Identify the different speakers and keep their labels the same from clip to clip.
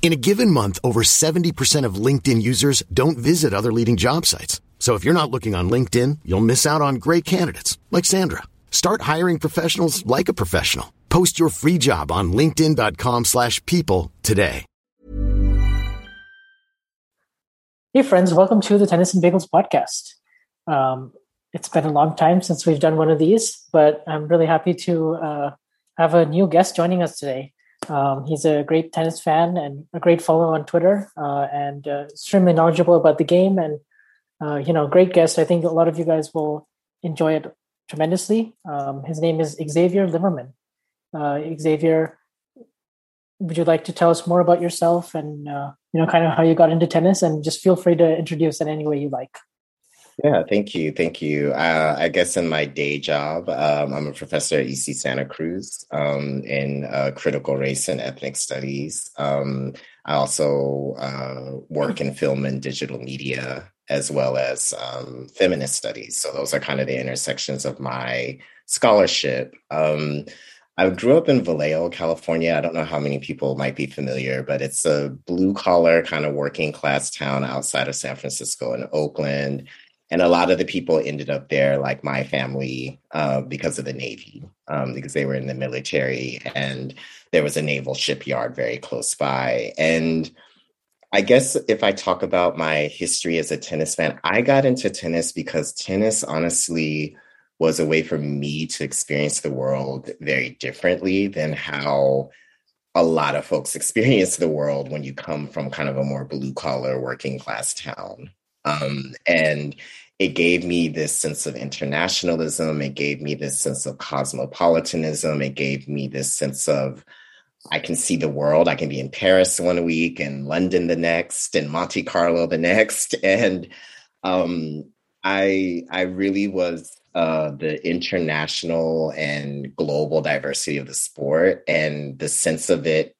Speaker 1: In a given month, over 70% of LinkedIn users don't visit other leading job sites. So if you're not looking on LinkedIn, you'll miss out on great candidates like Sandra. Start hiring professionals like a professional. Post your free job on linkedin.com/people today.
Speaker 2: Hey, friends, welcome to the Tennis and Bagels podcast. Um, it's been a long time since we've done one of these, but I'm really happy to uh, have a new guest joining us today. Um, he's a great tennis fan and a great follower on Twitter, uh, and uh, extremely knowledgeable about the game. And uh, you know, great guest. I think a lot of you guys will enjoy it tremendously. Um, his name is Xavier Livermon. Uh, Xavier, would you like to tell us more about yourself and uh, you know, kind of how you got into tennis? And just feel free to introduce in any way you like.
Speaker 3: Yeah, thank you. Thank you. Uh, I guess in my day job, um, I'm a professor at UC Santa Cruz um, in uh, critical race and ethnic studies. Um, I also uh, work in film and digital media as well as um, feminist studies. So those are kind of the intersections of my scholarship. Um, I grew up in Vallejo, California. I don't know how many people might be familiar, but it's a blue collar kind of working class town outside of San Francisco and Oakland and a lot of the people ended up there like my family uh, because of the navy um, because they were in the military and there was a naval shipyard very close by. And i guess if i talk about my history as a tennis fan i got into tennis because tennis honestly was a way for me to experience the world very differently than how a lot of folks experience the world when you come from kind of a more blue collar working class town um, and it gave me this sense of internationalism. It gave me this sense of cosmopolitanism. It gave me this sense of I can see the world. I can be in Paris one week and London the next and Monte Carlo the next. And um, I I really was uh, the international and global diversity of the sport and the sense of it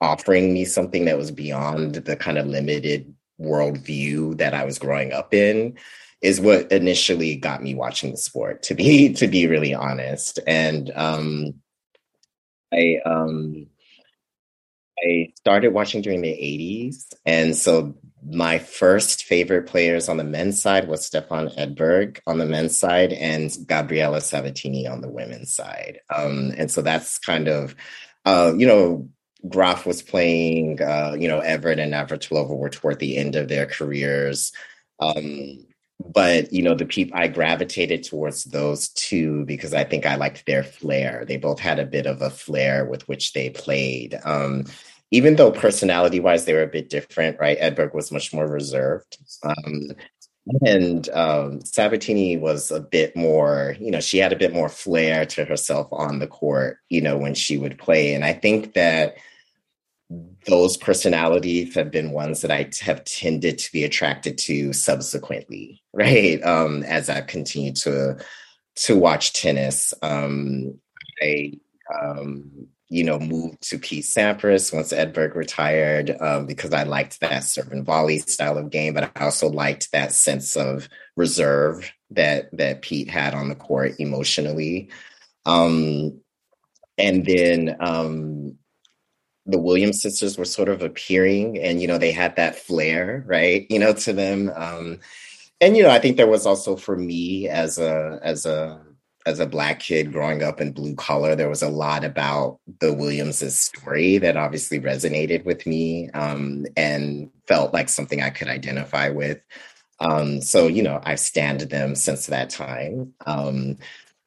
Speaker 3: offering me something that was beyond the kind of limited worldview that I was growing up in is what initially got me watching the sport to be to be really honest and um i um i started watching during the 80s and so my first favorite players on the men's side was Stefan Edberg on the men's side and gabriela Sabatini on the women's side. Um, and so that's kind of, uh, you know, Graf was playing, uh, you know, Evert and Navratilova were toward the end of their careers. Um, but you know the people i gravitated towards those two because i think i liked their flair. They both had a bit of a flair with which they played. Um, even though personality wise they were a bit different right? Edberg was much more reserved. Um, and um, sabatini was a bit more you know she had a bit more flair to herself on the court you know when she would play and i think that those personalities have been ones that I have tended to be attracted to subsequently, right? Um, as I've continued to to watch tennis, um, I um, you know moved to Pete Sampras once Edberg retired um, because I liked that serve and volley style of game, but I also liked that sense of reserve that that Pete had on the court emotionally. Um, and then um, the Williams sisters were sort of appearing and, you know, they had that flair, right, you know, to them. Um, and, you know, I think there was also for me as a, as a, as a black kid growing up in blue collar, there was a lot about the Williams's story that obviously resonated with me um, and felt like something I could identify with. Um, so, you know, I've stand them since that time. Um,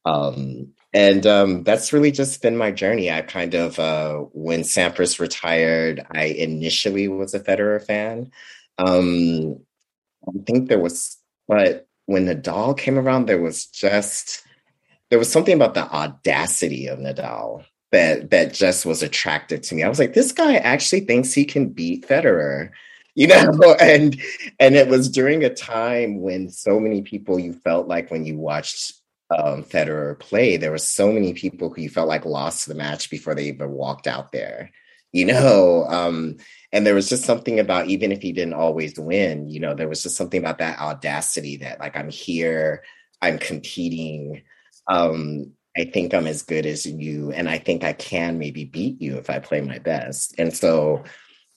Speaker 3: um, and um, that's really just been my journey. I kind of, uh, when Sampras retired, I initially was a Federer fan. Um, I think there was, but when Nadal came around, there was just, there was something about the audacity of Nadal that that just was attractive to me. I was like, this guy actually thinks he can beat Federer, you know, and and it was during a time when so many people you felt like when you watched um, Federer play, there were so many people who you felt like lost the match before they even walked out there, you know. Um, and there was just something about even if he didn't always win, you know, there was just something about that audacity that like I'm here, I'm competing. Um, I think I'm as good as you, and I think I can maybe beat you if I play my best. And so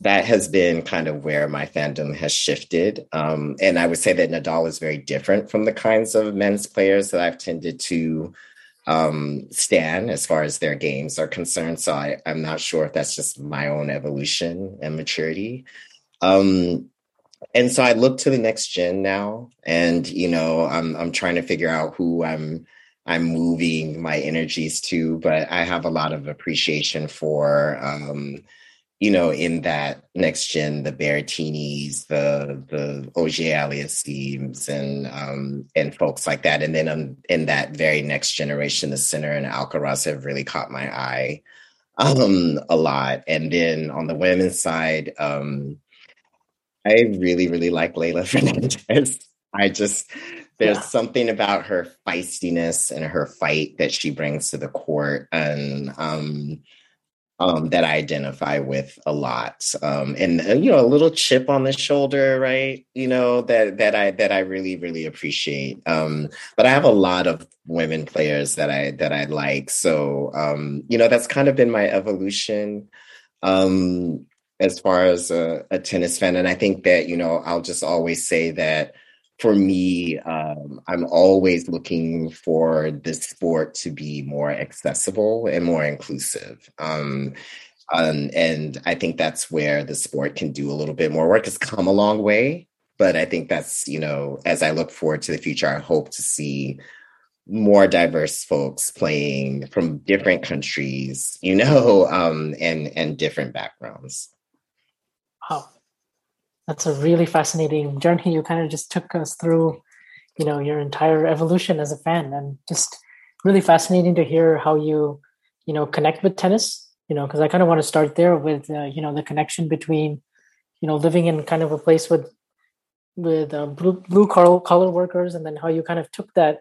Speaker 3: that has been kind of where my fandom has shifted. Um, and I would say that Nadal is very different from the kinds of men's players that I've tended to um, stand as far as their games are concerned. So I, I'm not sure if that's just my own evolution and maturity. Um, and so I look to the next gen now, and you know, I'm I'm trying to figure out who I'm I'm moving my energies to, but I have a lot of appreciation for um, you know, in that next gen, the Berrettinis, the the Auger Aliassimes, and um, and folks like that, and then um, in that very next generation, the Sinner and Alcaraz have really caught my eye um, a lot. And then on the women's side, um, I really really like Leylah Fernandez. I just there's yeah. something about her feistiness and her fight that she brings to the court, and um, um, that I identify with a lot, um, and, and, you know, a little chip on the shoulder, right? You know that that I that I really really appreciate. Um, but I have a lot of women players that I that I like, so um, you know that's kind of been my evolution um, as far as a, a tennis fan, and I think that you know I'll just always say that for me, um, I'm always looking for the sport to be more accessible and more inclusive. Um, um, and I think that's where the sport can do a little bit more work. It's come a long way, but I think that's, you know, as I look forward to the future, I hope to see more diverse folks playing from different countries, you know, um, and and different backgrounds.
Speaker 2: Wow, that's a really fascinating journey. You kind of just took us through, you know, your entire evolution as a fan, and just really fascinating to hear how you, you know, connect with tennis. You know, because I kind of want to start there with, uh, you know, the connection between, you know, living in kind of a place with, with uh, blue blue collar, workers, and then how you kind of took that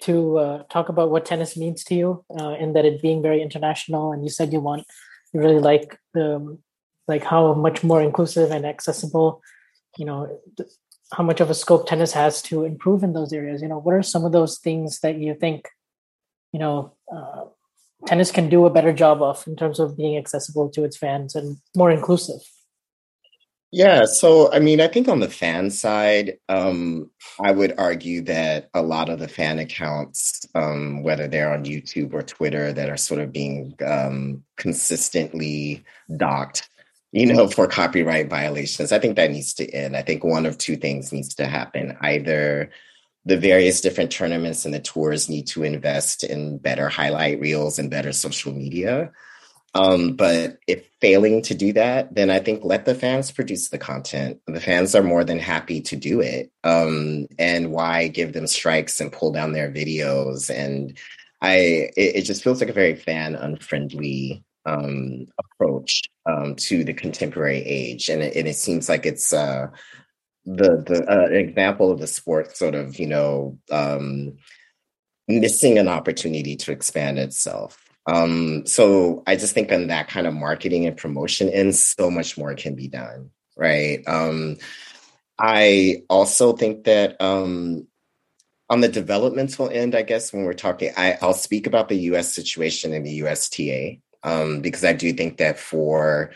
Speaker 2: to uh, talk about what tennis means to you, uh, and that it being very international. And you said you want, you really like the like how much more inclusive and accessible you know how much of a scope tennis has to improve in those areas? You know what are some of those things that you think you know uh, tennis can do a better job of in terms of being accessible to its fans and more inclusive?
Speaker 3: Yeah, so I mean, I think on the fan side, um, I would argue that a lot of the fan accounts, um, whether they're on YouTube or Twitter, that are sort of being um, consistently docked you know, for copyright violations. I think that needs to end. I think one of two things needs to happen. Either the various different tournaments and the tours need to invest in better highlight reels and better social media. Um, but if failing to do that, then I think let the fans produce the content. The fans are more than happy to do it. Um, and why give them strikes and pull down their videos? And I, it, it just feels like a very fan unfriendly um, approach um, to the contemporary age, and it, and it seems like it's uh, the the uh, example of the sport sort of you know um, missing an opportunity to expand itself. Um, so I just think on that kind of marketing and promotion and so much more can be done, right? Um, I also think that um, on the developmental end, I guess when we're talking, I, will speak about the U.S. situation in the USTA um, because I do think that for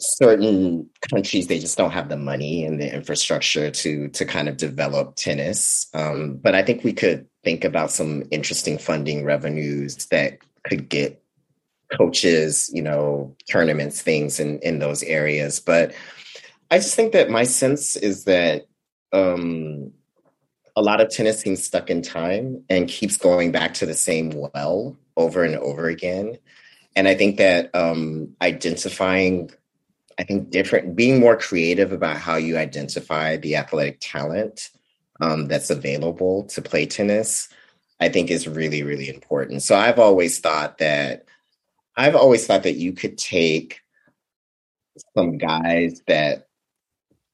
Speaker 3: certain countries they just don't have the money and the infrastructure to to kind of develop tennis. Um, but I think we could think about some interesting funding revenues that could get coaches, you know, tournaments, things in in those areas. But I just think that my sense is that um, a lot of tennis seems stuck in time and keeps going back to the same well over and over again. And I think that um, identifying, I think different, being more creative about how you identify the athletic talent um, that's available to play tennis, I think is really, really important. So I've always thought that I've always thought that you could take some guys that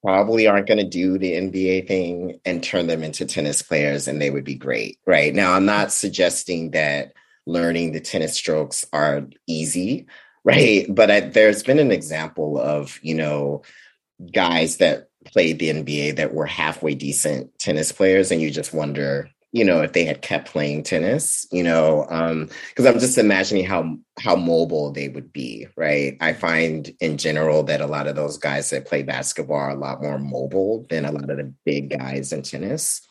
Speaker 3: probably aren't going to do the NBA thing and turn them into tennis players and they would be great. Right now, I'm not suggesting that learning the tennis strokes are easy, right? But I, there's been an example of, you know, guys that played the NBA that were halfway decent tennis players, and you just wonder, you know, if they had kept playing tennis, you know, because um, I'm just imagining how how mobile they would be, right? I find in general that a lot of those guys that play basketball are a lot more mobile than a lot of the big guys in tennis.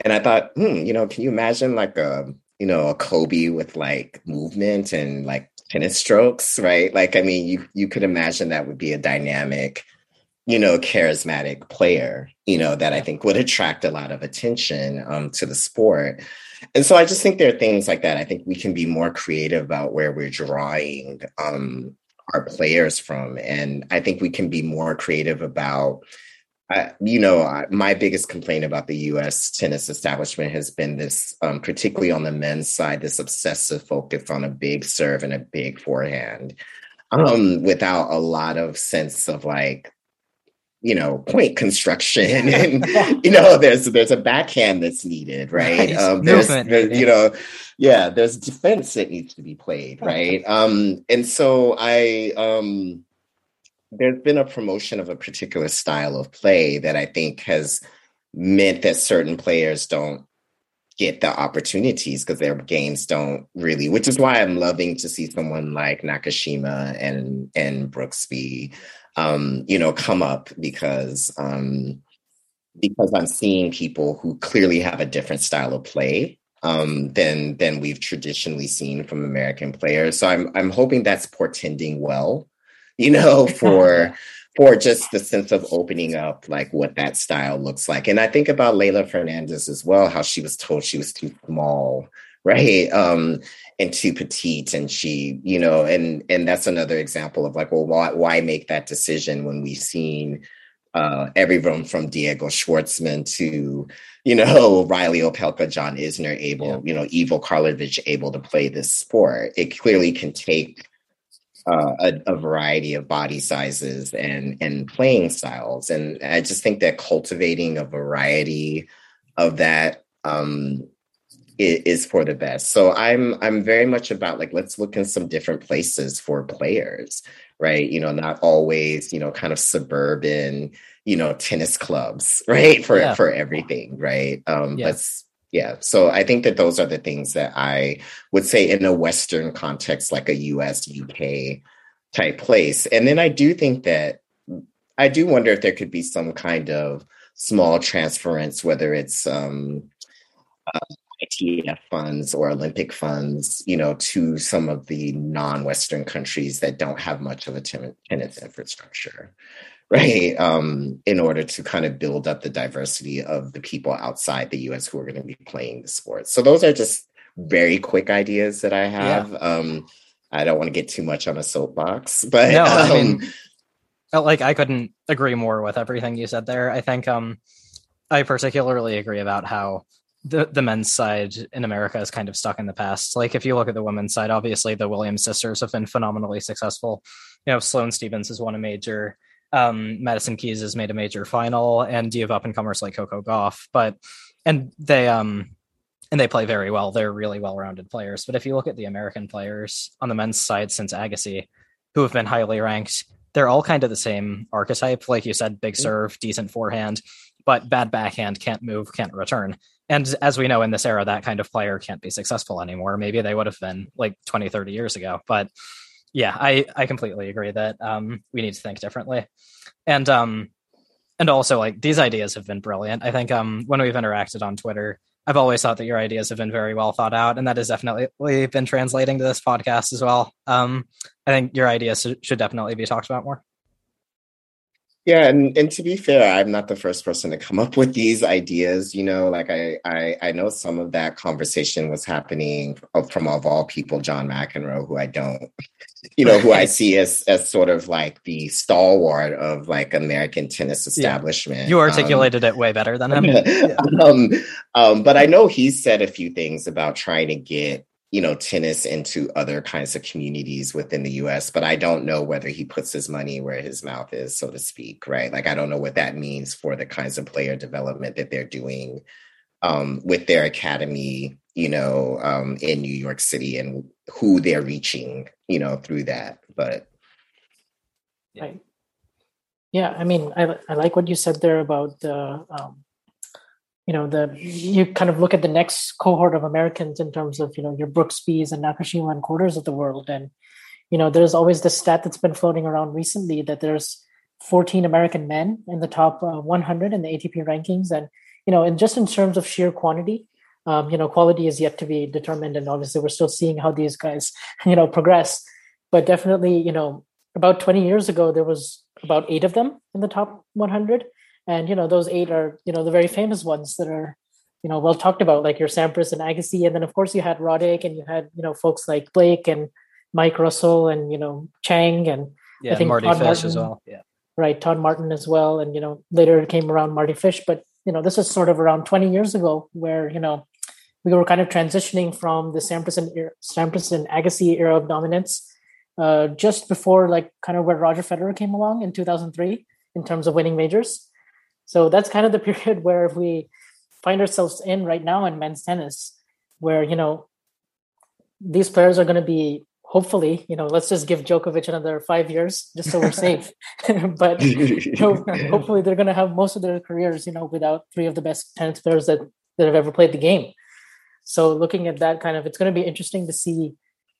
Speaker 3: And I thought, hmm, you know, can you imagine like a you know a Kobe with like movement and like tennis strokes, right? Like, I mean, you you could imagine that would be a dynamic you know, charismatic player, you know, that I think would attract a lot of attention um, to the sport. And so I just think there are things like that. I think we can be more creative about where we're drawing um, our players from. And I think we can be more creative about, uh, you know, my biggest complaint about the US tennis establishment has been this, um, particularly on the men's side, this obsessive focus on a big serve and a big forehand. Um, without a lot of sense of like you know point construction and you know there's there's a backhand that's needed right? Um, there's, there's, you know yeah there's defense that needs to be played right? Um and so i um there's been a promotion of a particular style of play that i think has meant that certain players don't get the opportunities because their games don't really which is why i'm loving to see someone like nakashima and and brooksby um, you know, come up because um, because I'm seeing people who clearly have a different style of play um, than than we've traditionally seen from American players. So I'm I'm hoping that's portending well, you know, for for just the sense of opening up like what that style looks like. And I think about Leylah Fernandez as well, how she was told she was too small, right? Um, and too petite and she you know and and that's another example of like well why why make that decision when we've seen uh, everyone from Diego Schwartzman to, you know, Reilly Opelka, John Isner able, yeah. you know, Ivo Karlovic able to play this sport. It clearly can take uh, a, a, variety of body sizes and and playing styles, and I just think that cultivating a variety of that um, is for the best. So I'm I'm very much about like let's look in some different places for players, right? You know, not always, you know, kind of suburban, you know, tennis clubs, right? For yeah. for everything, right? Um yeah. let's yeah. So I think that those are the things that I would say in a western context like a US UK type place. And then I do think that I do wonder if there could be some kind of small transference whether it's um uh, ITF funds or Olympic funds, you know, to some of the non-Western countries that don't have much of a tennis infrastructure, right? Um, in order to kind of build up the diversity of the people outside the U.S. who are going to be playing the sport. So those are just very quick ideas that I have. Yeah. Um, I don't want to get too much on a soapbox, but no, um, I mean,
Speaker 4: like I couldn't agree more with everything you said there. I think um, I particularly agree about how the the men's side in America is kind of stuck in the past. Like if you look at the women's side, obviously the Williams sisters have been phenomenally successful. You know, Sloane Stevens has won a major. Um, Madison Keys has made a major final, and you have up and comers like Coco Gauff. But and they um and they play very well. They're really well rounded players. But if you look at the American players on the men's side since Agassi, who have been highly ranked, they're all kind of the same archetype. Like you said, big mm-hmm. serve, decent forehand, but bad backhand, can't move, can't return. And as we know in this era, that kind of player can't be successful anymore. Maybe they would have been like 20, 30 years ago. But yeah, I, I completely agree that um, we need to think differently. And um, and also like these ideas have been brilliant. I think um, when we've interacted on Twitter, I've always thought that your ideas have been very well thought out, and that has definitely been translating to this podcast as well. Um, I think your ideas should definitely be talked about more.
Speaker 3: Yeah, and, and to be fair, I'm not the first person to come up with these ideas. You know, like I, I I know some of that conversation was happening from of all people, John McEnroe, who I don't, you know, who I see as as sort of like the stalwart of like American tennis establishment. Yeah.
Speaker 4: You articulated um, it way better than him.
Speaker 3: Yeah. um, um, but I know he said a few things about trying to get you know, tennis into other kinds of communities within the US, but I don't know whether he puts his money where his mouth is, so to speak, right? Like, I don't know what that means for the kinds of player development that they're doing um, with their academy, you know, um, in New York City and who they're reaching, you know, through that. But
Speaker 2: right. Yeah, I mean, I, I like what you said there about the um, you know the you kind of look at the next cohort of Americans in terms of you know your Brooksbys and Nakashima and Kordas of the world, and you know there's always this stat that's been floating around recently that there's 14 American men in the top uh, 100 in the ATP rankings, and you know, and just in terms of sheer quantity, um, you know, quality is yet to be determined, and obviously we're still seeing how these guys you know progress, but definitely you know about 20 years ago there was about eight of them in the top 100 and you know those eight are you know the very famous ones that are you know well talked about like your Sampras and Agassi. And then of course you had Roddick and you had you know folks like Blake and Mike Russell and you know Chang and
Speaker 4: yeah, I think Mardy Todd Fish Martin, as well yeah.
Speaker 2: Right Todd Martin as well. And you know later it came around Mardy Fish. But you know this is sort of around 20 years ago where you know we were kind of transitioning from the Sampras and Sampras and Agassi era of dominance uh, just before like kind of where Roger Federer came along in 2003 in terms of winning majors so that's kind of the period where we find ourselves in right now in men's tennis, where, you know, these players are going to be hopefully, you know, let's just give Djokovic another five years just so we're safe. but you know, hopefully they're going to have most of their careers, you know, without three of the best tennis players that, that have ever played the game. So looking at that kind of, it's going to be interesting to see,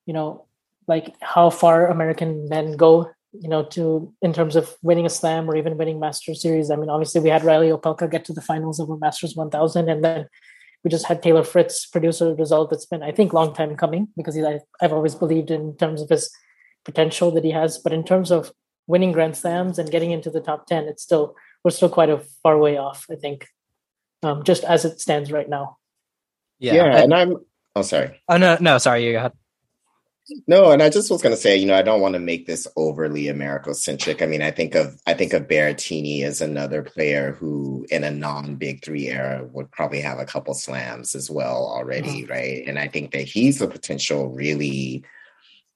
Speaker 2: you know, like how far American men go you know, to in terms of winning a slam or even winning Masters series. I mean, obviously we had Reilly Opelka get to the finals of a Masters 1000, and then we just had Taylor Fritz produce a result that's been, I think, long time coming because I, I've always believed in terms of his potential that he has. But in terms of winning Grand Slams and getting into the top 10, it's still we're still quite a far way off. I think, um, just as it stands right now.
Speaker 3: Yeah, yeah and I'm. Oh, sorry.
Speaker 4: Oh no, no, sorry. You got.
Speaker 3: No, and I just was going to say, you know, I don't want to make this overly Americocentric. I mean, I think of I think of Berrettini as another player who, in a non-Big Three era, would probably have a couple slams as well already, mm-hmm. right? And I think that he's a potential really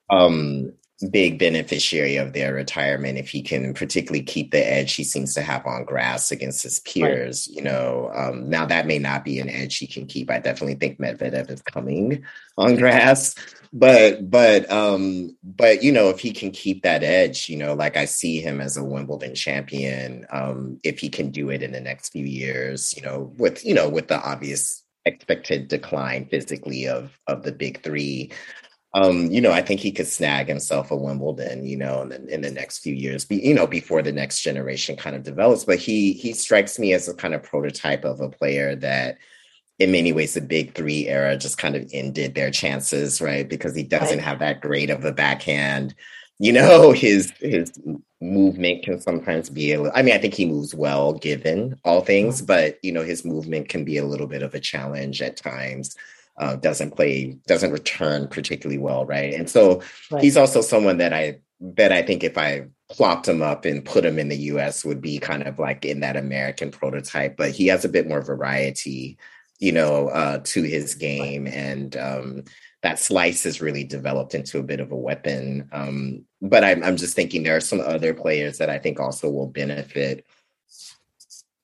Speaker 3: um, big beneficiary of their retirement if he can particularly keep the edge he seems to have on grass against his peers. Right. You know, um, now that may not be an edge he can keep. I definitely think Medvedev is coming on grass, but but um, but you know, if he can keep that edge, you know, like I see him as a Wimbledon champion, um, if he can do it in the next few years, you know, with you know, with the obvious expected decline physically of of the big three um, you know, I think he could snag himself a Wimbledon, you know, in the, in the next few years, be, you know, before the next generation kind of develops. But he he strikes me as a kind of prototype of a player that, in many ways, the Big Three era just kind of ended their chances, right? Because he doesn't have that great of a backhand. You know, his his movement can sometimes be a little, I mean, I think he moves well given all things, mm-hmm. but you know, his movement can be a little bit of a challenge at times uh, doesn't play, doesn't return particularly well, right? And so right. he's also someone that I that I think if I plopped him up and put him in the U.S. would be kind of like in that American prototype, but he has a bit more variety, you know, uh, to his game, and um, that slice has really developed into a bit of a weapon. Um, but I'm, I'm just thinking there are some other players that I think also will benefit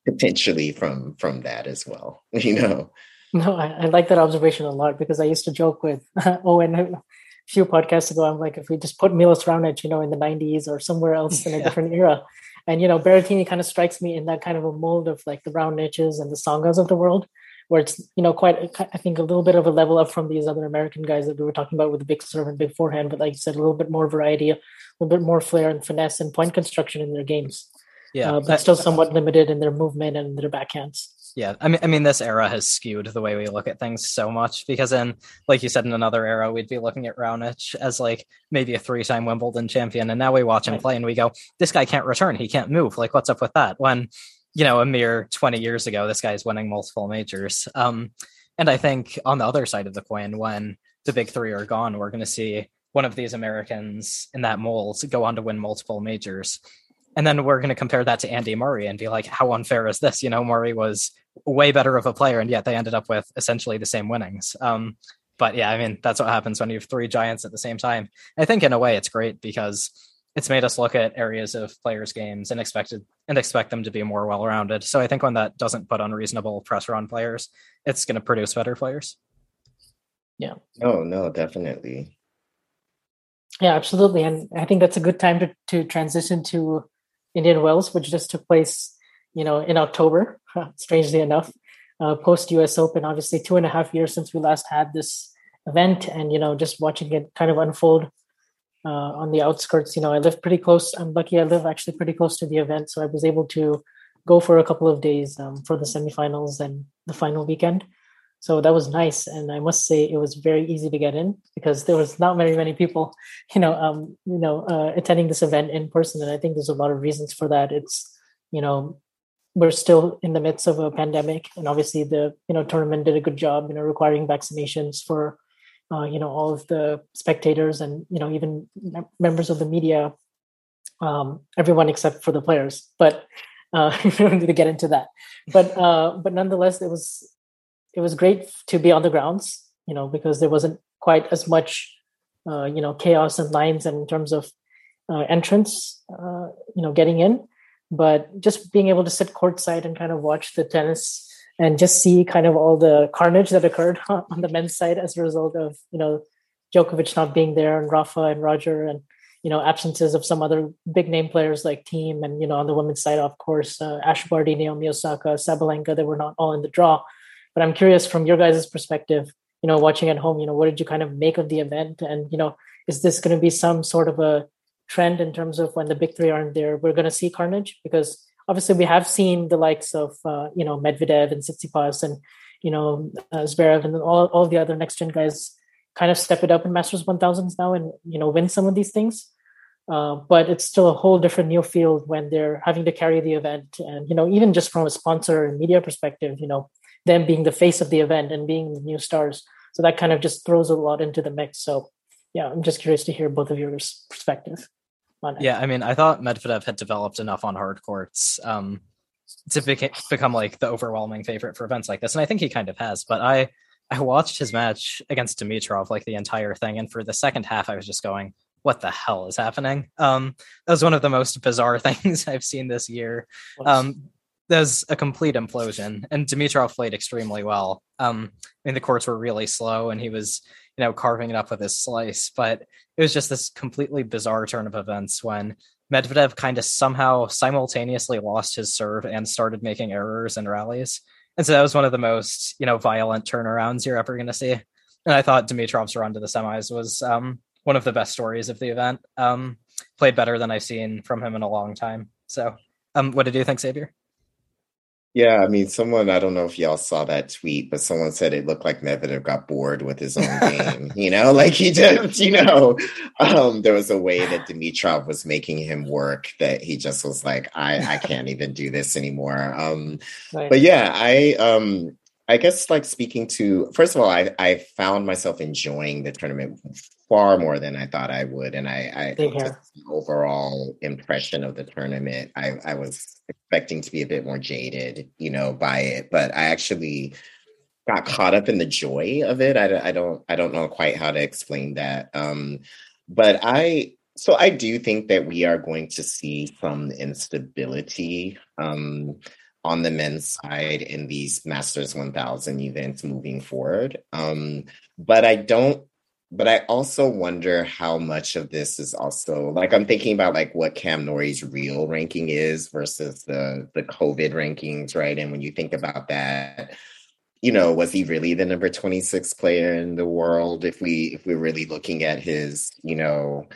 Speaker 3: potentially from from that as well. You know.
Speaker 2: No, I, I, like that observation a lot because I used to joke with Owen a few podcasts ago. I'm like, if we just put Milos Raonic, you know, in the 90s or somewhere else in a yeah. different era, and you know, Berrettini kind of strikes me in that kind of a mold of like the Raoniches and the Tsongas of the world, where it's you know quite I think a little bit of a level up from these other American guys that we were talking about with the big serve and big forehand, but like you said, a little bit more variety, a little bit more flair and finesse and point construction in their games. Yeah, uh, but still somewhat limited in their movement and their backhands.
Speaker 4: Yeah i mean i mean this era has skewed the way we look at things so much because in like you said in another era we'd be looking at Raonic as like maybe a three-time wimbledon champion and now we watch him play and we go this guy can't return. He can't move. Like what's up with that? When you know a mere 20 years ago this guy is winning multiple majors um and i think on the other side of the coin when the big three are gone we're going to see one of these americans in that mold go on to win multiple majors and then we're going to compare that to Andy Murray and be like, how unfair is this? You know, Murray was way better of a player, and yet they ended up with essentially the same winnings. Um, but yeah, I mean that's what happens when you have three giants at the same time. I think in a way it's great because it's made us look at areas of players' games and expected and expect them to be more well-rounded. So I think when that doesn't put unreasonable pressure on players, it's going to produce better players.
Speaker 2: Yeah.
Speaker 3: Oh no, definitely.
Speaker 2: Yeah, absolutely, and I think that's a good time to to transition to Indian Wells, which just took place, you know, in October. strangely enough, uh, post U.S. Open. Obviously, two and a half years since we last had this event, and you know, just watching it kind of unfold uh, on the outskirts. You know, I live pretty close. I'm lucky. I live actually pretty close to the event, so I was able to go for a couple of days um, for the semifinals and the final weekend. So that was nice, and I must say it was very easy to get in because there was not very many people, you know, um, you know, uh, attending this event in person, and I think there's a lot of reasons for that. It's, you know, we're still in the midst of a pandemic, and obviously the you know tournament did a good job, you know, requiring vaccinations for uh, you know all of the spectators and you know even members of the media um, everyone except for the players but uh, we don't need to get into that. But uh, but nonetheless it was it was great to be on the grounds you know because there wasn't quite as much uh, you know chaos and lines and in terms of uh, entrance uh, you know getting in. But just being able to sit courtside and kind of watch the tennis and just see kind of all the carnage that occurred on the men's side as a result of you know Djokovic not being there and Rafa and Roger and you know absences of some other big name players like Thiem and you know on the women's side of course uh, Ash Barty, Naomi Osaka, Sabalenka they were not all in the draw. But I'm curious from your guys' perspective, you know, watching at home, you know, what did you kind of make of the event? And you know, is this going to be some sort of a trend in terms of when the big three aren't there, we're going to see carnage because obviously we have seen the likes of uh, you know Medvedev and Tsitsipas and you know uh, Zverev and all all the other next gen guys kind of step it up in Masters 1000s now and you know win some of these things. Uh, but it's still a whole different new field when they're having to carry the event and you know even just from a sponsor and media perspective you know them being the face of the event and being the new stars. So that kind of just throws a lot into the mix. So yeah i'm just curious to hear both of your perspective
Speaker 4: yeah, I mean, I thought Medvedev had developed enough on hard courts um, to beca- become like the overwhelming favorite for events like this, and I think he kind of has. But I I watched his match against Dimitrov like the entire thing, and for the second half, I was just going, "What the hell is happening?" Um, that was one of the most bizarre things I've seen this year. Um, there's a complete implosion, and Dimitrov played extremely well. Um, I mean, the courts were really slow, and he was you know, carving it up with his slice. But it was just this completely bizarre turn of events when Medvedev kind of somehow simultaneously lost his serve and started making errors in rallies. And so that was one of the most, you know, violent turnarounds you're ever going to see. And I thought Dimitrov's run to the semis was um, one of the best stories of the event. Um, played better than I've seen from him in a long time. So, um, what did you think, Xavier?
Speaker 3: Yeah, I mean, someone, I don't know if y'all saw that tweet, but someone said it looked like Medvedev got bored with his own game. you know, like he just, you know, um, there was a way that Dimitrov was making him work that he just was like, I, I can't even do this anymore. Um, right. But yeah, I, um, I guess like speaking to first of all, I I found myself enjoying the tournament far more than I thought I would, and I, I overall impression of the tournament, I I was expecting to be a bit more jaded, you know, by it, but I actually got caught up in the joy of it. I, I don't I don't know quite how to explain that, um, but I so I do think that we are going to see some instability. Um, on the men's side in these Masters 1000 events moving forward. Um, but I don't, but I also wonder how much of this is also like I'm thinking about like what Cam Norrie's real ranking is versus the the COVID rankings, right? And when you think about that, you know, was he really the number 26 player in the world if we if we're really looking at his, you know,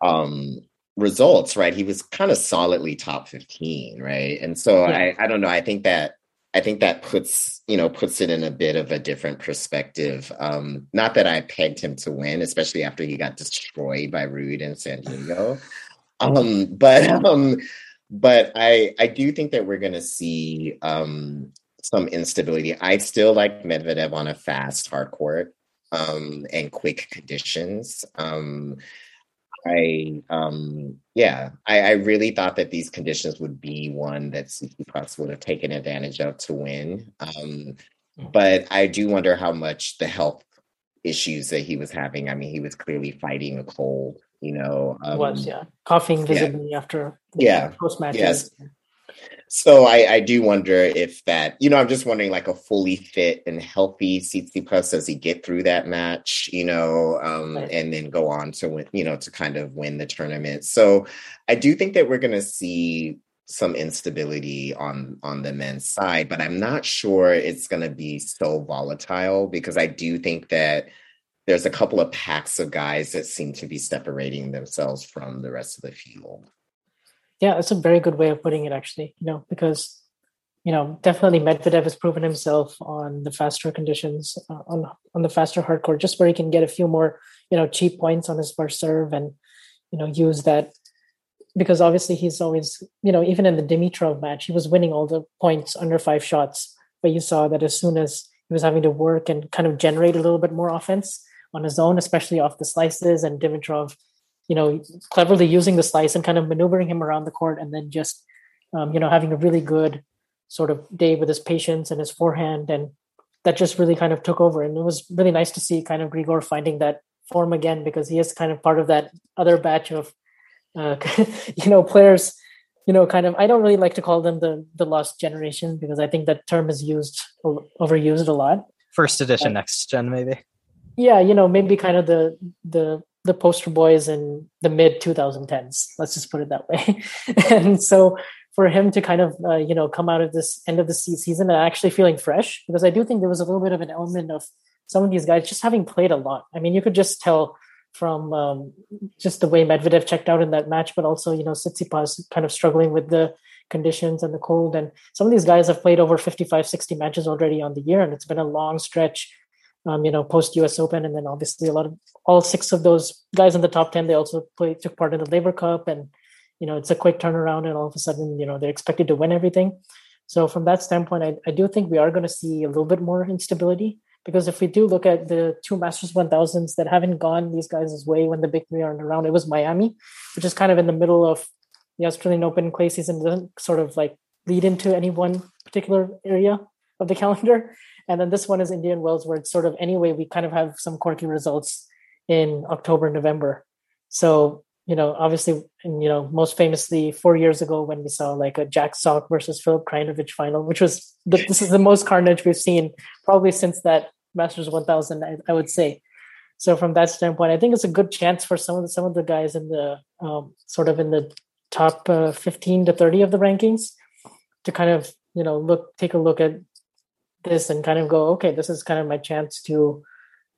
Speaker 3: um results, right? He was kind of solidly top 15, right? And so yeah. I, I don't know. I think that I think that puts, you know, puts it in a bit of a different perspective. Um, not that I pegged him to win, especially after he got destroyed by Ruud in San Diego. Um, but um, but I I do think that we're gonna see um some instability. I still like Medvedev on a fast hard court um and quick conditions. Um I um yeah, I, I, really thought that these conditions would be one that Tsitsipas would have taken advantage of to win. Um, but I do wonder how much the health issues that he was having. I mean, he was clearly fighting a cold, you know.
Speaker 2: Um, was, yeah. Coughing visibly
Speaker 3: yeah.
Speaker 2: after
Speaker 3: yeah.
Speaker 2: post match.
Speaker 3: Yes. So I, I do wonder if that, you know, I'm just wondering like a fully fit and healthy Tsitsipas, does he get through that match, you know, um, right. and then go on to win, you know, to kind of win the tournament. So I do think that we're going to see some instability on on the men's side, but I'm not sure it's going to be so volatile because I do think that there's a couple of packs of guys that seem to be separating themselves from the rest of the field.
Speaker 2: Yeah, that's a very good way of putting it, actually. You know, because you know definitely Medvedev has proven himself on the faster conditions uh, on on the faster hard court, just where he can get a few more you know cheap points on his first serve and you know use that because obviously he's always, you know, even in the Dimitrov match, he was winning all the points under five shots. But you saw that as soon as he was having to work and kind of generate a little bit more offense on his own, especially off the slices, and Dimitrov, you know, cleverly using the slice and kind of maneuvering him around the court, and then just, um, you know, having a really good sort of day with his patience and his forehand, and that just really kind of took over. And it was really nice to see kind of Grigor finding that form again because he is kind of part of that other batch of uh, you know players you know kind of i don't really like to call them the the lost generation because i think that term is used overused a lot.
Speaker 4: First edition uh, next gen maybe?
Speaker 2: yeah you know maybe kind of the the the poster boys in the mid 2010s let's just put it that way and so for him to kind of uh, you know come out of this end of the season and actually feeling fresh because i do think there was a little bit of an element of some of these guys just having played a lot i mean you could just tell from um, just the way Medvedev checked out in that match, but also you know Tsitsipas kind of struggling with the conditions and the cold. And some of these guys have played over 55, 60 matches already on the year, and it's been a long stretch. Um, you know, post U.S. Open, and then obviously a lot of all six of those guys in the top ten. They also play took part in the Laver Cup, and you know it's a quick turnaround, and all of a sudden you know they're expected to win everything. So from that standpoint, I, I do think we are going to see a little bit more instability because if we do look at the two Masters 1000s that haven't gone these guys' way when the big three aren't around, it was Miami, which is kind of in the middle of the Australian Open clay season, doesn't sort of like lead into any one particular area of the calendar. And then this one is Indian Wells, where it's sort of anyway, we kind of have some quirky results in October, November. So, you know, obviously, and, you know, most famously four years ago when we saw like a Jack Sock versus Filip Krajinovic final, which was the, this is the most carnage we've seen probably since that Masters 1000, I, I, would say. So from that standpoint, I think it's a good chance for some of the, some of the guys in the um, sort of in the top uh, 15 to 30 of the rankings to kind of you know look take a look at this and kind of go okay this is kind of my chance to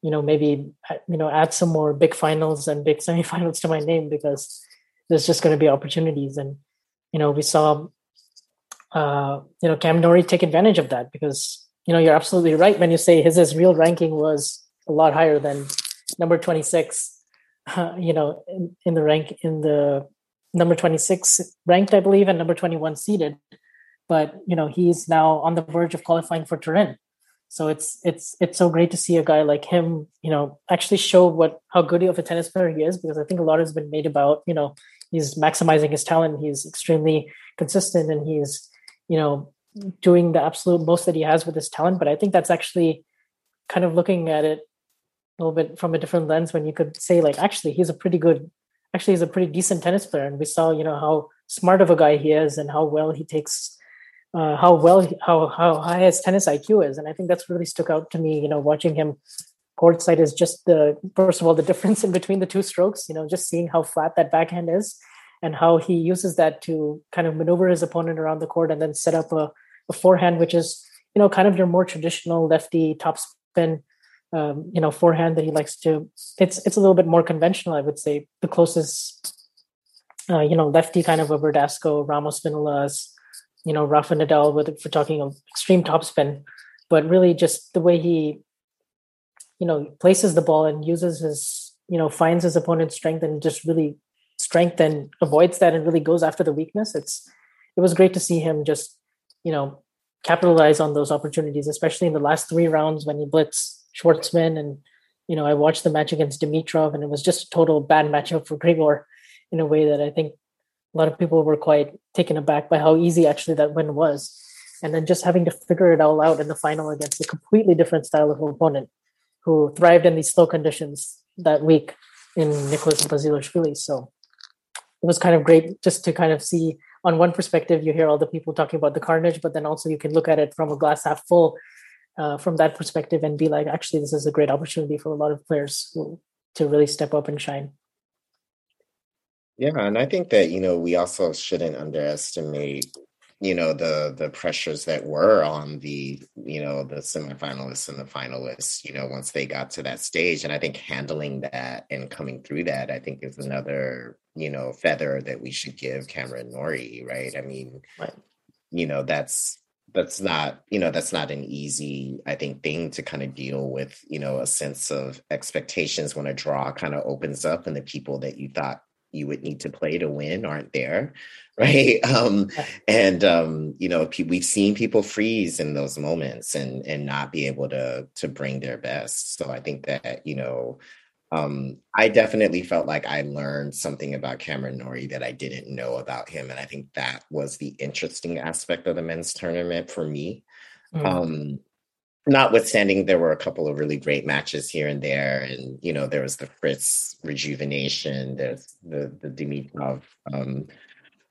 Speaker 2: you know maybe uh, you know add some more big finals and big semifinals to my name because there's just going to be opportunities. And you know we saw uh, you know Cam Norrie take advantage of that because you know you're absolutely right when you say his his real ranking was a lot higher than number 26 uh, you know in, in, the rank in the number 26 ranked i believe and number 21 seeded. But you know he's now on the verge of qualifying for turin so it's it's it's so great to see a guy like him you know actually show what how good of a tennis player he is because i think a lot has been made about you know he's maximizing his talent he's extremely consistent and he's you know doing the absolute most that he has with his talent. But I think that's actually kind of looking at it a little bit from a different lens when you could say like actually he's a pretty good actually he's a pretty decent tennis player and we saw you know how smart of a guy he is and how well he takes uh, how well how how high his tennis IQ is and I think that's really stuck out to me you know watching him courtside is just the first of all the difference in between the two strokes you know just seeing how flat that backhand is and how he uses that to kind of maneuver his opponent around the court and then set up a, a forehand, which is you know kind of your more traditional lefty topspin, um, you know forehand that he likes to. It's it's a little bit more conventional, I would say. The closest, uh, you know, lefty kind of a Verdasco, Ramos Vinolas, you know, Rafa Nadal with for talking of extreme topspin, but really just the way he, you know, places the ball and uses his, you know, finds his opponent's strength and just really strength and avoids that and really goes after the weakness. It's it was great to see him just you know capitalize on those opportunities, especially in the last three rounds when he blitzed Schwartzman and you know I watched the match against Dimitrov and it was just a total bad matchup for Grigor in a way that I think a lot of people were quite taken aback by how easy actually that win was. And then just having to figure it all out in the final against a completely different style of opponent who thrived in these slow conditions that week in Nicholas Basilashvili. So it was kind of great just to kind of see on one perspective, you hear all the people talking about the carnage, but then also you can look at it from a glass half full uh, from that perspective and be like, actually, this is a great opportunity for a lot of players who, to really step up and shine.
Speaker 3: Yeah, and I think that you know we also shouldn't underestimate you know the the pressures that were on the you know the semifinalists and the finalists you know once they got to that stage and i think handling that and coming through that i think is another you know feather that we should give cameron norrie right i mean right. you know that's that's not you know that's not an easy i think thing to kind of deal with you know a sense of expectations when a draw kind of opens up and the people that you thought you would need to play to win aren't there right? Um and um you know we've seen people freeze in those moments and and not be able to to bring their best. So i think that you know um i definitely felt like i learned something about cameron norrie that i didn't know about him and i think that was the interesting aspect of the men's tournament for me. Mm. um notwithstanding there were a couple of really great matches here and there and you know there was the fritz rejuvenation there's the the dimitrov um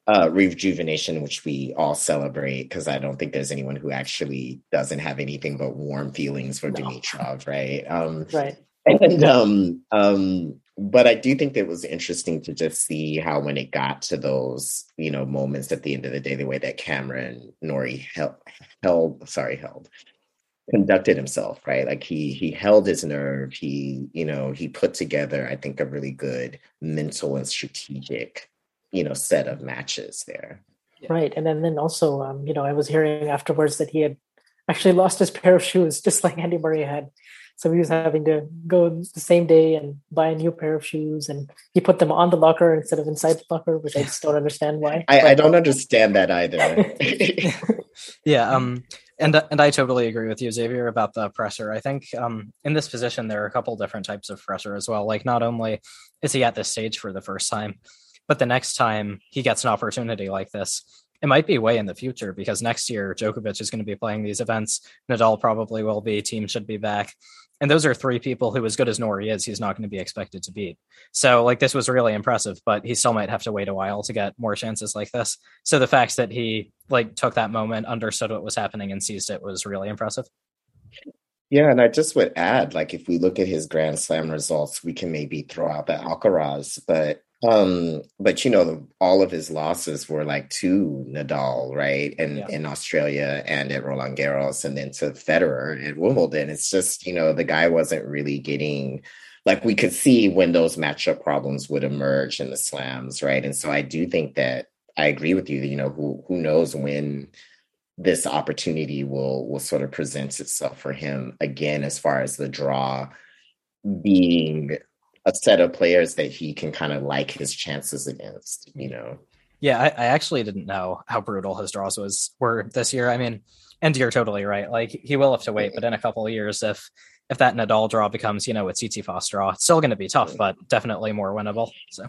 Speaker 3: uh rejuvenation which we all celebrate because i don't think there's anyone who actually doesn't have anything but warm feelings for no. dimitrov right um
Speaker 2: right
Speaker 3: and um um but i do think it was interesting to just see how when it got to those you know moments at the end of the day the way that cameron norrie held, held sorry held conducted himself right? Like he he held his nerve. He you know he put together i think a really good mental and strategic you know set of matches there.
Speaker 2: Right and then then also um you know i was hearing afterwards that he had actually lost his pair of shoes just like andy murray had. So he was having to go the same day and buy a new pair of shoes and he put them on the locker instead of inside the locker which i just don't understand why.
Speaker 3: I, I don't understand that either.
Speaker 4: Yeah um and and I totally agree with you, Xavier, about the pressure. I think um, in this position there are a couple different types of pressure as well. Like not only is he at this stage for the first time, but the next time he gets an opportunity like this, it might be way in the future because next year Djokovic is going to be playing these events. Nadal probably will be. Thiem should be back. And those are three people who, as good as Norrie is, he's not going to be expected to beat. So, like, this was really impressive, but he still might have to wait a while to get more chances like this. So, the fact that he like took that moment, understood what was happening, and seized it was really impressive.
Speaker 3: Yeah, and I just would add, like, if we look at his Grand Slam results, we can maybe throw out the Alcaraz, but um, but you know, all of his losses were like to Nadal, right? And yeah. in Australia and at Roland Garros and then to Federer at Wimbledon. It's just, you know, the guy wasn't really getting like we could see when those matchup problems would emerge in the slams, right? And so I do think that I agree with you, you know, who who knows when this opportunity will will sort of present itself for him again as far as the draw being a set of players that he can kind of like his chances against, you know.
Speaker 4: Yeah, I, I, actually didn't know how brutal his draws was were this year. I mean, and you're totally right. Like he will have to wait, but in a couple of years, if if that Nadal draw becomes, you know, a Tsitsipas draw, it's still going to be tough, but definitely more winnable. So,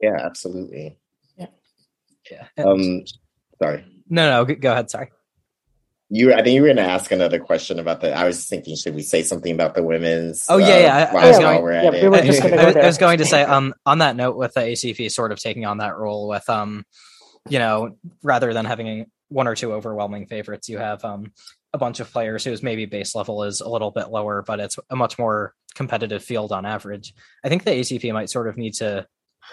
Speaker 3: yeah, absolutely.
Speaker 4: Yeah, yeah.
Speaker 3: um, sorry.
Speaker 4: No, no, go ahead. Sorry
Speaker 3: you I think you were going to ask another question about the. I was thinking, should we say something about the women's?
Speaker 4: Oh yeah, yeah. Uh, I, I, was going, yeah, we I, I was going to say, um, on that note, with the ATP sort of taking on that role with, um, you know, rather than having one or two overwhelming favorites, you have um a bunch of players whose maybe base level is a little bit lower, but it's a much more competitive field on average. I think the ATP might sort of need to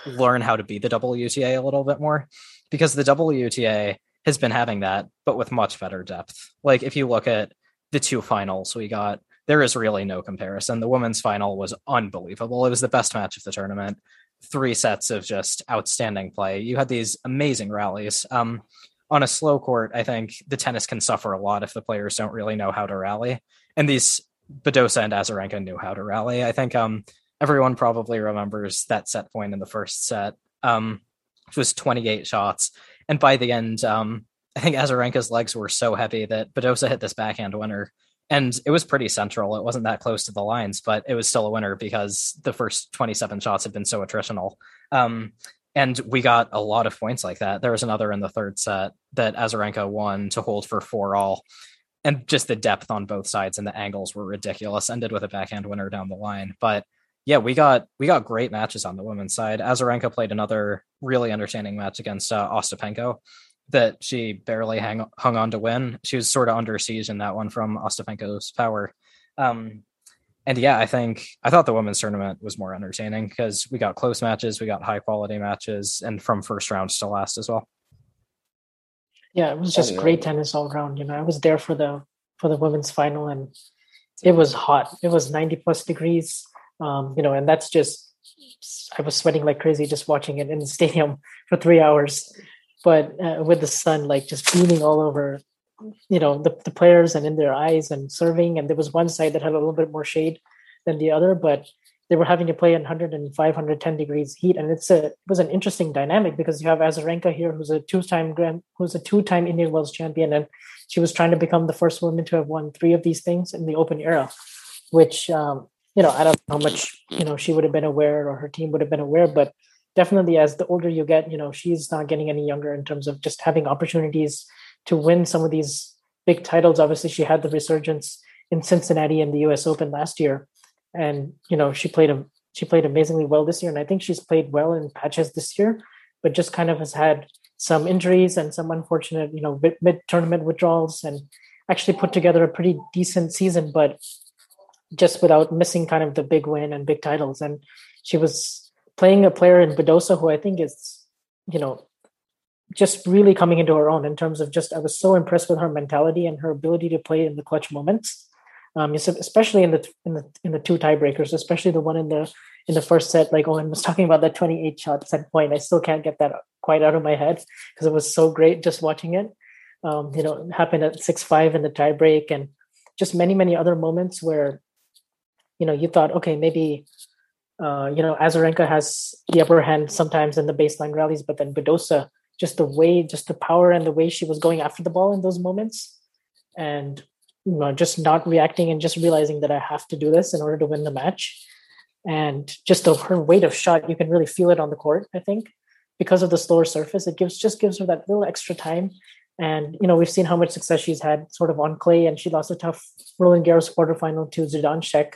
Speaker 4: learn how to be the WTA a little bit more because the WTA has been having that, but with much better depth. Like if you look at the two finals we got, there is really no comparison. The women's final was unbelievable. It was the best match of the tournament. Three sets of just outstanding play. You had these amazing rallies. Um, on a slow court, I think the tennis can suffer a lot if the players don't really know how to rally. And these Badosa and Azarenka knew how to rally. I think um, everyone probably remembers that set point in the first set. Um, it was 28 shots. And by the end, um, I think Azarenka's legs were so heavy that Badosa hit this backhand winner. And it was pretty central. It wasn't that close to the lines, but it was still a winner because the first 27 shots had been so attritional. Um, and we got a lot of points like that. There was another in the third set that Azarenka won to hold for four all. and just the depth on both sides and the angles were ridiculous. Ended with a backhand winner down the line, but yeah, we got we got great matches on the women's side. Azarenka played another really entertaining match against uh, Ostapenko that she barely hang, hung on to win. She was sort of under siege in that one from Ostapenko's power. Um, and yeah, I think I thought the women's tournament was more entertaining because we got close matches, we got high quality matches, and from first rounds to last as well.
Speaker 2: Yeah, it was just great tennis all around. You know, I was there for the for the women's final, and it was hot. It was ninety plus degrees. Um, you know, and that's just I was sweating like crazy just watching it in the stadium for three hours. But uh, with the sun like just beaming all over, you know, the, the players and in their eyes and serving, and there was one side that had a little bit more shade than the other, but they were having to play in 105 110 degrees heat. And it's a it was an interesting dynamic because you have azarenka here who's a two-time grand who's a two-time indian wells champion. And she was trying to become the first woman to have won three of these things in the open era which um, you know i don't know how much you know she would have been aware or her team would have been aware but definitely as the older you get you know she's not getting any younger in terms of just having opportunities to win some of these big titles. Obviously she had the resurgence in cincinnati and the us open last year and you know she played a she played amazingly well this year, and I think she's played well in patches this year, but just kind of has had some injuries and some unfortunate you know mid tournament withdrawals, and actually put together a pretty decent season, but just without missing kind of the big win and big titles. And she was playing a player in Badosa who I think is you know just really coming into her own in terms of just I was so impressed with her mentality and her ability to play in the clutch moments um, especially in the in the in the two tiebreakers, especially the one in the in the first set. Like Owen was talking about that 28 shot set point. I still can't get that quite out of my head because it was so great just watching it. Um, you know, it happened at six five in the tiebreak, and just many many other moments where, you know, you thought, okay, maybe. Uh, you know, Azarenka has the upper hand sometimes in the baseline rallies, but then Badosa, just the way, just the power and the way she was going after the ball in those moments, and you know, just not reacting and just realizing that I have to do this in order to win the match. And just the, her weight of shot, you can really feel it on the court. I think because of the slower surface, it gives just gives her that little extra time. And you know, we've seen how much success she's had sort of on clay, and she lost a tough Roland Garros quarterfinal to Zidansek.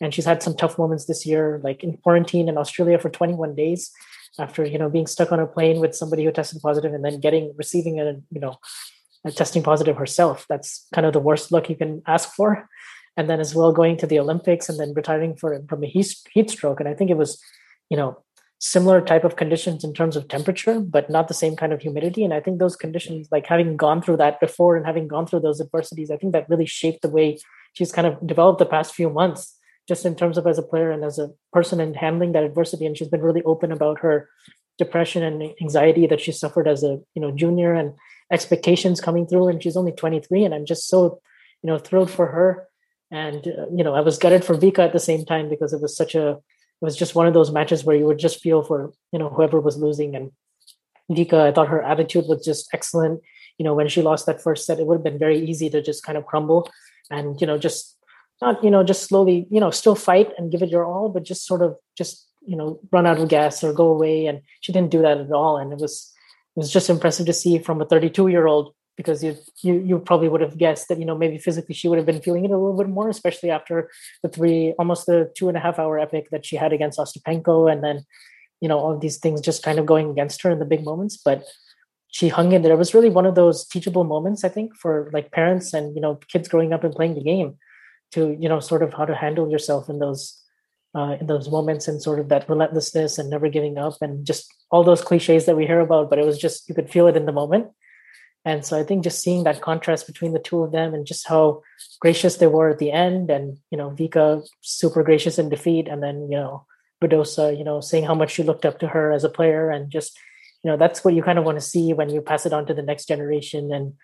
Speaker 2: And she's had some tough moments this year, like in quarantine in Australia for 21 days after you know being stuck on a plane with somebody who tested positive and then getting receiving a you know testing positive herself. That's kind of the worst luck you can ask for. And then as well going to the Olympics and then retiring for, from a heat, heat stroke. And I think it was, you know, similar type of conditions in terms of temperature, but not the same kind of humidity. And I think those conditions, like having gone through that before and having gone through those adversities, I think that really shaped the way she's kind of developed the past few months, just in terms of as a player and as a person and handling that adversity. And she's been really open about her depression and anxiety that she suffered as a you know junior and expectations coming through and she's only 23 and i'm just so you know thrilled for her and uh, you know i was gutted for vika at the same time because it was such a it was just one of those matches where you would just feel for you know whoever was losing and vika i thought her attitude was just excellent you know when she lost that first set it would have been very easy to just kind of crumble and you know just not you know just slowly you know still fight and give it your all but just sort of just you know run out of gas or go away and she didn't do that at all and it was it was just impressive to see from a 32 year old because you, you you probably would have guessed that you know maybe physically she would have been feeling it a little bit more, especially after the three almost the two and a half hour epic that she had against Ostapenko, and then you know all of these things just kind of going against her in the big moments. But she hung in there. It was really one of those teachable moments, I think, for like parents and you know kids growing up and playing the game to you know sort of how to handle yourself in those uh, in those moments and sort of that relentlessness and never giving up and just all those cliches that we hear about but it was just you could feel it in the moment. And so i think just seeing that contrast between the two of them and just how gracious they were at the end and you know vika super gracious in defeat and then you know Badosa, you know saying how much she looked up to her as a player and just you know that's what you kind of want to see when you pass it on to the next generation and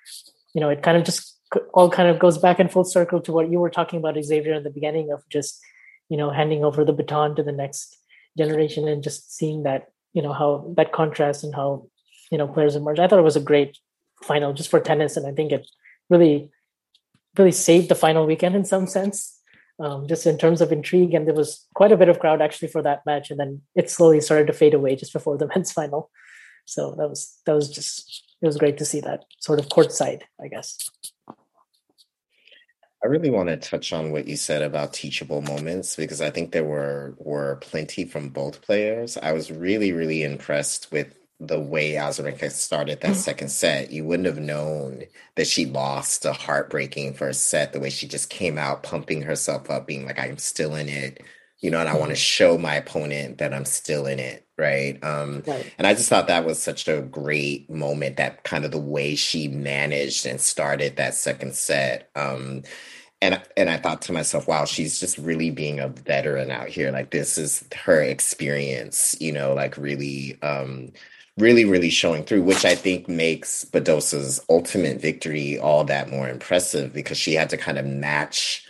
Speaker 2: you know it kind of just all kind of goes back in full circle to what you were talking about xavier in the beginning of just you know handing over the baton to the next generation and just seeing that you know how that contrast and how you know players emerge. I thought it was a great final just for tennis and i think it really really saved the final weekend in some sense um, just in terms of intrigue. And there was quite a bit of crowd actually for that match and then it slowly started to fade away just before the men's final. So that was that was just it was great to see that sort of court side i guess
Speaker 3: I really want to touch on what you said about teachable moments because I think there were were plenty from both players. I was really really impressed with the way Azarenka started that mm. second set. You wouldn't have known that she lost a heartbreaking first set the way she just came out pumping herself up being like I'm still in it you know, and I want to show my opponent that I'm still in it, right? Um, right? And I just thought that was such a great moment. That kind of the way she managed and started that second set. Um, and and I thought to myself, wow, she's just really being a veteran out here. Like this is her experience, you know, like really, um, really, really showing through, which I think makes Badosa's ultimate victory all that more impressive because she had to kind of match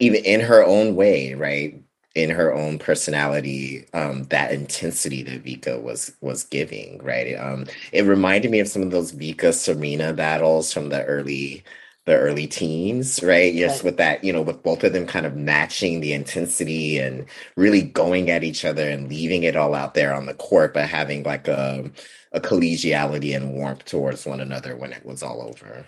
Speaker 3: even in her own way, right? In her own personality um, that intensity that Vika was was giving, right? Um, it reminded me of some of those Vika Serena battles from the early the early teens, right? Yes, right. with that, you know, with both of them kind of matching the intensity and really going at each other and leaving it all out there on the court, but having like a a collegiality and warmth towards one another when it was all over.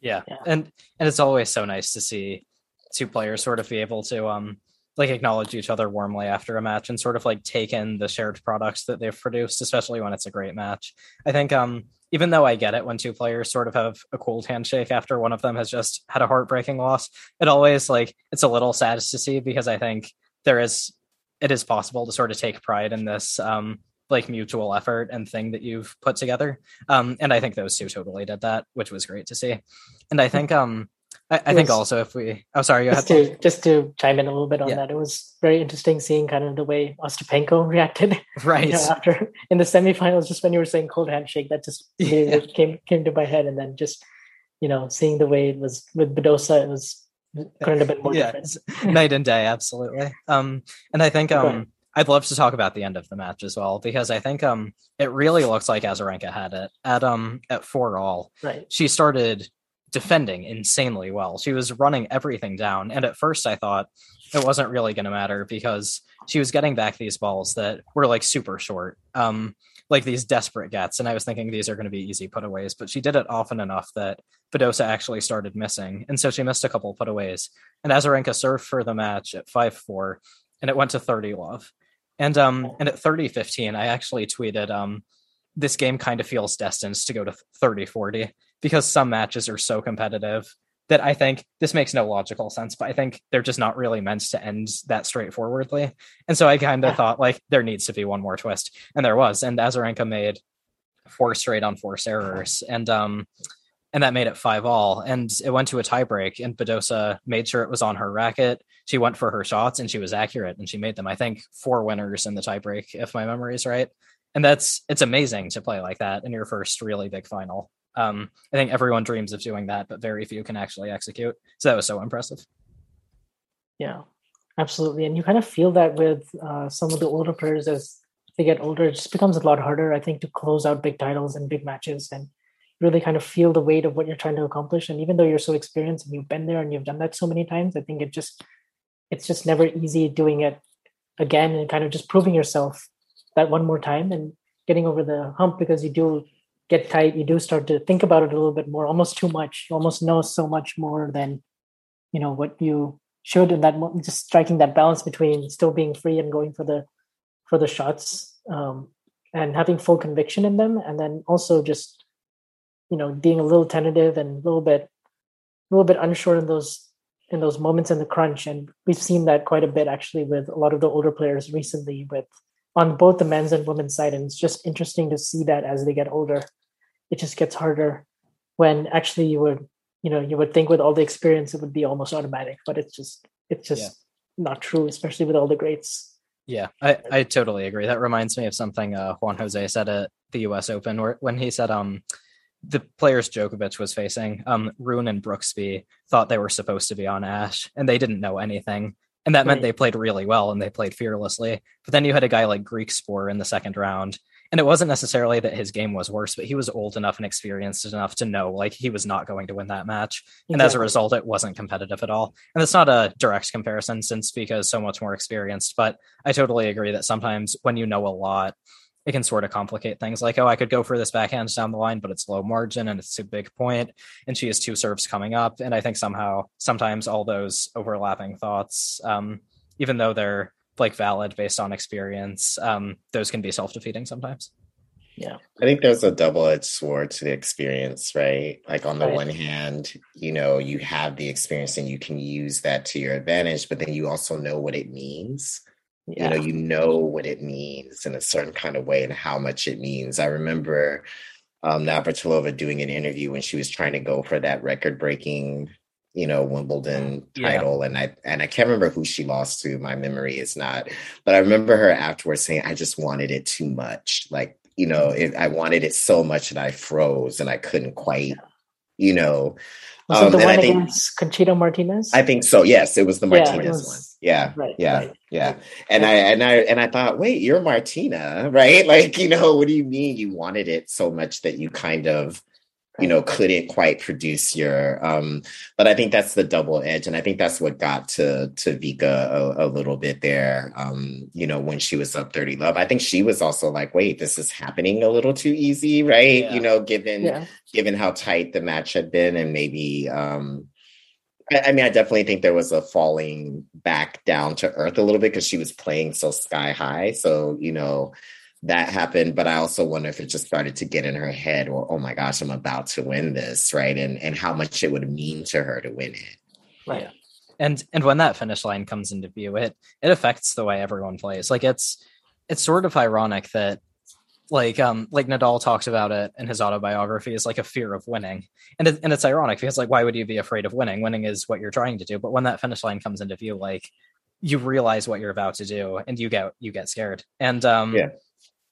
Speaker 4: Yeah. yeah. And and it's always so nice to see two players sort of be able to um like acknowledge each other warmly after a match and sort of like take in the shared products that they've produced, especially when it's a great match. I think um even though I get it when two players sort of have a cold handshake after one of them has just had a heartbreaking loss, it always like it's a little sad to see because I think there is it is possible to sort of take pride in this um like mutual effort and thing that you've put together. Um and I think those two totally did that, which was great to see. And I think um I, I think also if we, oh sorry,
Speaker 2: just to just to chime in a little bit on yeah. that, it was very interesting seeing kind of the way Ostapenko reacted,
Speaker 4: right?
Speaker 2: You know, after in the semifinals, just when you were saying cold handshake, that just yeah. came came to my head, and then just you know seeing the way it was with Badosa, it was couldn't have been more yeah, different.
Speaker 4: night and day, absolutely. Um, and I think um. I'd love to talk about the end of the match as well because I think um it really looks like Azarenka had it at um at four all.
Speaker 2: Right.
Speaker 4: She started defending insanely well. She was running everything down. And at first, I thought it wasn't really going to matter because she was getting back these balls that were like super short, um, like these desperate gets. And I was thinking these are going to be easy putaways, but she did it often enough that Badosa actually started missing. And so she missed a couple putaways. And Azarenka served for the match at 5 4, and it went to 30 love. And um and at 30 15, I actually tweeted um this game kind of feels destined to go to 30 40 because some matches are so competitive that I think this makes no logical sense, but I think they're just not really meant to end that straightforwardly. And so I kind of thought like there needs to be one more twist, and there was. And Azarenka made four straight on force errors, and um, and that made it five all. And it went to a tiebreak, and Badosa made sure it was on her racket. She went for her shots, and she was accurate, and she made them. I think four winners in the tiebreak, if my memory is right. And that's it's amazing to play like that in your first really big final. Um, I think everyone dreams of doing that, but very few can actually execute. So that was so impressive.
Speaker 2: Yeah, absolutely. And you kind of feel that with uh, some of the older players as they get older, it just becomes a lot harder, I think, to close out big titles and big matches and really kind of feel the weight of what you're trying to accomplish. And even though you're so experienced and you've been there and you've done that so many times, I think it just it's just never easy doing it again and kind of just proving yourself that one more time and getting over the hump because you do get tight, you do start to think about it a little bit more, almost too much. You almost know so much more than you know what you should, and that just striking that balance between still being free and going for the for the shots um, and having full conviction in them, and then also just you know being a little tentative and a little bit a little bit unsure in those in those moments in the crunch and we've seen that quite a bit actually with a lot of the older players recently with on both the men's and women's side and it's just interesting to see that as they get older it just gets harder when actually you would you know you would think with all the experience it would be almost automatic but it's just it's just yeah. not true especially with all the greats
Speaker 4: yeah i i totally agree that reminds me of something uh, juan jose said at the us open where when he said um the players Djokovic was facing, um, Rune and Brooksby thought they were supposed to be on Ashe, and they didn't know anything. And that meant they played really well and they played fearlessly. But then you had a guy like Griekspoor in the second round. And it wasn't necessarily that his game was worse, but he was old enough and experienced enough to know like he was not going to win that match. And as a result, it wasn't competitive at all. And it's not a direct comparison since Vika is so much more experienced. But I totally agree that sometimes when you know a lot, it can sort of complicate things like, oh, I could go for this backhand down the line, but it's low margin and it's a big point, and she has two serves coming up. And I think somehow sometimes all those overlapping thoughts, um, even though they're like valid based on experience, um, those can be self-defeating sometimes.
Speaker 2: Yeah.
Speaker 3: I think there's a double-edged sword to the experience, right? Like on the
Speaker 2: Right.
Speaker 3: one hand, you know, you have the experience and you can use that to your advantage, but then you also know what it means.
Speaker 2: Yeah.
Speaker 3: you know you know what it means in a certain kind of way and how much it means i remember um navratilova doing an interview when she was trying to go for that record breaking you know wimbledon
Speaker 4: Yeah.
Speaker 3: title and i and i can't remember who she lost to my memory is not but i remember her afterwards saying i just wanted it too much like you know it, i wanted it so much that i froze and i couldn't quite you know
Speaker 2: Was it
Speaker 3: um,
Speaker 2: the one
Speaker 3: I think-
Speaker 2: against Conchita Martinez?
Speaker 3: I think so. Yes, it was the
Speaker 2: Yeah,
Speaker 3: Martinez
Speaker 2: was-
Speaker 3: one. Yeah,
Speaker 2: right,
Speaker 3: yeah,
Speaker 2: right.
Speaker 3: yeah. And I and I and I thought, wait, you're Martina, right? Like, you know, what do you mean you wanted it so much that you kind of, you know, couldn't quite produce your um but I think that's the double edge. And I think that's what got to to Vika a, a little bit there. Um, you know, when she was up 30 love. I think she was also like, wait, this is happening a little too easy, right?
Speaker 4: Yeah.
Speaker 3: You know, given
Speaker 2: yeah.
Speaker 3: given how tight the match had been and maybe um I, I mean I definitely think there was a falling back down to earth a little bit because she was playing so sky high so you know that happened but I also wonder if it just started to get in her head or oh my gosh I'm about to win this right? And and how much it would mean to her to win it.
Speaker 2: Right.
Speaker 4: and and when that finish line comes into view it it affects the way everyone plays. Like it's it's sort of ironic that like um like nadal talks about it in his autobiography is like a fear of winning. And it, and it's ironic because like why would you be afraid of winning? Winning is what you're trying to do. But when that finish line comes into view like you realize what you're about to do and you get you get scared. And um
Speaker 3: Yeah.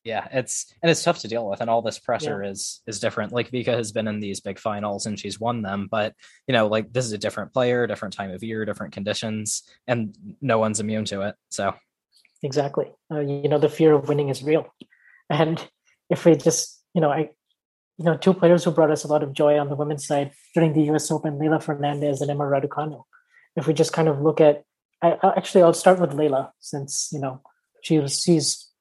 Speaker 4: Yeah it's and it's tough to deal with and all this pressure is is different like vika has been in these big finals and she's won them but you know like this is a different player different time of year different conditions and no one's immune to it so
Speaker 2: Exactly. Uh, you know, the fear of winning is real. And if we just, you know, I, you know, two players who brought us a lot of joy on the women's side during the U.S. Open, Leylah Fernandez and Emma Raducanu. If we just kind of look at, I, I actually I'll start with Leylah since you know she was she's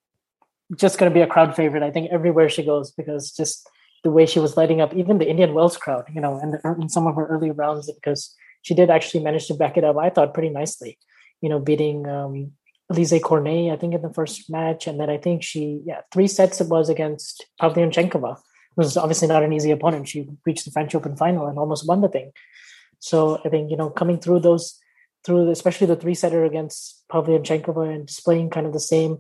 Speaker 2: just going to be a crowd favorite. I think everywhere she goes because just the way she was lighting up even the Indian Wells crowd, you know, and in some of her early rounds because she did actually manage to back it up. I thought pretty nicely, you know, beating um, Alizé Cornet, I think, in the first match. And then I think she, yeah, three sets it was against Pavlyuchenkova, who was obviously not an easy opponent. She reached the French Open final and almost won the thing. So I think, you know, coming through those, through especially the three setter against Pavlyuchenkova and displaying kind of the same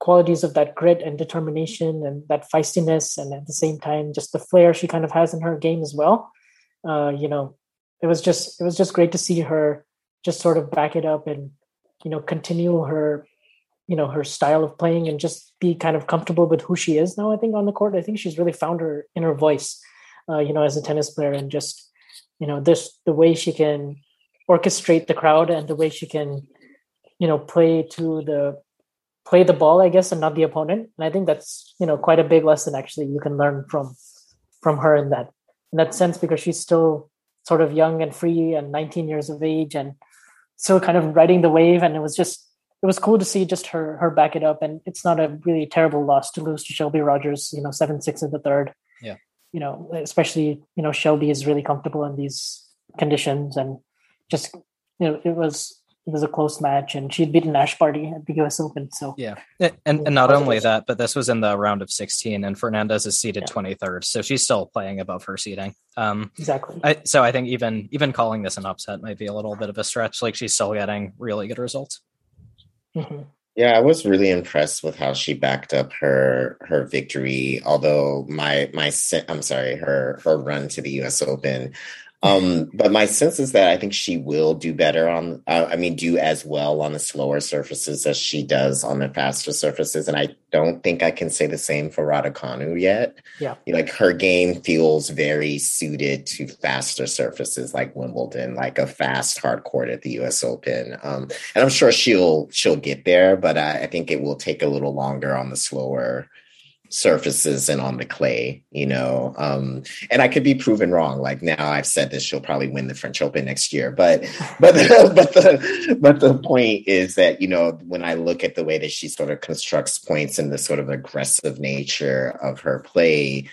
Speaker 2: qualities of that grit and determination and that feistiness, and at the same time, just the flair she kind of has in her game as well. Uh, you know, it was just, it was just great to see her just sort of back it up and you know continue her you know her style of playing and just be kind of comfortable with who she is now i think on the court i think she's really found her inner voice uh, you know as a tennis player and just you know this the way she can orchestrate the crowd and the way she can you know play to the play the ball i guess and not the opponent. And i think that's you know quite a big lesson actually you can learn from from her in that in that sense because she's still sort of young and free and 19 years of age and still kind of riding the wave. And it was just it was cool to see just her her back it up. And it's not a really terrible loss to lose to Shelby Rogers you know 7-6 in the third.
Speaker 4: Yeah.
Speaker 2: you know especially you know Shelby is really comfortable in these conditions and just you know it was it was a close match and she'd beaten Ash Barty at the US Open so
Speaker 4: Yeah, and and, and not only that, but this was in the round of 16, and Fernandez is seated
Speaker 2: Yeah.
Speaker 4: 23rd, so she's still playing above her seating. Um,
Speaker 2: exactly
Speaker 4: I, so I think even even calling this an upset might be a little bit of a stretch. Like she's still getting really good results.
Speaker 2: Mhm.
Speaker 3: Yeah, I was really impressed with how she backed up her her victory. Although my my I'm sorry, her her run to the U.S. Open. Um, but my sense is that I think she will do better on. Uh, I mean, do as well on the slower surfaces as she does on the faster surfaces. And I don't think I can say the same for Raducanu yet.
Speaker 2: Yeah.
Speaker 3: Like her game feels very suited to faster surfaces like Wimbledon, like a fast hard court at the U.S. Open. Um, and I'm sure she'll she'll get there, but I, I think it will take a little longer on the slower surfaces and on the clay, you know. Um, and I could be proven wrong. Like now I've said this, she'll probably win the French Open next year. But but the, but the but the point is that, you know, when I look at the way that she sort of constructs points and the sort of aggressive nature of her play,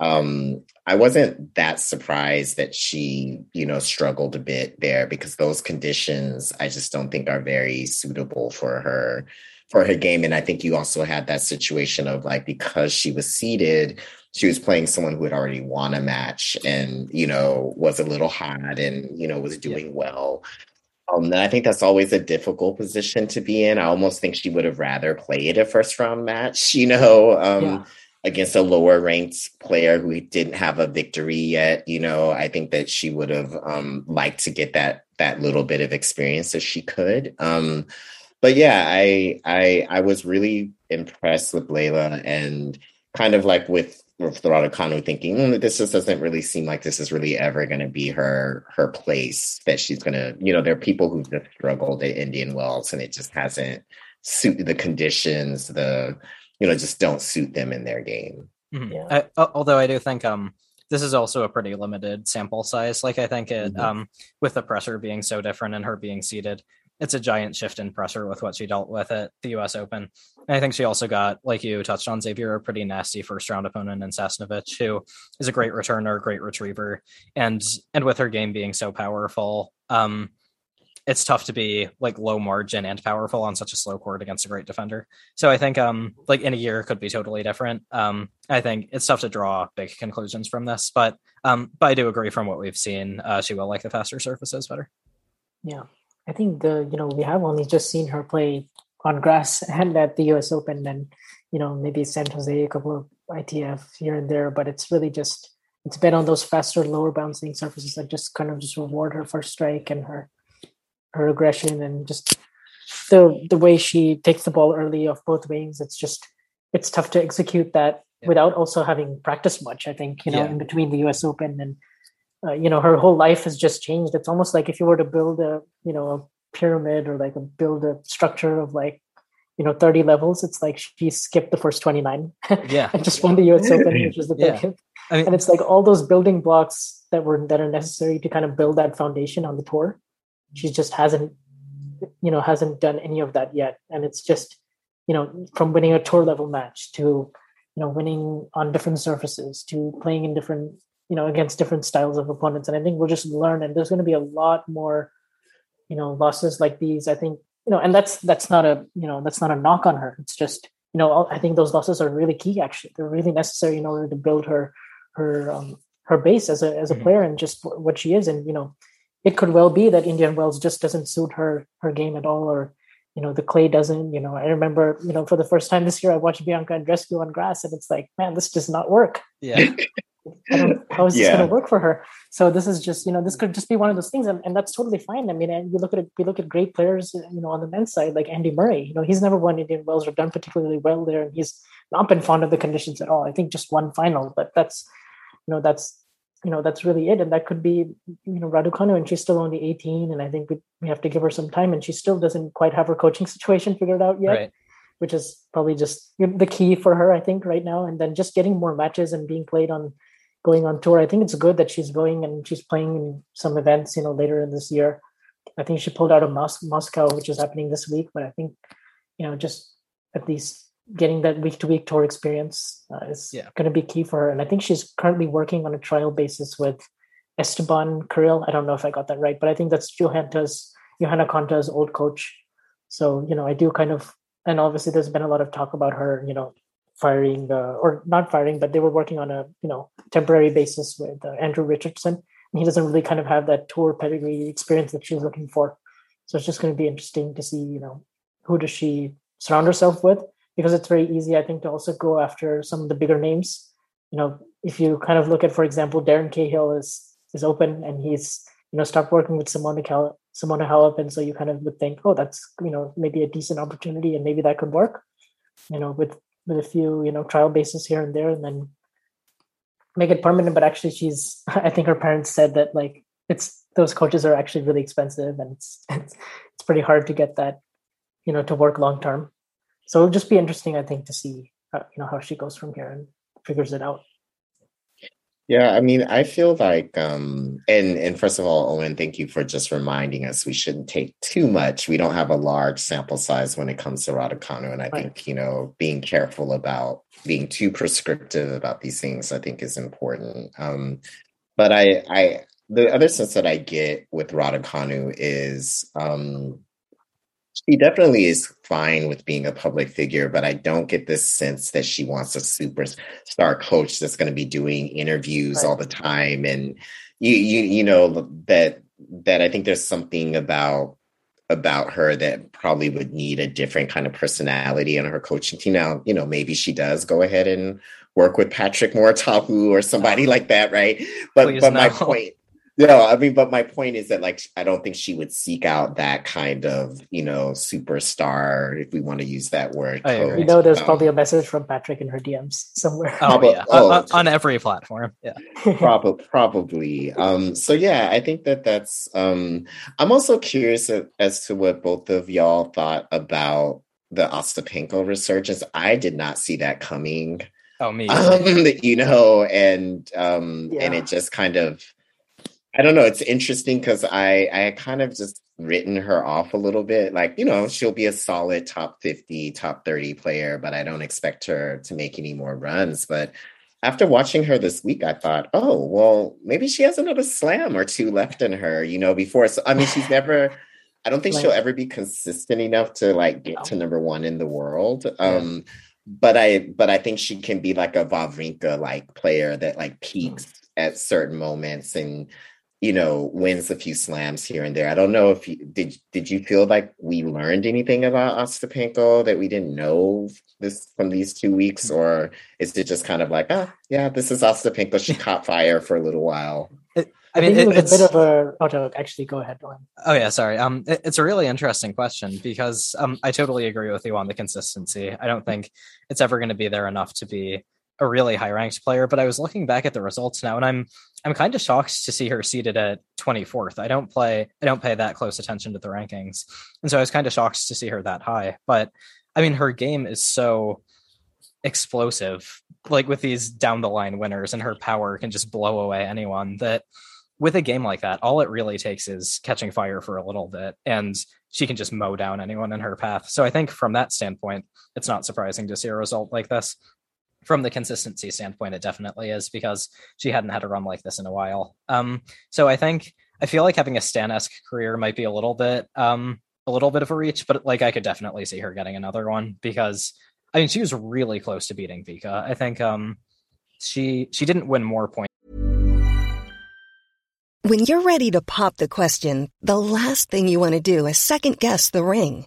Speaker 3: um, I wasn't that surprised that she, you know, struggled a bit there because those conditions I just don't think are very suitable for her for her game. And I think you also had that situation of like because she was seated, she was playing someone who had already won a match and, you know, was a little hot and, you know, was doing yeah. well. Um, and I think that's always a difficult position to be in. I almost think she would have rather played a first round match, you know, um, yeah. against a lower ranked player who didn't have a victory yet. You know, I think that she would have um, liked to get that that little bit of experience as she could. Um, but yeah, I I I was really impressed with Leylah and kind of like with with Raducanu thinking mm, this just doesn't really seem like this is really ever going to be her her place that she's going to you know there are people who've just struggled at Indian Wells and it just hasn't suited the conditions the you know just don't suit them in their game.
Speaker 4: Mm-hmm. Yeah. I, although I do think um this is also a pretty limited sample size. Like I think it mm-hmm. um with the pressure being so different and her being seated, it's a giant shift in pressure with what she dealt with at the U.S. Open. And I think she also got, like you touched on, Xavier, a pretty nasty first round opponent in Sasnovich, who is a great returner, great retriever, and and with her game being so powerful, um, it's tough to be like low margin and powerful on such a slow court against a great defender. So I think um like in a year could be totally different. Um I think it's tough to draw big conclusions from this, but um but I do agree from what we've seen, uh, she will like the faster surfaces better.
Speaker 2: Yeah, I think the you know we have only just seen her play on grass and at the U.S. Open, and you know maybe San Jose, a couple of ITF here and there, but it's really just it's been on those faster, lower bouncing surfaces that just kind of just reward her for strike and her her aggression and just the the way she takes the ball early off both wings. It's just it's tough to execute that yeah. without also having practiced much. I think you know yeah. in between the U.S. Open and uh, you know her whole life has just changed. It's almost like if you were to build a you know a pyramid or like a build a structure of like you know 30 levels it's like she skipped the first 29
Speaker 4: yeah.
Speaker 2: And just won the us open which was the yeah. I mean, and it's like all those building blocks that were that are necessary to kind of build that foundation on the tour she just hasn't you know hasn't done any of that yet. And it's just you know from winning a tour level match to you know winning on different surfaces to playing in different you know against different styles of opponents. And i think we'll just learn and there's going to be a lot more you know losses like these. I think you know and that's that's not a you know that's not a knock on her. It's just you know i think those losses are really key actually. They're really necessary in order to build her her um, her base as a as a mm-hmm. player and just what she is. And you know it could well be that indian wells just doesn't suit her her game at all or you know the clay doesn't you know. I remember you know for the first time this year i watched bianca andreescu on grass and it's like man this does not work.
Speaker 4: Yeah
Speaker 2: how is this yeah. going to work for her? So this is just, you know, this could just be one of those things, and, and that's totally fine. I mean, and you look at it, we look at great players, you know, on the men's side, like Andy Murray. You know, he's never won Indian Wells or done particularly well there, and he's not been fond of the conditions at all. I think just one final, but that's, you know, that's, you know, that's really it. And that could be, you know, Raducanu, and she's still only 18, and I think we, we have to give her some time, and she still doesn't quite have her coaching situation figured out yet. Right which is probably just the key for her, I think, right now. And then just getting more matches and being played on going on tour. I think it's good that she's going and she's playing in some events, you know, later in this year. I think she pulled out of Mos- Moscow, which is happening this week. But I think, you know, just at least getting that week to week tour experience uh, is yeah. going to be key for her. And I think she's currently working on a trial basis with Esteban Carril. I don't know if I got that right, but I think that's Johanna's, Johanna Konta's old coach. So, you know, I do kind of, and obviously there's been a lot of talk about her, you know, firing or not firing, but they were working on a you know temporary basis with uh, Andrew Richardson, and he doesn't really kind of have that tour pedigree experience that she's looking for. So it's just going to be interesting to see you know who does she surround herself with because it's very easy I think to also go after some of the bigger names. You know, if you kind of look at, for example, Darren Cahill is is open and he's you know stopped working with Simona Cal- Simona Halep, and so you kind of would think, oh, that's you know maybe a decent opportunity, and maybe that could work. You know, with with a few you know trial bases here and there and then make it permanent but actually she's i think her parents said that like it's those coaches are actually really expensive and it's it's, it's pretty hard to get that you know to work long term so it'll just be interesting i think to see uh, you know how she goes from here and figures it out.
Speaker 3: Yeah, I mean, I feel like, um, and and first of all, Owen, thank you for just reminding us we shouldn't take too much. We don't have a large sample size when it comes to Raducanu, and I right. think you know being careful about being too prescriptive about these things, I think, is important. Um, but I, I, the other sense that I get with Raducanu is um, she definitely is fine with being a public figure, but I don't get this sense that she wants a superstar coach that's going to be doing interviews right. all the time. And you, you, you know that that I think there's something about about her that probably would need a different kind of personality in her coaching team. Now, you know, maybe she does go ahead and work with Patrick Mouratoglou or somebody oh. like that, right? But Please but no. my point no, I mean, but my point is that like I don't think she would seek out that kind of you know superstar, if we want to use that word.
Speaker 2: Oh, you know, there's um, probably a message from Patrick in her DMs somewhere.
Speaker 4: Oh yeah, oh, on, on, every platform. Yeah,
Speaker 3: probably, probably. Um, so yeah, I think that that's. Um, I'm also curious as to what both of y'all thought about the Ostapenko resurgence. I did not see that coming.
Speaker 4: Oh me,
Speaker 3: um, you know, and um, yeah. and it just kind of I don't know. It's interesting because I I kind of just written her off a little bit. Like, you know, she'll be a solid top 50, top 30 player, but I don't expect her to make any more runs. But after watching her this week, I thought, oh, well, maybe she has another slam or two left in her, you know, before. So, I mean, she's never, I don't think she'll ever be consistent enough to like get to number one in the world. Um, but I, but I think she can be like a Wawrinka like player that like peaks mm. at certain moments and you know, wins a few slams here and there. I don't know if you did did you feel like we learned anything about Ostapenko that we didn't know this from these two weeks, or is it just kind of like, ah, yeah, this is Ostapenko. She caught fire for a little while.
Speaker 2: It, I mean, I it, it it's a bit of a. Oh, no, actually, go ahead, Ryan.
Speaker 4: Oh yeah, sorry. Um, it, it's a really interesting question because um, I totally agree with you on the consistency. I don't think it's ever going to be there enough to be a really high ranked player, but I was looking back at the results now and I'm I'm kind of shocked to see her seated at 24th. I don't play I don't pay that close attention to the rankings. And so I was kind of shocked to see her that high. But I mean her game is so explosive like with these down the line winners and her power can just blow away anyone that with a game like that all it really takes is catching fire for a little bit and she can just mow down anyone in her path. So I think from that standpoint it's not surprising to see a result like this from the consistency standpoint, it definitely is because she hadn't had a run like this in a while. Um, so I think I feel like having a Stan-esque career might be a little bit um, a little bit of a reach, but like I could definitely see her getting another one because I mean she was really close to beating Vika. I think um, she she didn't win more points.
Speaker 5: When you're ready to pop the question, the last thing you want to do is second guess the ring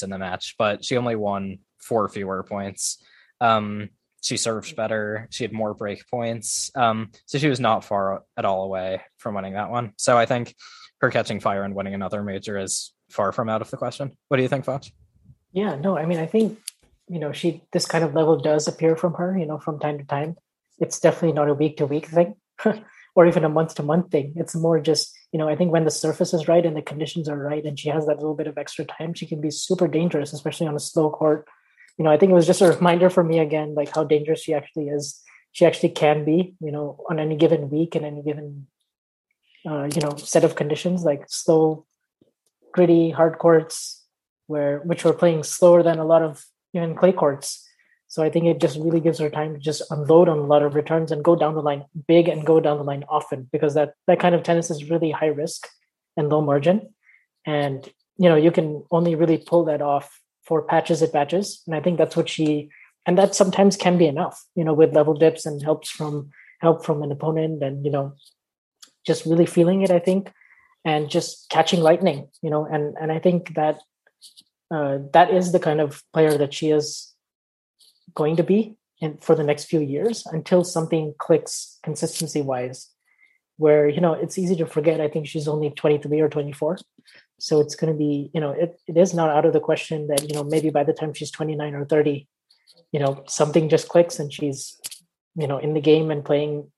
Speaker 4: in the match, but she only won four fewer points. Um, she served better. She had more break points. Um, so she was not far at all away from winning that one. So I think her catching fire and winning another major is far from out of the question. What do you think, Fox?
Speaker 2: Yeah, no, I mean, I think you know she this kind of level does appear from her. You know, from time to time. It's definitely not a week to week thing. or even a month to month thing. It's more just, you know, I think when the surface is right and the conditions are right and she has that little bit of extra time, she can be super dangerous, especially on a slow court. You know, I think it was just a reminder for me again, like how dangerous she actually is. She actually can be, you know, on any given week and any given, uh, you know, set of conditions, like slow, gritty, hard courts, where which were playing slower than a lot of even clay courts. So I think it just really gives her time to just unload on a lot of returns and go down the line big and go down the line often because that that kind of tennis is really high risk and low margin. And you know, you can only really pull that off for patches at patches. And I think that's what she and that sometimes can be enough, you know, with level dips and helps from help from an opponent and, you know, just really feeling it, I think, and just catching lightning, you know, and and I think that uh, that is the kind of player that she is going to be in, for the next few years until something clicks consistency wise where you know it's easy to forget. I think she's only 23 or 24 so it's going to be you know it, it is not out of the question that you know maybe by the time she's 29 or 30 you know something just clicks and she's you know in the game and playing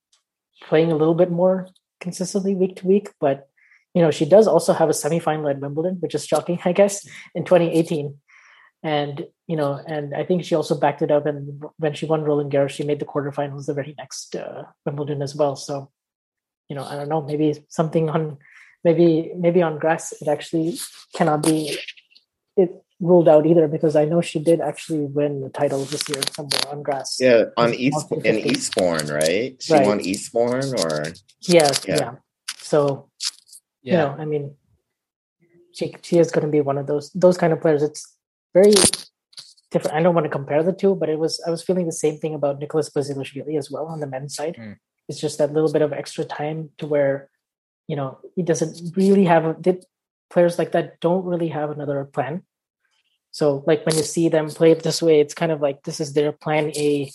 Speaker 2: playing a little bit more consistently week to week. But you know she does also have a semifinal at wimbledon which is shocking i guess in 2018 and you know, and I think she also backed it up. And when she won Roland Garros, she made the quarterfinals the very next uh, Wimbledon as well. So, you know, I don't know, maybe something on, maybe maybe on grass it actually cannot be it ruled out either because I know she did actually win the title this year somewhere on grass.
Speaker 3: Yeah, on East in Eastbourne, right? She right. won Eastbourne, or
Speaker 2: yeah, yeah. yeah. So, yeah. you know, I mean, she she is going to be one of those those kind of players. It's very different. I don't want to compare the two, but it was I was feeling the same thing about Nicholas Basilashvili as well on the men's side. Mm. It's just that little bit of extra time to where, you know, he doesn't really have a, did, players like that don't really have another plan. So like when you see them play it this way, it's kind of like this is their plan A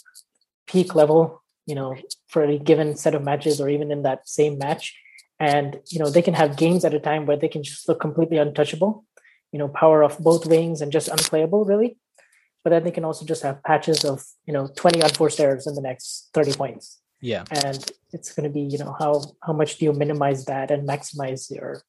Speaker 2: peak level, you know, for a given set of matches or even in that same match. And you know, they can have games at a time where they can just look completely untouchable you know power of both wings and just unplayable really. But then they can also just have patches of you know 20 unforced errors in the next 30 points.
Speaker 4: Yeah.
Speaker 2: And it's going to be you know how how much do you minimize that and maximize your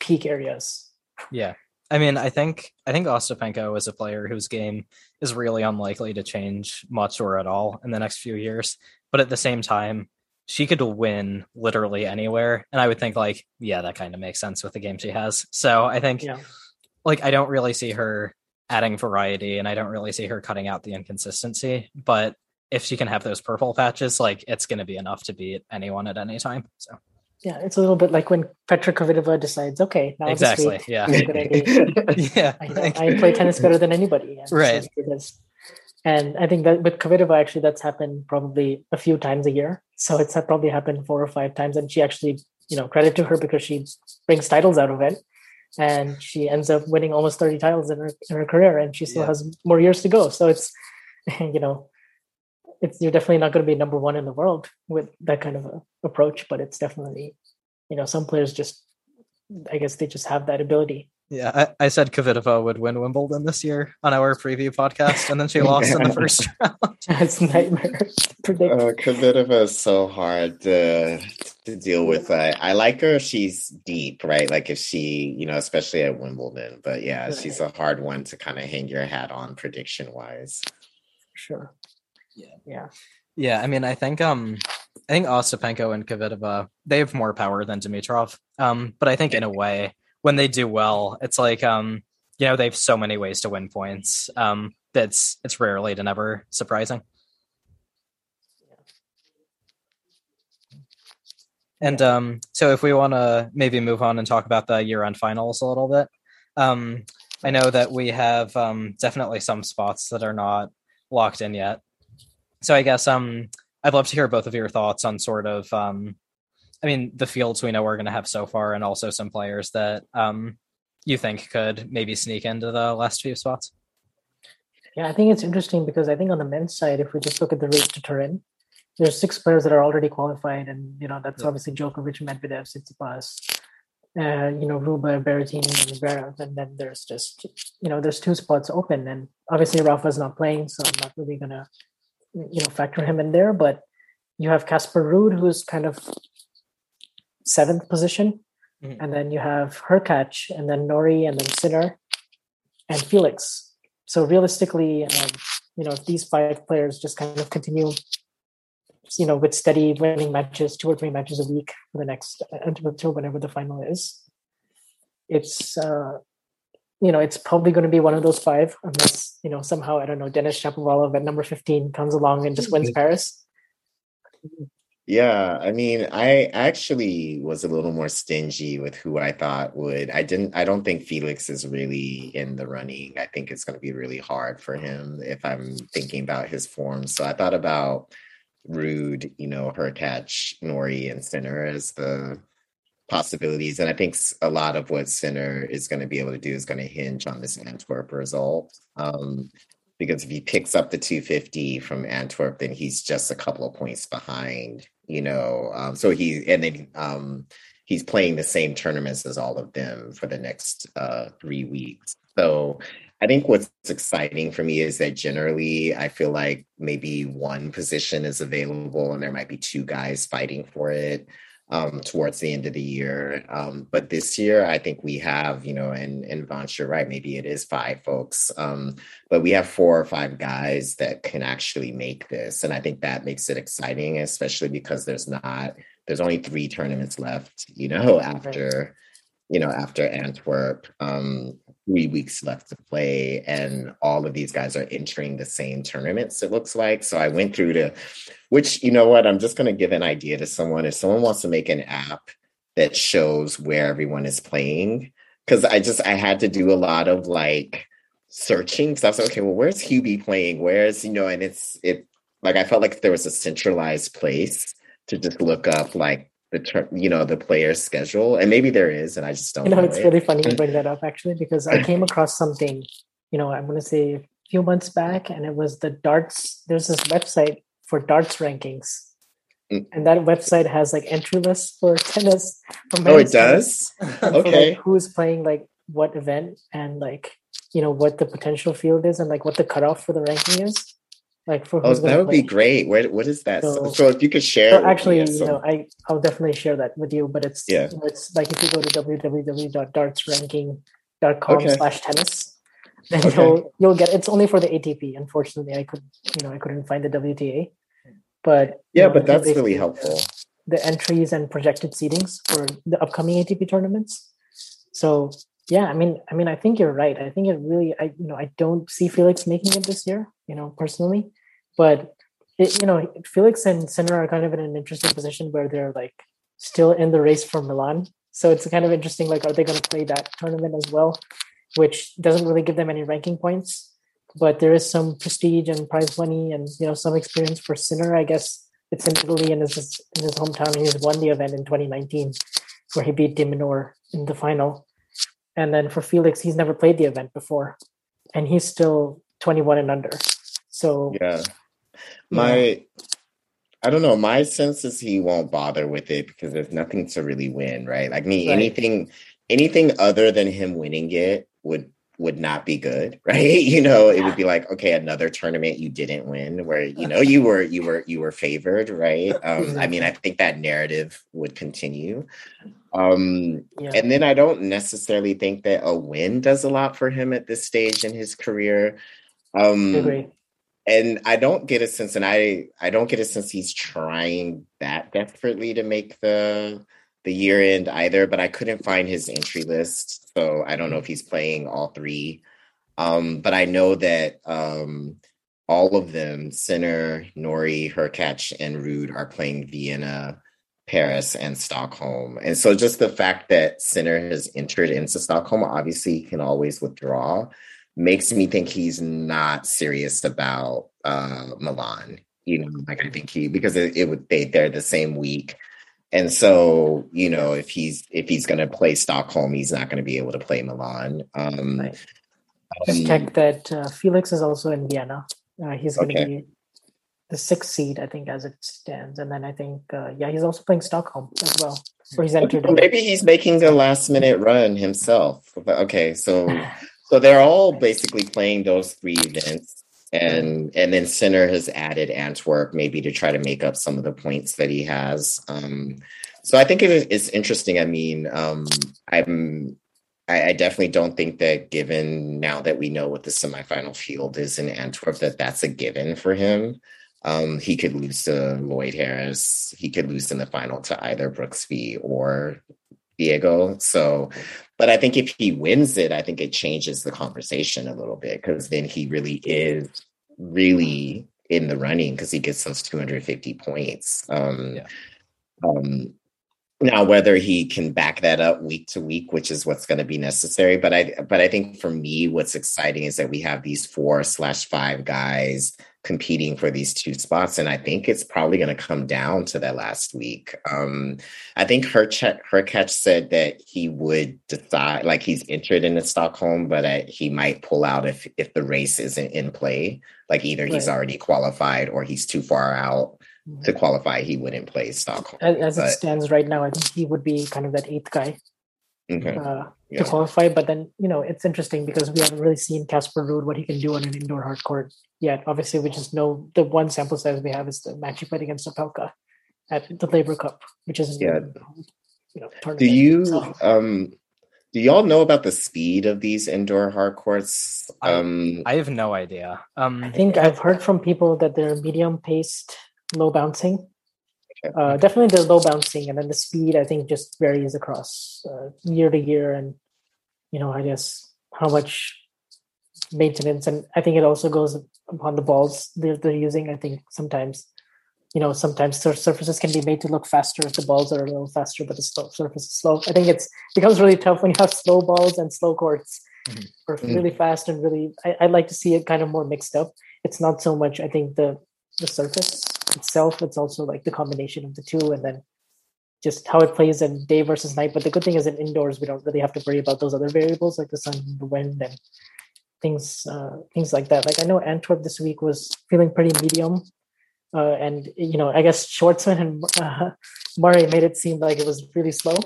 Speaker 2: peak areas?
Speaker 4: Yeah. I mean i think i think ostapenko is a player whose game is really unlikely to change much or at all in the next few years. But at the same time she could win literally anywhere. And I would think like, yeah, that kind of makes sense with the game she has. So I think yeah. like I don't really see her adding variety and I don't really see her cutting out the inconsistency. But if she can have those purple patches, like it's gonna be enough to beat anyone at any time. So
Speaker 2: yeah, it's a little bit like when Petra Kvitova decides, okay, now
Speaker 4: exactly, yeah,
Speaker 2: yeah, I, I, play tennis better than anybody,
Speaker 4: right?
Speaker 2: And I think that with Kvitova, actually, that's happened probably a few times a year. So it's probably happened four or five times. And she actually, you know, credit to her because she brings titles out of it. And she ends up winning almost 30 titles in her, in her career. And she still yeah. has more years to go. So it's, you know, it's you're definitely not going to be number one in the world with that kind of a approach. But it's definitely, you know, some players just, I guess they just have that ability.
Speaker 4: Yeah, I, I, said Kvitova would win Wimbledon this year on our preview podcast, and then she lost in the first round.
Speaker 2: That's nightmare.
Speaker 3: Predict. Uh, Kvitova is so hard to to deal with. Uh, I like her; she's deep, right? Like if she, you know, especially at Wimbledon. But yeah, right. she's a hard one to kind of hang your hat on prediction wise.
Speaker 2: Sure.
Speaker 4: Yeah. Yeah. Yeah. I mean, I think um, I think Ostapenko and Kvitova they have more power than Dimitrov. Um, but I think in a way when they do well, it's like um, you know, they have so many ways to win points. Um, that's it's rarely to never surprising. And um, so if we want to maybe move on and talk about the year-end finals a little bit, um, I know that we have um, definitely some spots that are not locked in yet. So I guess um, I'd love to hear both of your thoughts on sort of um, I mean, the fields we know we're going to have so far, and also some players that um, you think could maybe sneak into the last few spots.
Speaker 2: Yeah, I think it's interesting because I think on the men's side, if we just look at the race to Turin, there's six players that are already qualified, and you know that's yeah. obviously Djokovic, Medvedev, Tsitsipas, uh, you know Ruba, Berrettini, and Zverev, and then there's just you know there's two spots open, and obviously Rafa's not playing, so I'm not really gonna you know factor him in there, but you have Casper Ruud, who's kind of seventh position. Mm-hmm. And then you have Hurkacz, and then Norrie, and then Sinner, and Felix. So realistically, um, you know, if these five players just kind of continue, you know, with steady winning matches, two or three matches a week for the next until whenever the final is, it's uh, you know, it's probably going to be one of those five, unless you know somehow I don't know Denis Shapovalov at number fifteen comes along and just wins Paris.
Speaker 3: Yeah, I mean, I actually was a little more stingy with who I thought would. I didn't. I don't think Felix is really in the running. I think it's going to be really hard for him if I'm thinking about his form. So I thought about Ruud, you know, Hurkacz, Norrie and Sinner as the possibilities. And I think a lot of what Sinner is going to be able to do is going to hinge on this Antwerp result. Um, because if he picks up the 250 from Antwerp, then he's just a couple of points behind you know um, so he and then um, he's playing the same tournaments as all of them for the next uh, three weeks. So i think what's exciting for me is that generally i feel like maybe one position is available and there might be two guys fighting for it um, towards the end of the year. Um, but this year, I think we have, you know, and and Vance, you're right. Maybe it is five folks, um, but we have four or five guys that can actually make this, and I think that makes it exciting, especially because there's not there's only three tournaments left, you know, after you know, after Antwerp, um, three weeks left to play, and all of these guys are entering the same tournaments, it looks like. So I went through to, which, you know what, I'm just going to give an idea to someone. If someone wants to make an app that shows where everyone is playing, because I just, I had to do a lot of like searching. So I was like, okay, well, where's Hubie playing? Where's, you know, and it's, it, like, I felt like there was a centralized place to just look up like the term, you know, the player's schedule, and maybe there is, and I just don't.
Speaker 2: You know,
Speaker 3: know
Speaker 2: it's
Speaker 3: it.
Speaker 2: really funny you bring that up actually because I came across something. You know, I'm going to say a few months back, and it was the darts. There's this website for darts rankings, mm. and that website has like entry lists for tennis. For
Speaker 3: oh, it does. okay,
Speaker 2: like who's playing like what event and like you know what the potential field is and like what the cutoff for the ranking is like for
Speaker 3: oh that would play. be great. Where what is that? So, so if you could share
Speaker 2: so actually you know i i'll definitely share that with you but it's yeah. you know, it's like if you go to www.dartsranking.com okay. slash tennis then okay. you'll you'll get it's only for the atp unfortunately i could you know i couldn't find the wta but
Speaker 3: yeah
Speaker 2: know,
Speaker 3: but that's really helpful.
Speaker 2: the entries and projected seedings for the upcoming atp tournaments. So yeah i mean i mean i think you're right. I think it really i you know i don't see felix making it this year you know personally but it, you know felix and sinner are kind of in an interesting position where they're like still in the race for milan. So it's kind of interesting like are they going to play that tournament as well which doesn't really give them any ranking points but there is some prestige and prize money and you know some experience for sinner i guess. It's in italy and is in his hometown. He's won the event in 2019 where he beat de Minaur in the final. And then for Felix, he's never played the event before, and he's still 21 and under. So
Speaker 3: yeah, my. I don't know. My sense is he won't bother with it because there's nothing to really win, right? Like me, right. anything anything other than him winning it would would not be good, right? You know, it would be like, okay, another tournament you didn't win where, you know, you were you were you were favored, right? Um, I mean, I think that narrative would continue. Um, yeah. and then I don't necessarily think that a win does a lot for him at this stage in his career. Um, and I don't get a sense, and I I don't get a sense he's trying that desperately to make the the year end either, but I couldn't find his entry list. So I don't know if he's playing all three. Um, but I know that um, all of them, Sinner, Norrie, Hurkacz, and Ruud, are playing Vienna, Paris, and Stockholm. And so just the fact that Sinner has entered into Stockholm, obviously he can always withdraw, makes me think he's not serious about uh, Milan. You know, like I think he because it, it would they they're the same week and so, you know, if he's if he's going to play Stockholm, he's not going to be able to play Milan. Um, right.
Speaker 2: Just um, check that uh, Felix is also in Vienna. Uh, he's going to okay. be the sixth seed, I think, as it stands. And then I think, uh, yeah, he's also playing Stockholm as well. Where he's entered.
Speaker 3: Maybe he's making the last minute run himself. But okay, so so they're all basically playing those three events and and then Sinner has added Antwerp maybe to try to make up some of the points that he has. Um, so I think it is interesting. I mean, um, I'm I, I, definitely don't think that given now that we know what the semifinal field is in Antwerp, that that's a given for him. Um, he could lose to Lloyd Harris. He could lose in the final to either Brooksby or Diego. So but I think if he wins it, I think it changes the conversation a little bit because then he really is really in the running because he gets those 250 points. Um, yeah. um, now, whether he can back that up week to week, which is what's going to be necessary, but I but I think for me, what's exciting is that we have these four slash five guys competing for these two spots, and I think it's probably going to come down to that last week. Um, I think her check, Hurkacz said that he would decide, like he's entered into Stockholm, but uh, he might pull out if if the race isn't in play. Like either right. he's already qualified or he's too far out to qualify, he wouldn't play Stockholm.
Speaker 2: As, as but, it stands right now, I think he would be kind of that eighth guy okay. uh, yeah. to qualify. But then, you know, it's interesting because we haven't really seen Casper Ruud what he can do on an indoor hard court yet. Obviously, we just know the one sample size we have is the match he played against Opelka at the Laver Cup, which is
Speaker 3: yeah. You know, do you so. um do y'all know about the speed of these indoor hard courts?
Speaker 4: Um, I, I have no idea. Um,
Speaker 2: I think I've heard from people that they're medium paced low bouncing. Uh, definitely the low bouncing, and then the speed I think just varies across uh, year to year, and you know I guess how much maintenance, and I think it also goes upon the balls they're, they're using. I think sometimes, you know, sometimes surfaces can be made to look faster if the balls are a little faster, but the slow, surface is slow. I think it's becomes really tough when you have slow balls and slow courts, mm-hmm. or really fast and really. I, I like to see it kind of more mixed up. It's not so much. I think the the surface itself. It's also like the combination of the two, and then just how it plays in day versus night. But the good thing is in indoors, we don't really have to worry about those other variables like the sun, the wind, and things uh, things like that. Like I know Antwerp this week was feeling pretty medium, uh, and you know I guess Schwartzman and uh, Murray made it seem like it was really slow.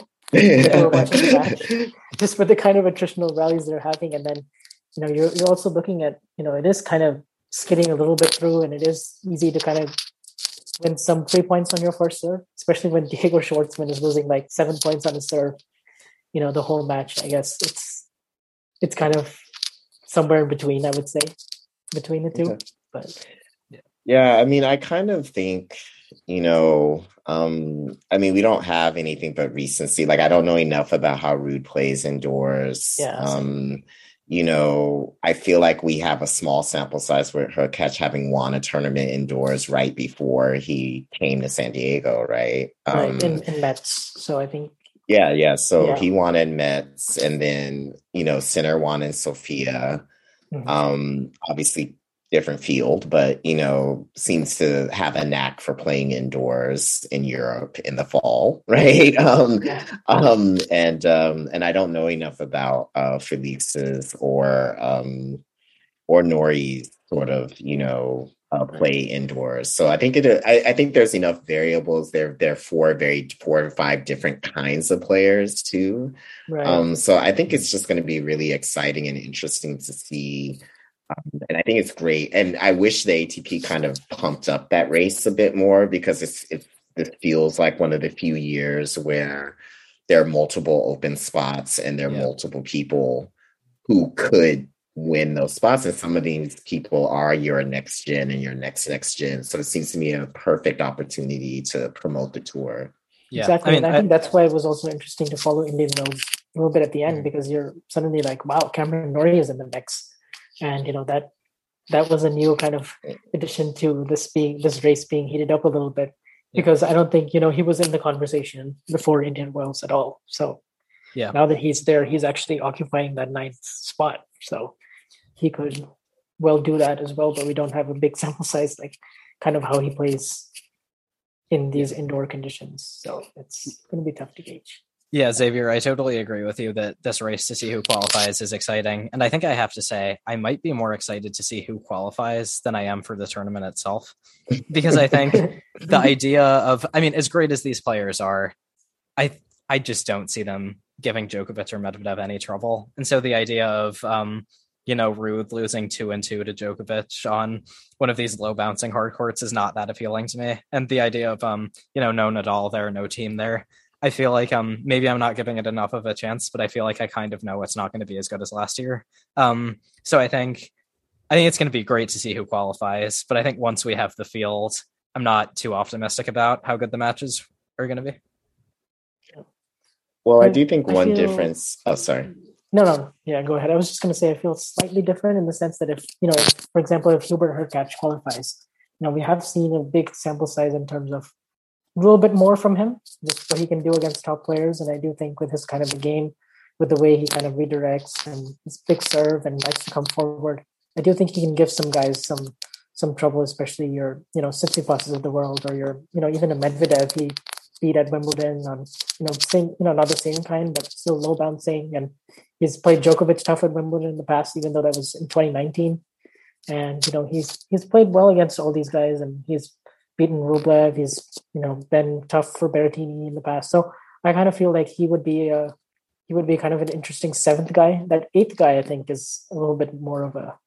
Speaker 2: just for the kind of attritional rallies they're having, and then you know you're you're also looking at you know it is kind of skidding a little bit through, and it is easy to kind of win some three points on your first serve, especially when Diego Schwartzman is losing like seven points on his serve. You know, the whole match. I guess it's it's kind of somewhere in between. I would say between the two, okay. but
Speaker 3: yeah, I mean, I kind of think you know um i mean we don't have anything but recency like i don't know enough about how ruud plays indoors yeah, um you know, I feel like we have a small sample size with catch having won a tournament indoors right before he came to San Diego, right?
Speaker 2: Right, um, in, in Metz. So I think.
Speaker 3: Yeah, yeah. So yeah. he won in Metz, and then you know, Sinner won in Sofia. Mm-hmm. Um, obviously, different field, but you know, seems to have a knack for playing indoors in Europe in the fall, right? Um, um, and um, and I don't know enough about uh, Felix's or um, or Norrie's sort of you know uh, play indoors. So I think it. I, I, think there's enough variables. There, there are four very four or five different kinds of players too. Right. Um, so I think it's just going to be really exciting and interesting to see um, and I think it's great. And I wish the ATP kind of pumped up that race a bit more because it's it this feels like one of the few years where there are multiple open spots and there are yeah. multiple people who could win those spots. And some of these people are your next gen and your next next gen. So it seems to me a perfect opportunity to promote the tour.
Speaker 2: Yeah. Exactly. I mean, and I, I think that's why it was also interesting to follow Indian Wells a little bit at the end mm-hmm. because you're suddenly like, wow, Cameron Norrie is in the mix and you know that that was a new kind of addition to this being this race being heated up a little bit because I don't think you know he was in the conversation before Indian Wells at all. So yeah, now that he's there, he's actually occupying that ninth spot. So he could well do that as well. But we don't have a big sample size, like kind of how he plays in these indoor conditions. So it's going to be tough to gauge.
Speaker 4: Yeah, Xavier, I totally agree with you that this race to see who qualifies is exciting. And I think I have to say, I might be more excited to see who qualifies than I am for the tournament itself. Because I think the idea of, I mean, as great as these players are, I I just don't see them giving Djokovic or Medvedev any trouble. And so the idea of, um, you know, Ruud losing two and two to Djokovic on one of these low bouncing hard courts is not that appealing to me. And the idea of, um, you know, no Nadal there, no Thiem there I feel like um maybe I'm not giving it enough of a chance, but I feel like I kind of know it's not going to be as good as last year. Um, so I think I think it's going to be great to see who qualifies, but I think once we have the field, I'm not too optimistic about how good the matches are going to be.
Speaker 3: Well, I
Speaker 2: I-
Speaker 3: do think
Speaker 2: I
Speaker 3: one
Speaker 2: feel-
Speaker 3: difference. Oh, sorry.
Speaker 2: No, no, yeah, go ahead. I was just going to say I feel slightly different in the sense that if you know, for example, if Hubert Hurkacz qualifies, you know, we have seen a big sample size in terms of a little bit more from him, just what he can do against top players, and I do think with his kind of a game, with the way he kind of redirects and his big serve and likes to come forward, I do think he can give some guys some some trouble, especially your you know Tsitsipas's of the world or your you know even a Medvedev. He beat at Wimbledon on you know same you know not the same kind but still low bouncing. And he's played Djokovic tough at Wimbledon in the past even though that was in 2019 and you know he's he's played well against all these guys and he's beaten Rublev he's you know been tough for Berrettini in the past so I kind of feel like he would be a he would be kind of an interesting seventh guy that eighth guy I think is a little bit more of a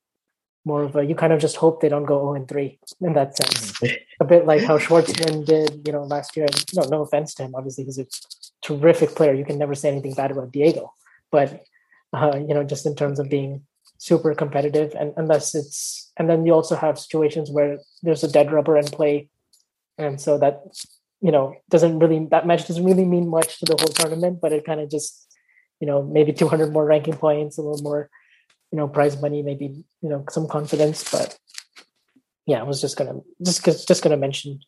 Speaker 2: more of a you kind of just hope they don't go 0 and 3 in that sense a bit like how Schwartzman did, you know, last year. And no, no offense to him. Obviously, he's a terrific player. You can never say anything bad about Diego, but uh, you know, just in terms of being super competitive, and unless it's, and then you also have situations where there's a dead rubber in play, and so that you know doesn't really that match doesn't really mean much to the whole tournament, but it kind of just you know maybe 200 more ranking points, a little more you know prize money, maybe you know some confidence, but yeah, I was just gonna just just gonna mention,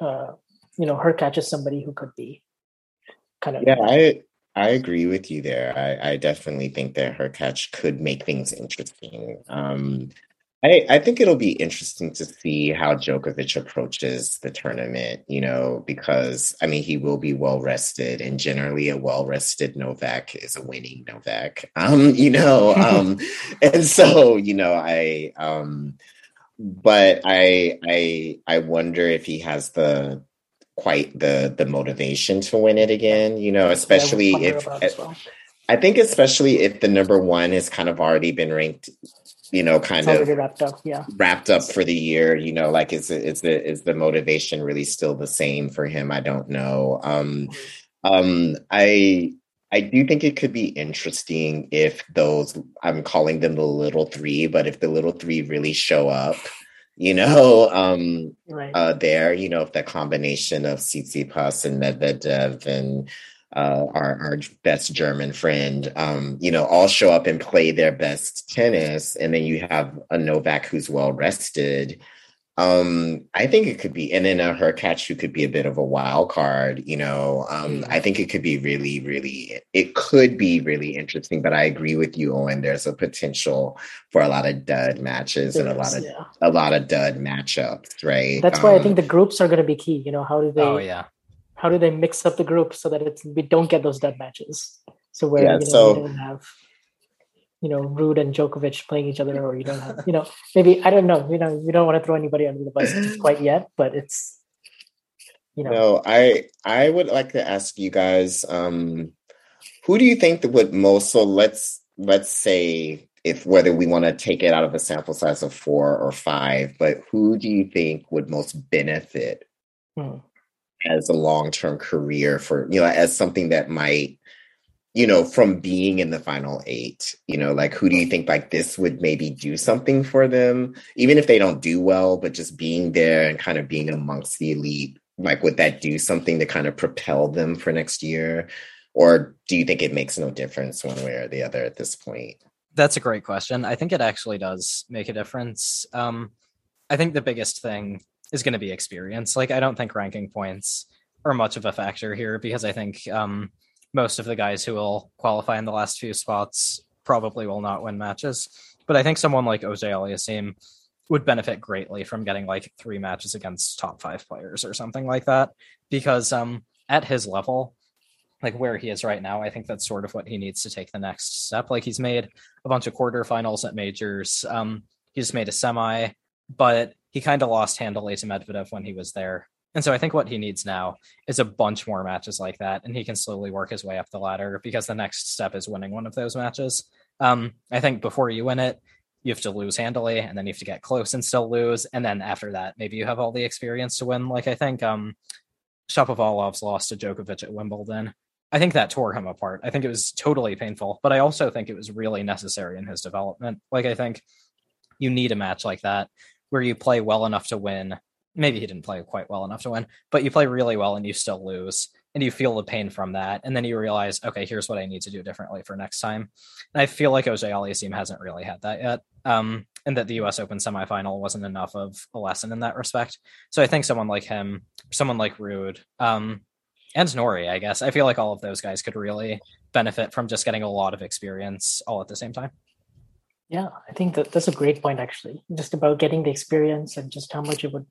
Speaker 2: uh, you know, Hurkacz is somebody who could be kind of
Speaker 3: Yeah, I I agree with you there. I, I definitely think that Hurkacz could make things interesting. Um, I I think it'll be interesting to see how Djokovic approaches the tournament. You know, because I mean he will be well rested, and generally a well rested Novak is a winning Novak. Um, you know, um, and so you know I um, but I I I wonder if he has the quite the the motivation to win it again you know especially
Speaker 2: wonder
Speaker 3: if
Speaker 2: about as well.
Speaker 3: i think especially if the number one has kind of already been ranked you know kind of
Speaker 2: wrapped up. Yeah,
Speaker 3: wrapped up for the year you know like is is the is the motivation really still the same for him i don't know um um i i do think it could be interesting if those i'm calling them the little three but if the little three really show up you know um
Speaker 2: right.
Speaker 3: uh, there. You know, if that combination of Tsitsipas and Medvedev and uh, our our best German friend, um, you know, all show up and play their best tennis, and then you have a Novak who's well rested. Um, I think it could be, and then a Hurkacz who could be a bit of a wild card. You know, um, I think it could be really, really, it could be really interesting. But I agree with you, Owen. There's a potential for a lot of dud matches and a lot of
Speaker 2: yeah.
Speaker 3: a lot of dud matchups, right?
Speaker 2: That's why I
Speaker 3: Um,
Speaker 2: think the groups are going to be key. You know, how do they
Speaker 4: Oh yeah.
Speaker 2: How do they mix up the groups so that it's we don't get those dead matches? So where
Speaker 3: Yeah,
Speaker 2: you know
Speaker 3: so-
Speaker 2: you don't have you know Ruud and Djokovic playing each other, or you don't have you know maybe I don't know. You know, we don't want to throw anybody under the bus quite yet, but it's you know
Speaker 3: No, I I would like to ask you guys, um, who do you think that would most? So let's let's say if whether we want to take it out of a sample size of four or five, but who do you think would most benefit
Speaker 2: hmm.
Speaker 3: As a long term career for you know as something that might you know from being in the final eight you know like who do you think like this would maybe do something for them even if they don't do well but just being there and kind of being amongst the elite like would that do something to kind of propel them for next year or do you think it makes no difference one way or the other at this point
Speaker 4: That's a great question. I think it actually does make a difference. Um, I think the biggest thing is going to be experience. Like, I don't think ranking points are much of a factor here because I think um, most of the guys who will qualify in the last few spots probably will not win matches. But I think someone like Auger-Aliassime would benefit greatly from getting like three matches against top five players or something like that because um, at his level, like where he is right now, I think that's sort of what he needs to take the next step. Like he's made a bunch of quarterfinals at majors. Um, he just made a semi, but he kind of lost handily to Medvedev when he was there. And so I think what he needs now is a bunch more matches like that, and he can slowly work his way up the ladder because the next step is winning one of those matches. Um, I think before you win it, you have to lose handily, and then you have to get close and still lose, and then after that, maybe you have all the experience to win. Like I think um, Shapovalov's lost to Djokovic at Wimbledon. I think that tore him apart. I think it was totally painful, but I also think it was really necessary in his development. Like I think you need a match like that where you play well enough to win. Maybe he didn't play quite well enough to win, but you play really well and you still lose. and you feel the pain from that and then you realize okay here's what i need to do differently for next time and i feel like auger-aliassime hasn't really had that yet um, and that the us open semifinal wasn't enough of a lesson in that respect so i think someone like him someone like ruud um, and norrie i guess i feel like all of those guys could really benefit from just getting a lot of experience all at the same time
Speaker 2: yeah i think that that's a great point actually. Just about getting the experience and just how much it would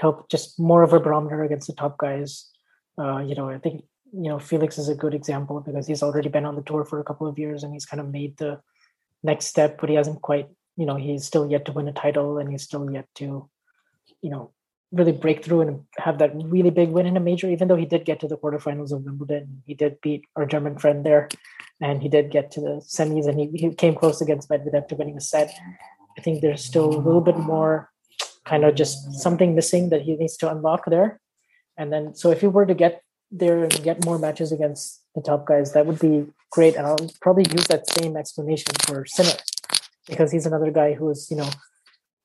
Speaker 2: help just more of a barometer against the top guys. Uh, you know, I think you know Felix is a good example because he's already been on the tour for a couple of years and he's kind of made the next step, but he hasn't quite, you know, he's still yet to win a title and he's still yet to, you know, really break through and have that really big win in a major. Even though he did get to the quarterfinals of Wimbledon, he did beat our German friend there, and he did get to the semis and he, he came close against Medvedev to winning a set. I think there's still a little bit more kind of just something missing that he needs to unlock there. And then, so if he were to get there and get more matches against the top guys, that would be great. And I'll probably use that same explanation for Sinner because he's another guy who's, you know,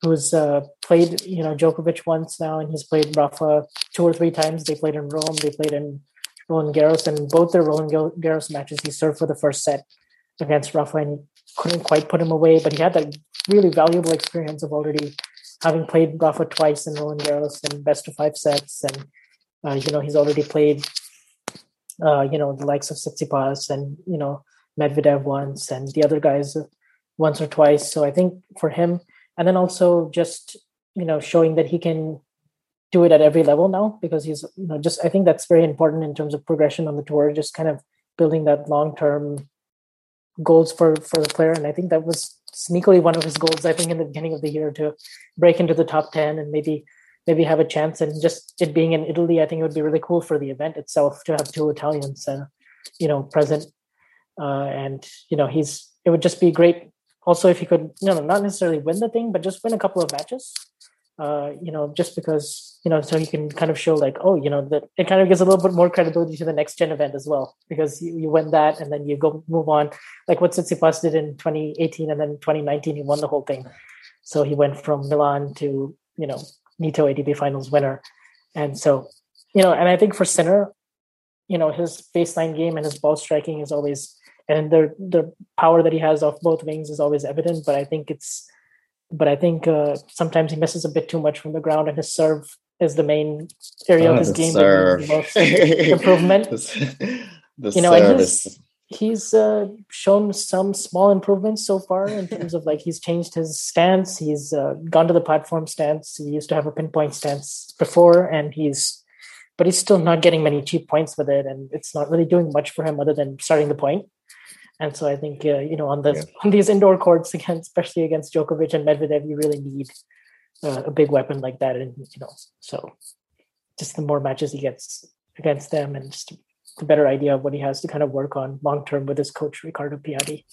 Speaker 2: who's uh, played, you know, Djokovic once now, and he's played Rafa two or three times. They played in Rome, they played in Roland Garros, and both their Roland Garros matches, he served for the first set against Rafa, and couldn't quite put him away. But he had that really valuable experience of already having played Rafa twice in Roland Garros and best of five sets, and uh, you know, he's already played, uh, you know, the likes of Tsitsipas and you know Medvedev once, and the other guys once or twice. So I think for him, and then also just you know showing that he can do it at every level now because he's you know just I think that's very important in terms of progression on the tour. Just kind of building that long term goals for for the player, and I think that was sneakily one of his goals. I think in the beginning of the year to break into the top ten and maybe maybe have a chance. And just it being in Italy, I think it would be really cool for the event itself to have two Italians, uh, you know, present. Uh, and you know, he's it would just be great. Also, if he could, you know, not necessarily win the thing, but just win a couple of matches. Uh, you know, just because you know, so he can kind of show like, oh, you know, that it kind of gives a little bit more credibility to the next gen event as well, because you, you win that and then you go move on, like what Tsitsipas did in 2018 and then 2019, he won the whole thing. So he went from Milan to you know Nitto ATP Finals winner. And so, you know, and I think for Sinner, you know, his baseline game and his ball striking is always, and the the power that he has off both wings is always evident. But I think it's, but I think uh, sometimes he misses a bit too much from the ground, and his serve is the main area oh, of his game
Speaker 3: serve.
Speaker 2: that most improvement.
Speaker 3: the, the
Speaker 2: you know, and his, he's uh, shown some small improvements so far in terms of like he's changed his stance he's uh, gone to the platform stance he used to have a pinpoint stance before and he's but he's still not getting many cheap points with it and it's not really doing much for him other than starting the point and so i think uh, you know on the yeah. on these indoor courts again especially against Djokovic and Medvedev you really need uh, a big weapon like that and you know so just the more matches he gets against them and just the better idea of what he has to kind of work on long term with his coach Riccardo Piatti.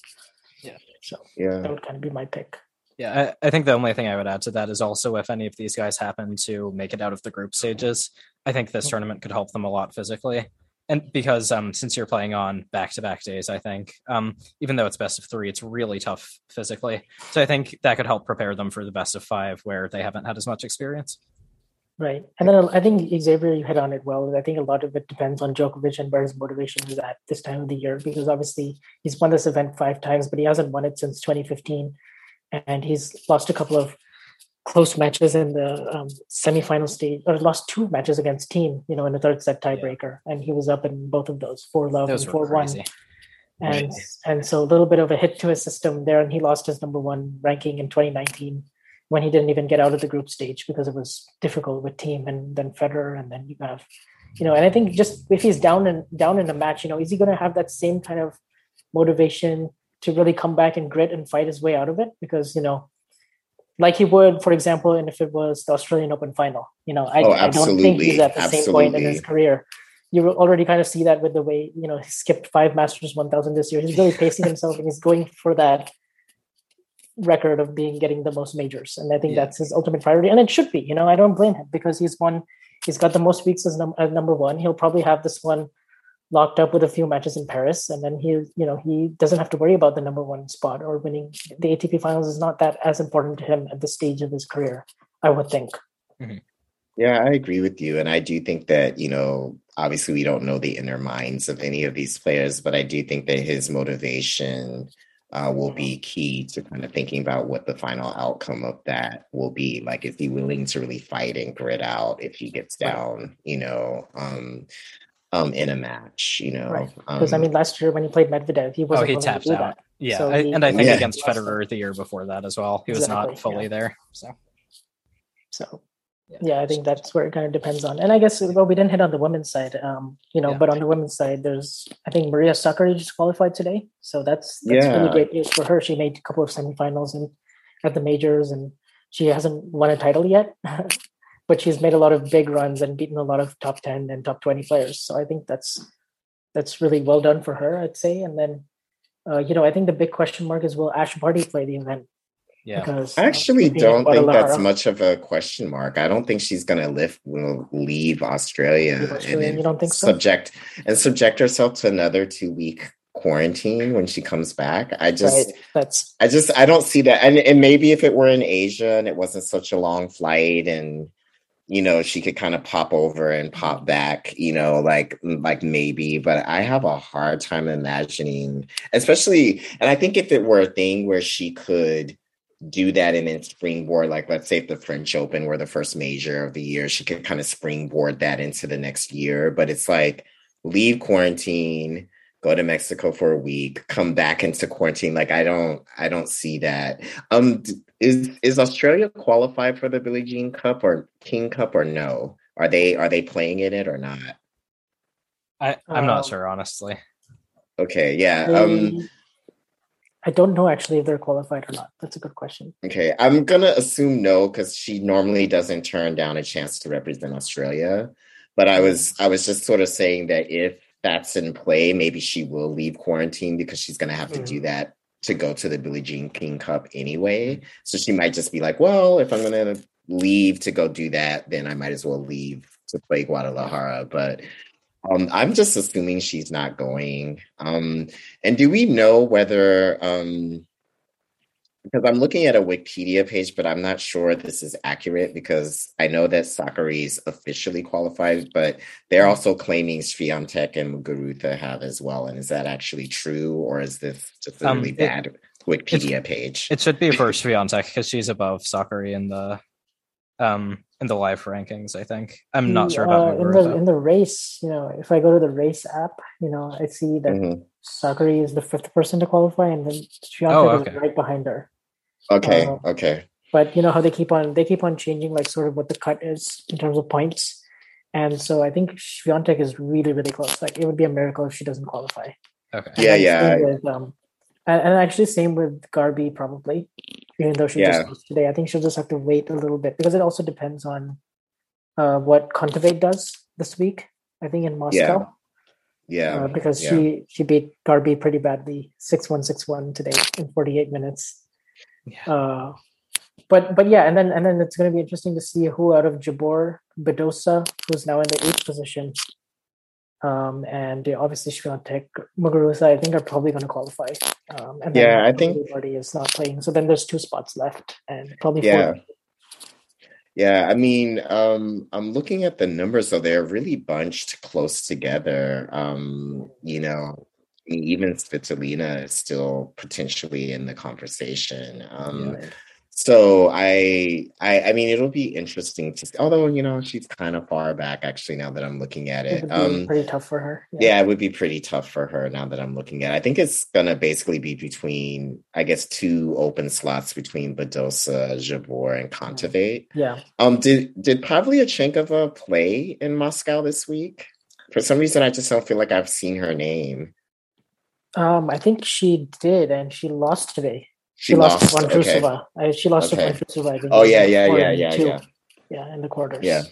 Speaker 4: Yeah.
Speaker 2: So
Speaker 3: yeah,
Speaker 2: that would kind of be my pick.
Speaker 4: Yeah, I, I, think the only thing I would add to that is also if any of these guys happen to make it out of the group stages, I think this mm-hmm. tournament could help them a lot physically. And because um, since you're playing on back to back days, I think um, even though it's best of three, it's really tough physically. So I think that could help prepare them for the best of five, where they haven't had as much experience.
Speaker 2: Right. And then I think Xavier, you hit on it well. I think a lot of it depends on Djokovic and where his motivation is at this time of the year, because obviously he's won this event five times, but he hasn't won it since 2015. And he's lost a couple of close matches in the um, semifinal stage, or lost two matches against Thiem you know, in the third set tiebreaker. Yeah. And he was up in both of those, 4 love and 4 1. And, and so a little bit of a hit to his system there. And he lost his number one ranking in 2019 when he didn't even get out of the group stage because it was difficult with Thiem and then Federer and then you have you know and I think just if he's down and down in a match you know is he going to have that same kind of motivation to really come back and grit and fight his way out of it because you know like he would for example and if it was the Australian Open final you know I,
Speaker 3: oh,
Speaker 2: I don't think he's at the absolutely. same point in his career. You already kind of see that with the way you know he skipped five Masters 1000 this year. He's really pacing himself and he's going for that record of being getting the most majors. And i think yeah. that's his ultimate priority. And it should be you know i don't blame him because he's won he's got the most weeks as, num- as number one. He'll probably have this one locked up with a few matches in paris and then he you know he doesn't have to worry about the number one spot or winning the atp finals is not that as important to him at this stage of his career i would think
Speaker 3: mm-hmm. Yeah, I agree with you. And I do think that, you know, obviously we don't know the inner minds of any of these players, but I do think that his motivation uh, will be key to kind of thinking about what the final outcome of that will be. Like, is he willing to really fight and grit out if he gets down, you know, um, um, in a match, you know?
Speaker 2: Right. Because I
Speaker 3: Um,
Speaker 2: mean, last year when he played Medvedev, he
Speaker 4: Oh,
Speaker 2: wasn't
Speaker 4: he
Speaker 2: willing to
Speaker 4: tapped
Speaker 2: do
Speaker 4: out.
Speaker 2: that.
Speaker 4: Yeah,
Speaker 2: So
Speaker 4: I,
Speaker 2: he-
Speaker 4: and I think
Speaker 3: Yeah.
Speaker 4: against Federer the year before that as well, he was
Speaker 2: Exactly,
Speaker 4: not fully
Speaker 2: yeah.
Speaker 4: there. So
Speaker 2: So yeah, I think that's where it kind of depends on. And I guess well, we didn't hit on the women's side, um, you know,
Speaker 4: Yeah.
Speaker 2: but on the women's side, there's I think Maria Sakkari just qualified today, so that's that's really great news for her. She made a couple of semifinals and at the majors, and she hasn't won a title yet, but she's made a lot of big runs and beaten a lot of top ten and top twenty players. So I think that's that's really well done for her, I'd say. And then, uh, you know, I think the big question mark is will Ash Barty play the event?
Speaker 4: yeah,
Speaker 2: Because
Speaker 3: I
Speaker 2: uh,
Speaker 3: actually
Speaker 2: being in
Speaker 3: don't think that's much of a question mark. I don't think she's going to lift, will leave Australia,
Speaker 2: Leave Australia,
Speaker 3: and
Speaker 2: you don't think so?
Speaker 3: subject and subject herself to another two week quarantine when she comes back. I just
Speaker 2: right. That's
Speaker 3: I just I don't see that. And and maybe if it were in Asia and it wasn't such a long flight and you know she could kind of pop over and pop back, you know, like like maybe, but I have a hard time imagining, especially and I think if it were a thing where she could do that and then springboard, like let's say if the French Open were the first major of the year, she could kind of springboard that into the next year. But it's like leave quarantine, go to Mexico for a week, come back into quarantine. Like I don't, I don't see that. Um, is is Australia qualified for the Billie Jean Cup or King Cup or no? Are they are they playing in it or not?
Speaker 4: I, I'm not
Speaker 2: Um,
Speaker 4: sure honestly.
Speaker 3: Okay, yeah. Um,
Speaker 2: I don't know actually if they're qualified or not. That's a good question.
Speaker 3: Okay, I'm gonna assume no because she normally doesn't turn down a chance to represent Australia. But I was I was just sort of saying that if that's in play, maybe she will leave quarantine because she's gonna have to do that to go to the Billie Jean King Cup anyway. So she might just be like, well, if I'm gonna leave to go do that, then I might as well leave to play Guadalajara. But um, I'm just assuming she's not going. Um, and do we know whether um, because I'm looking at a Wikipedia page, but I'm not sure this is accurate because I know that Sakkari is officially qualified, but they're also claiming Swiatek and Muguruza have as well. And is that actually true, or is this just a
Speaker 4: Um,
Speaker 3: really
Speaker 4: it-
Speaker 3: bad Wikipedia page?
Speaker 4: It should be for Swiatek because she's above Sakkari in the um in the live rankings. I think I'm not sure about
Speaker 2: Uh, in the in the race. You know, if I go to the race app, you know, I see that
Speaker 3: Mhm.
Speaker 2: Sakkari is the fifth person to qualify, and then Swiatek
Speaker 4: Oh,
Speaker 2: is right behind her.
Speaker 3: Okay,
Speaker 2: uh,
Speaker 3: okay,
Speaker 2: But you know how they keep on they keep on changing like sort of what the cut is in terms of points. And so I think Swiatek is really, really close. Like it would be a miracle if she doesn't qualify.
Speaker 4: Okay.
Speaker 2: And
Speaker 3: Yeah, yeah,
Speaker 2: With, um, and, and actually, same with Garby, probably. Even though she
Speaker 3: Yeah.
Speaker 2: just lost today, I think she'll just have to wait a little bit because it also depends on uh, what Kontaveit does this week. I think in Moscow,
Speaker 3: yeah,
Speaker 2: uh, because
Speaker 3: yeah.
Speaker 2: she she beat Garby pretty badly, six one six one today in forty eight minutes.
Speaker 4: Yeah.
Speaker 2: Uh, but but yeah, and then and then it's going to be interesting to see who out of Jabeur Badosa, who's now in the eighth position, um, and yeah, obviously Swiatek, Muguruza, I think are probably going to qualify. Um, and then
Speaker 3: Yeah, I think-
Speaker 2: everybody is not playing, so then there's two spots left, and probably
Speaker 3: Yeah.
Speaker 2: four.
Speaker 3: Yeah, I mean, um, I'm looking at the numbers, so they're really bunched close together. Um, you know, even Svitolina is still potentially in the conversation. Um, so I, I, I mean, it'll be interesting to see. Although, you know, she's kind of far back actually. Now that I'm looking at
Speaker 2: It
Speaker 3: it, um,
Speaker 2: pretty tough for her.
Speaker 3: yeah, it would be pretty tough for her now that I'm looking at it. I think it's gonna basically be between, I guess, two open slots between Badosa, Jabeur, and Kontaveit.
Speaker 2: yeah.
Speaker 3: Um, did did Pavlyuchenkova play in Moscow this week? For some reason, I just don't feel like I've seen her name.
Speaker 2: Um, I think she did, and she lost today.
Speaker 3: She,
Speaker 2: She,
Speaker 3: lost.
Speaker 2: lost, to
Speaker 3: okay.
Speaker 2: Vondrousova. Uh, she lost
Speaker 3: Okay.
Speaker 2: to Vondrousova.
Speaker 3: Oh yeah, yeah, yeah, yeah,
Speaker 2: two.
Speaker 3: yeah,
Speaker 2: Yeah, in the quarters.
Speaker 3: yeah.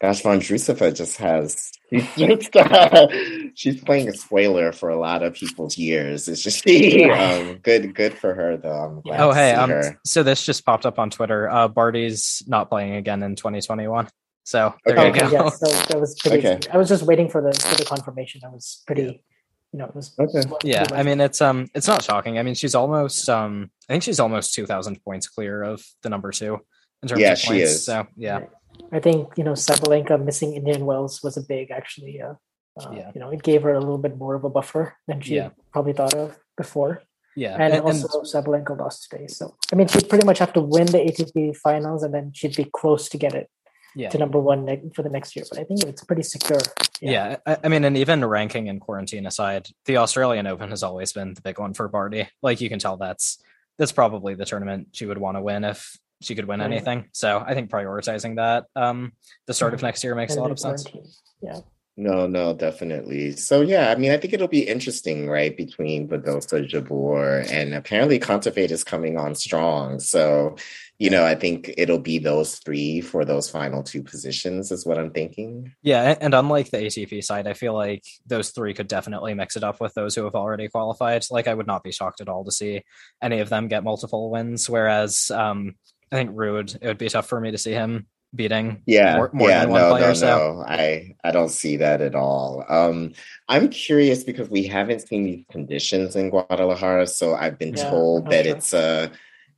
Speaker 3: Gosh, Vondrousova just has. She's, just, she's playing a spoiler for a lot of people's years. It's just
Speaker 2: Yeah.
Speaker 3: um, good, good for her though. I'm glad
Speaker 4: Oh hey, um, so this just popped up on Twitter. Uh, Barty's not playing again in 2021. So there
Speaker 3: Okay.
Speaker 4: you go.
Speaker 2: yeah, so that was pretty.
Speaker 3: Okay.
Speaker 2: I was just waiting for the for the confirmation. I was pretty, you know, it was.
Speaker 3: Okay.
Speaker 4: yeah i mean it's um it's not shocking i mean she's almost um i think she's almost 2000 points clear of the number two in terms
Speaker 3: Yeah,
Speaker 4: of
Speaker 3: she
Speaker 4: points
Speaker 3: is.
Speaker 4: so yeah
Speaker 2: I think you know Sabalenka missing Indian Wells was a big actually. Uh, uh,
Speaker 4: Yeah.
Speaker 2: You know, it gave her a little bit more of a buffer than she
Speaker 4: Yeah.
Speaker 2: probably thought of before.
Speaker 4: Yeah,
Speaker 2: and,
Speaker 4: and- and-
Speaker 2: also Sabalenka lost today. So I mean, she'd pretty much have to win the ATP finals, and then she'd be close to get it
Speaker 4: yeah.
Speaker 2: to number one ne- for the next year. But I think it's pretty secure.
Speaker 4: Yeah, I, I mean, and even ranking and quarantine aside, the Australian Open has always been the big one for Barty. Like you can tell, that's that's probably the tournament she would want to win if she could win
Speaker 2: Right.
Speaker 4: anything. So I think prioritizing that um, the start of
Speaker 2: Mhm.
Speaker 4: next year makes a lot of sense.
Speaker 2: Yeah.
Speaker 3: No, no, definitely. So yeah, I mean, I think it'll be interesting, right, between Badosa, Jabeur, and apparently Kontaveit is coming on strong. So, you know, I think it'll be those three for those final two positions, is what I'm thinking.
Speaker 4: Yeah, and unlike the ATP side, I feel like those three could definitely mix it up with those who have already qualified. Like I would not be shocked at all to see any of them get multiple wins. Whereas um, I think Ruud, it would be tough for me to see him beating
Speaker 3: Yeah,
Speaker 4: more, more
Speaker 3: yeah,
Speaker 4: than one
Speaker 3: no,
Speaker 4: player.
Speaker 3: no,
Speaker 4: so
Speaker 3: no. I I don't see that at all. Um, I'm curious because we haven't seen these conditions in Guadalajara, so I've been
Speaker 2: Yeah,
Speaker 3: told
Speaker 2: not
Speaker 3: that
Speaker 2: sure.
Speaker 3: it's uh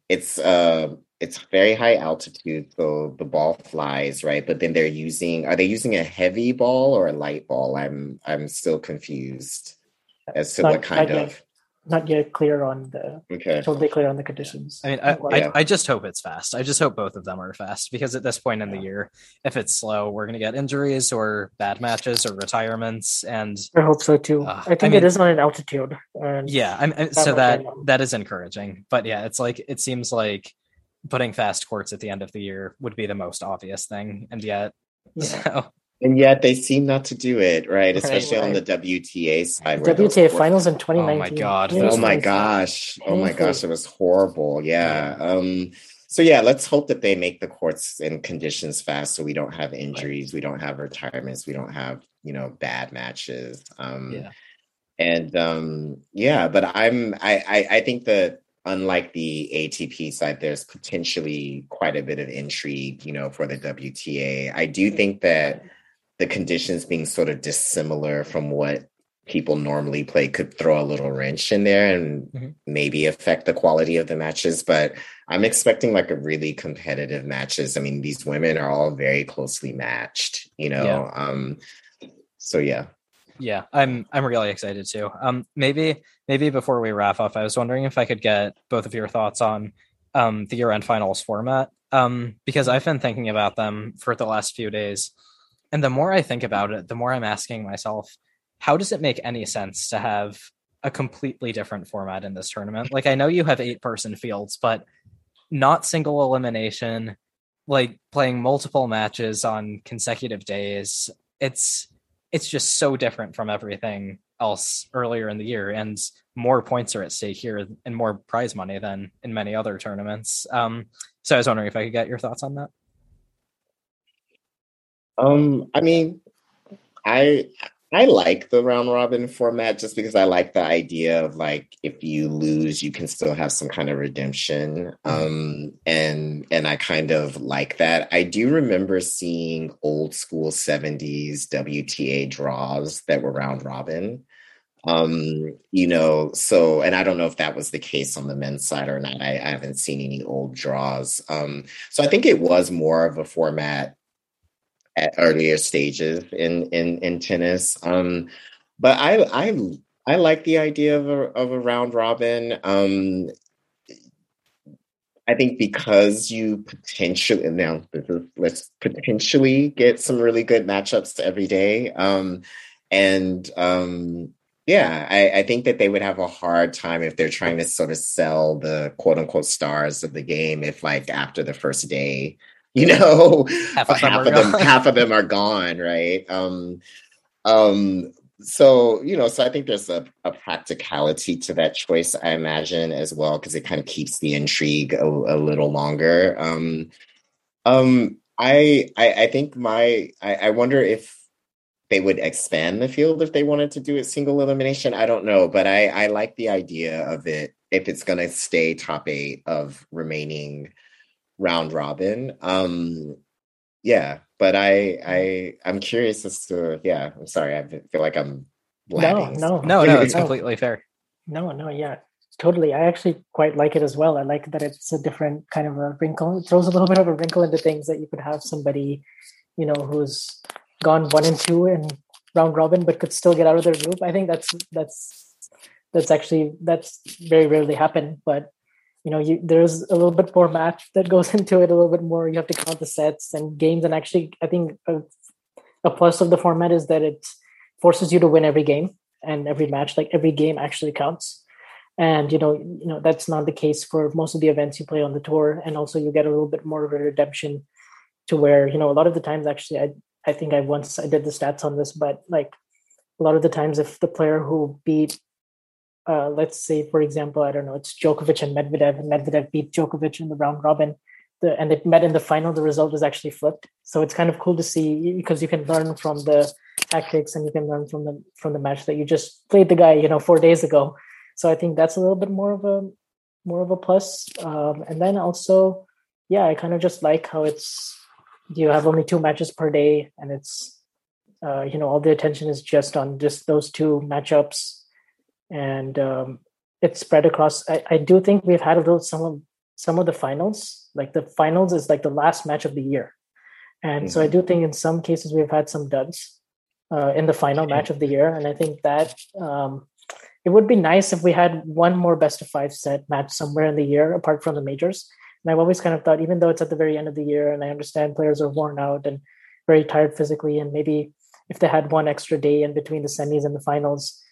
Speaker 3: it's uh it's very high altitude, so the ball flies, right? But then they're using are they using a heavy ball or a light ball? I'm I'm still confused as to
Speaker 2: Not-
Speaker 3: what kind
Speaker 2: not yet.
Speaker 3: of
Speaker 2: Not yet clear on the
Speaker 3: okay.
Speaker 2: totally clear on the conditions.
Speaker 4: I mean, I,
Speaker 3: Yeah.
Speaker 4: I, I just hope it's fast. I just hope both of them are fast because at this point in the year, if it's slow, we're going to get injuries or bad matches or retirements. And
Speaker 2: I hope so too.
Speaker 4: Uh,
Speaker 2: I think
Speaker 4: I mean-
Speaker 2: is on an altitude. And
Speaker 4: yeah, I'm, I'm- so that that is encouraging. But yeah, it's like it seems like putting fast courts at the end of the year would be the most obvious thing, and yet,
Speaker 2: Yeah.
Speaker 4: so
Speaker 3: And yet they seem not to do it, right?
Speaker 4: Right,
Speaker 3: Especially on the. WTA side. where
Speaker 2: WTA
Speaker 3: courts-
Speaker 2: finals in 2019.
Speaker 4: Oh
Speaker 2: my God,
Speaker 3: Oh my
Speaker 2: my-
Speaker 3: gosh. Oh my gosh, it was horrible. Yeah. Um so yeah, let's hope that they make the courts and conditions fast so we don't have injuries, we don't have retirements, we don't have, you know, bad matches. Um
Speaker 4: yeah,
Speaker 3: and um yeah, but I'm I I, I think that unlike the ATP side, there's potentially quite a bit of intrigue, you know, for the WTA. I do think that the conditions being sort of dissimilar from what people normally play could throw a little wrench in there and
Speaker 4: Mhm.
Speaker 3: maybe affect the quality of the matches. But I'm expecting like a really competitive matches. I mean, these women are all very closely matched, you know.
Speaker 4: Yeah.
Speaker 3: Um so yeah.
Speaker 4: yeah. I'm I'm really excited too. Um, maybe maybe before we wrap up, I was wondering if I could get both of your thoughts on um the year-end finals format. Um, because I've been thinking about them for the last few days, and the more I think about it, the more I'm asking myself, how does it make any sense to have a completely different format in this tournament? Like I know you have eight person fields, but not single elimination, like playing multiple matches on consecutive days. It's it's just so different from everything else earlier in the year and more points are at stake here and more prize money than in many other tournaments. Um so I was wondering if I could get your thoughts on that.
Speaker 3: Um, I mean, I I like the round robin format just because I like the idea of like if you lose, you can still have some kind of redemption. Um, and and I kind of like that. I do remember seeing old school 70s WTA draws that were round robin. Um, you know, so and I don't know if that was the case on the men's side or not. I, I haven't seen any old draws. Um, so I think it was more of a format at earlier stages in in in tennis. Um, but I I I like the idea of a of a round robin. Um, I think because you potentially now let's potentially get some really good matchups every day. Um, and um, yeah, I, I think that they would have a hard time if they're trying to sort of sell the quote unquote stars of the game if like after the first day you know
Speaker 4: Half of them
Speaker 3: half
Speaker 4: are
Speaker 3: of them
Speaker 4: gone.
Speaker 3: half of them are gone right? Um um so you know so i think there's a, a practicality to that choice i imagine as well because it kind of keeps the intrigue a, a little longer. Um um I, I i think my I, I wonder if they would expand the field if they wanted to do it single elimination. I don't know but i i like the idea of it if it's going to stay top eight of remaining round robin. Um, yeah, but I I I'm curious as to yeah. I'm sorry. I feel like I'm
Speaker 2: No,
Speaker 3: blabbing.
Speaker 2: no,
Speaker 4: No, no, it's
Speaker 2: No.
Speaker 4: completely fair.
Speaker 2: no, no, yeah. totally. I actually quite like it as well. I like that it's a different kind of a wrinkle. It throws a little bit of a wrinkle into things that you could have somebody, you know, who's gone one and two in round robin, but could still get out of their group. I think that's that's that's actually that's very rarely happen. But you know, you, there's a little bit more match that goes into it. A little bit more. You have to count the sets and games. And actually, I think a, a plus of the format is that it forces you to win every game and every match. Like every game actually counts. And you know, you know that's not the case for most of the events you play on the tour. And also, you get a little bit more of a redemption to where you know a lot of the times actually I I think I once I did the stats on this, but like a lot of the times, if the player who beat, uh, let's say for example, I don't know, it's Djokovic and Medvedev, and Medvedev beat Djokovic in the round robin, the, and they met in the final, the result was actually flipped. So it's kind of cool to see because you can learn from the tactics and you can learn from the from the match that you just played the guy, you know, four days ago. So I think that's a little bit more of a more of a plus. Um, and then also, yeah, I kind of just like how it's you have only two matches per day and it's uh, you know all the attention is just on just those two matchups and um, it's spread across I, I do think we've had a little some of some of the finals like the finals is like the last match of the year and mm-hmm. so i mm-hmm. do think in some cases we've had some duds uh, in the final match of the year and i think that um, it would be nice if we had one more best of five set match somewhere in the year apart from the majors and I've always kind of thought, even though it's at the very end of the year, and I understand players are worn out and very tired physically, and maybe if they had one extra day in between the semis and the finals,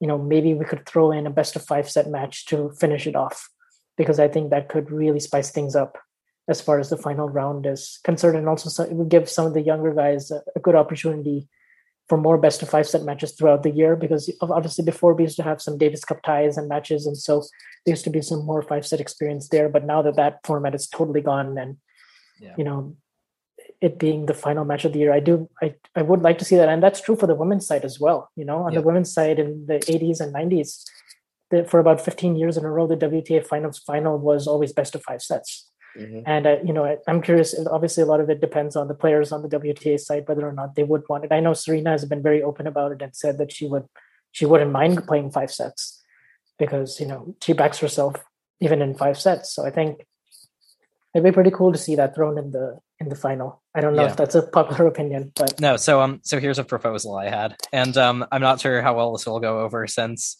Speaker 2: you know, maybe we could throw in a best of five set match to finish it off, because I think that could really spice things up as far as the final round is concerned, and also it would give some of the younger guys a, a good opportunity for more best of five set matches throughout the year because obviously before we used to have some Davis Cup ties and matches, and so there used to be some more five set experience there. But now that that format is totally gone, and yeah. you know, it being the final match of the year, I do I I would like to see that, and that's true for the women's side as well. You know, on yeah. the women's side in the 80s and 90s, the, for about 15 years in a row, the WTA finals final was always best of five sets. Mm-hmm. And uh, you know, I, I'm curious. Obviously, a lot of it depends on the players on the WTA side whether or not they would want it. I know Serena has been very open about it and said that she would she wouldn't mind playing five sets because you know she backs herself even in five sets. So I think it'd be pretty cool to see that thrown in the in the final. I don't know yeah. if that's a popular opinion, but
Speaker 4: no. So um, so here's a proposal I had, and um, I'm not sure how well this will go over since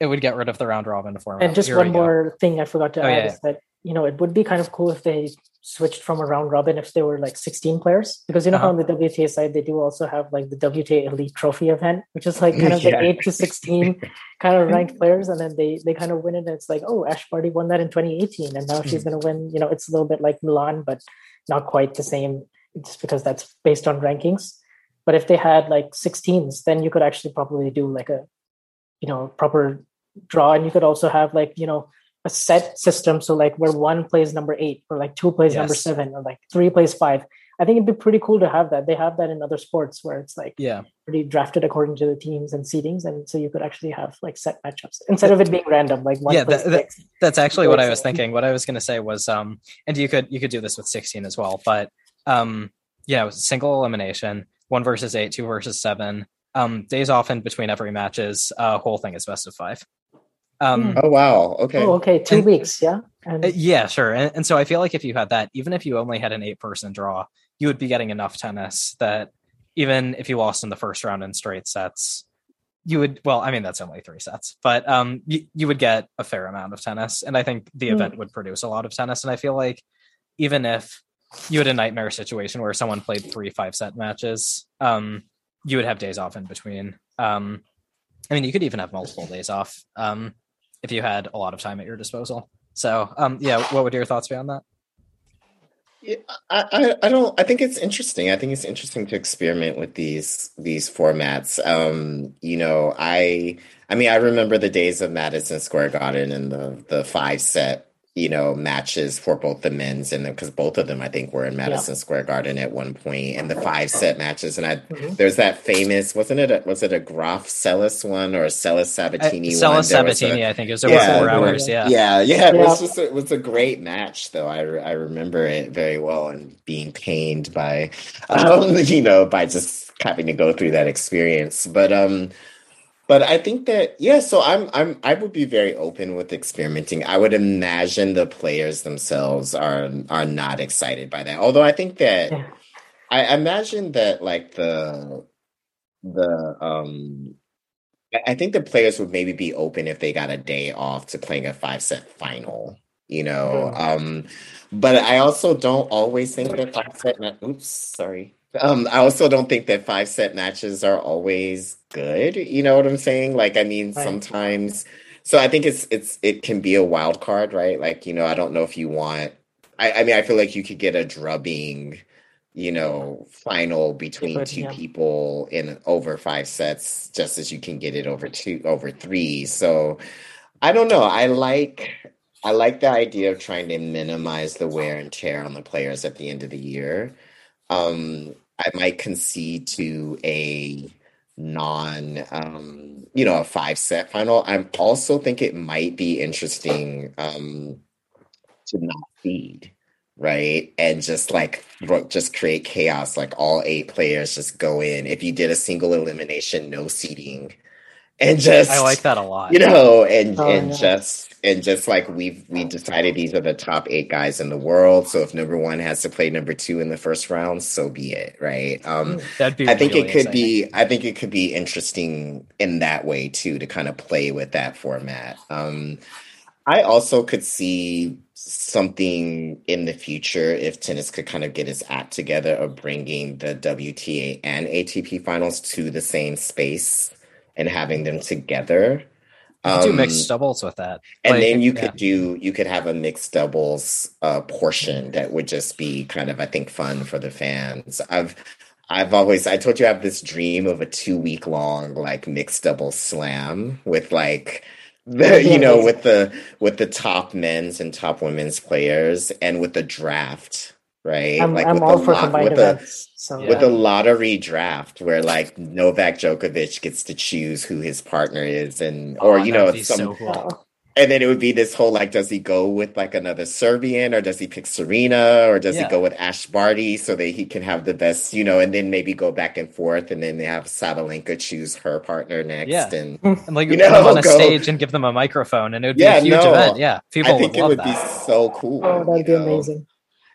Speaker 4: it would get rid of the round robin format.
Speaker 2: And just Here one more thing I forgot to oh, add yeah, is that you know, it would be kind of cool if they switched from a round robin if there were like 16 players because you know uh-huh. how on the WTA side they do also have like the WTA Elite Trophy event, which is like kind of yeah. like eight to 16 kind of ranked players, and then they they kind of win it. And it's like, oh, Ash Barty won that in 2018, and now she's mm-hmm. going to win. You know, it's a little bit like Milan, but not quite the same, just because that's based on rankings. But if they had like 16s, then you could actually probably do like a, you know, proper draw, and you could also have like you know a set system. So like where one plays number eight, or like two plays yes. number seven, or like three plays five. I think it'd be pretty cool to have that. They have that in other sports where it's like
Speaker 4: yeah,
Speaker 2: pretty drafted according to the teams and seedings, and so you could actually have like set matchups instead of it being random. Like one
Speaker 4: yeah, that, that, that's actually what I was thinking. What I was going to say was, um, and you could you could do this with sixteen as well, but um, yeah, single elimination, one versus eight, two versus seven. Um, days off in between every matches. Uh, whole thing is best of five.
Speaker 3: Um, hmm. oh wow! Okay.
Speaker 2: Oh, okay. Two and, weeks. Yeah. And,
Speaker 4: uh, yeah, sure. And, and so I feel like if you had that, even if you only had an eight-person draw, you would be getting enough tennis that even if you lost in the first round in straight sets, you would. Well, I mean that's only three sets, but um, you, you would get a fair amount of tennis, and I think the mm. event would produce a lot of tennis. And I feel like even if you had a nightmare situation where someone played three five-set matches, um, you would have days off in between. Um, I mean, you could even have multiple days off. Um, if you had a lot of time at your disposal. So, um, yeah, what would your thoughts be on that?
Speaker 3: Yeah, I, I don't I think it's interesting. I think it's interesting to experiment with these these formats. Um, you know, I I mean I remember the days of Madison Square Garden and the the five set you know, matches for both the men's and because both of them I think were in Madison yeah. Square Garden at one point, and the five set matches. And I mm-hmm. there's that famous wasn't it a, was it a Graf Seles one or a Sabatini
Speaker 4: uh, one? Seles Sabatini, I think it was over yeah, four hours. Yeah,
Speaker 3: yeah, yeah. It was just a, it was a great match though. I I remember it very well and being pained by, um, you know, by just having to go through that experience. But um, but I think that yeah, so I'm I'm I would be very open with experimenting. I would imagine the players themselves are are not excited by that. Although I think that yeah. I imagine that like the the um I think the players would maybe be open if they got a day off to playing a five set final, you know. Mm-hmm. Um but I also don't always think that five set oops, sorry. Um, I also don't think that five set matches are always good. You know what I'm saying? Like, I mean, right. sometimes. So I think it's it's it can be a wild card, right? Like, you know, I don't know if you want. I, I mean, I feel like you could get a drubbing, you know, final between two yeah. people in over five sets, just as you can get it over two over three. So I don't know. I like I like the idea of trying to minimize the wear and tear on the players at the end of the year. Um, I might concede to a non, um, you know, a five set final. I also think it might be interesting um, to not seed, right? And just like just create chaos, like all eight players just go in. If you did a single elimination, no seeding, and just
Speaker 4: I like that a lot.
Speaker 3: You know, and oh, and yeah. just and just like we've we decided these are the top eight guys in the world. So if number one has to play number two in the first round, so be it, right? Um That'd be I think really it could exciting. be I think it could be interesting in that way too, to kind of play with that format. Um I also could see something in the future if tennis could kind of get its act together of bringing the WTA and ATP finals to the same space and having them together.
Speaker 4: Um, do mixed doubles with that,
Speaker 3: and like, then you yeah. could do you could have a mixed doubles uh, portion that would just be kind of I think fun for the fans. I've I've always I told you I have this dream of a two week long like mixed double slam with like the, you know with the with the top men's and top women's players and with the draft right?
Speaker 2: I'm, like I'm all for combined
Speaker 3: with events. A, so, with a lottery draft where like Novak Djokovic gets to choose who his partner is, and oh, or you know some. So cool. Oh. And then it would be this whole like, does he go with like another Serbian, or does he pick Serena, or does yeah. he go with Ash Barty so that he can have the best, you know? And then maybe go back and forth, and then they have Sabalenka choose her partner next,
Speaker 4: yeah.
Speaker 3: and, hmm.
Speaker 4: and like you know, on a go, stage and give them a microphone, and it would be yeah, a huge no, event. Yeah,
Speaker 3: people I think would it would that. be so cool.
Speaker 2: Oh, that'd be know? amazing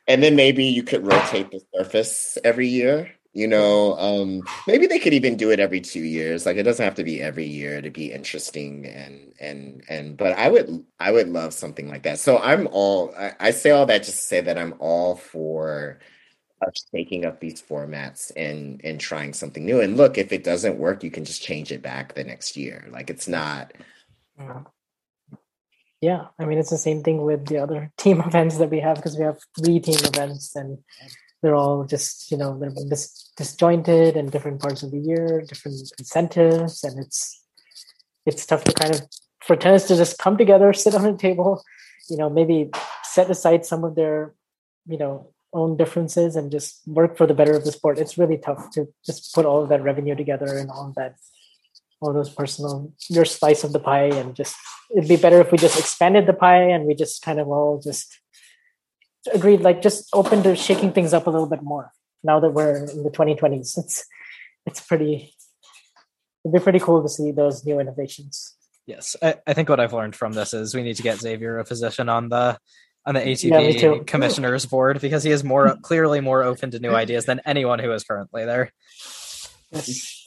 Speaker 3: and then maybe you could rotate the surface every year you know um maybe they could even do it every two years. Like it doesn't have to be every year to be interesting and and and but i would i would love something like that. So i'm all i, I say all that just to say that i'm all for us taking up these formats and and trying something new. And look if it doesn't work you can just change it back the next year. Like it's not
Speaker 2: yeah i mean it's the same thing with the other team events that we have because we have three team events and they're all just you know they're dis- disjointed in different parts of the year different incentives and it's it's tough to kind of for tennis to just come together sit on a table you know maybe set aside some of their you know own differences and just work for the better of the sport. It's really tough to just put all of that revenue together and all that all those personal your slice of the pie and just it'd be better if we just expanded the pie and we just kind of all just agreed like just open to shaking things up a little bit more now that we're in the 2020s it's it's pretty it'd be pretty cool to see those new innovations.
Speaker 4: Yes I, I think what i've learned from this is we need to get xavier a position on the on the atp yeah, commissioners board because he is more clearly more open to new ideas than anyone who is currently there.
Speaker 3: Yes.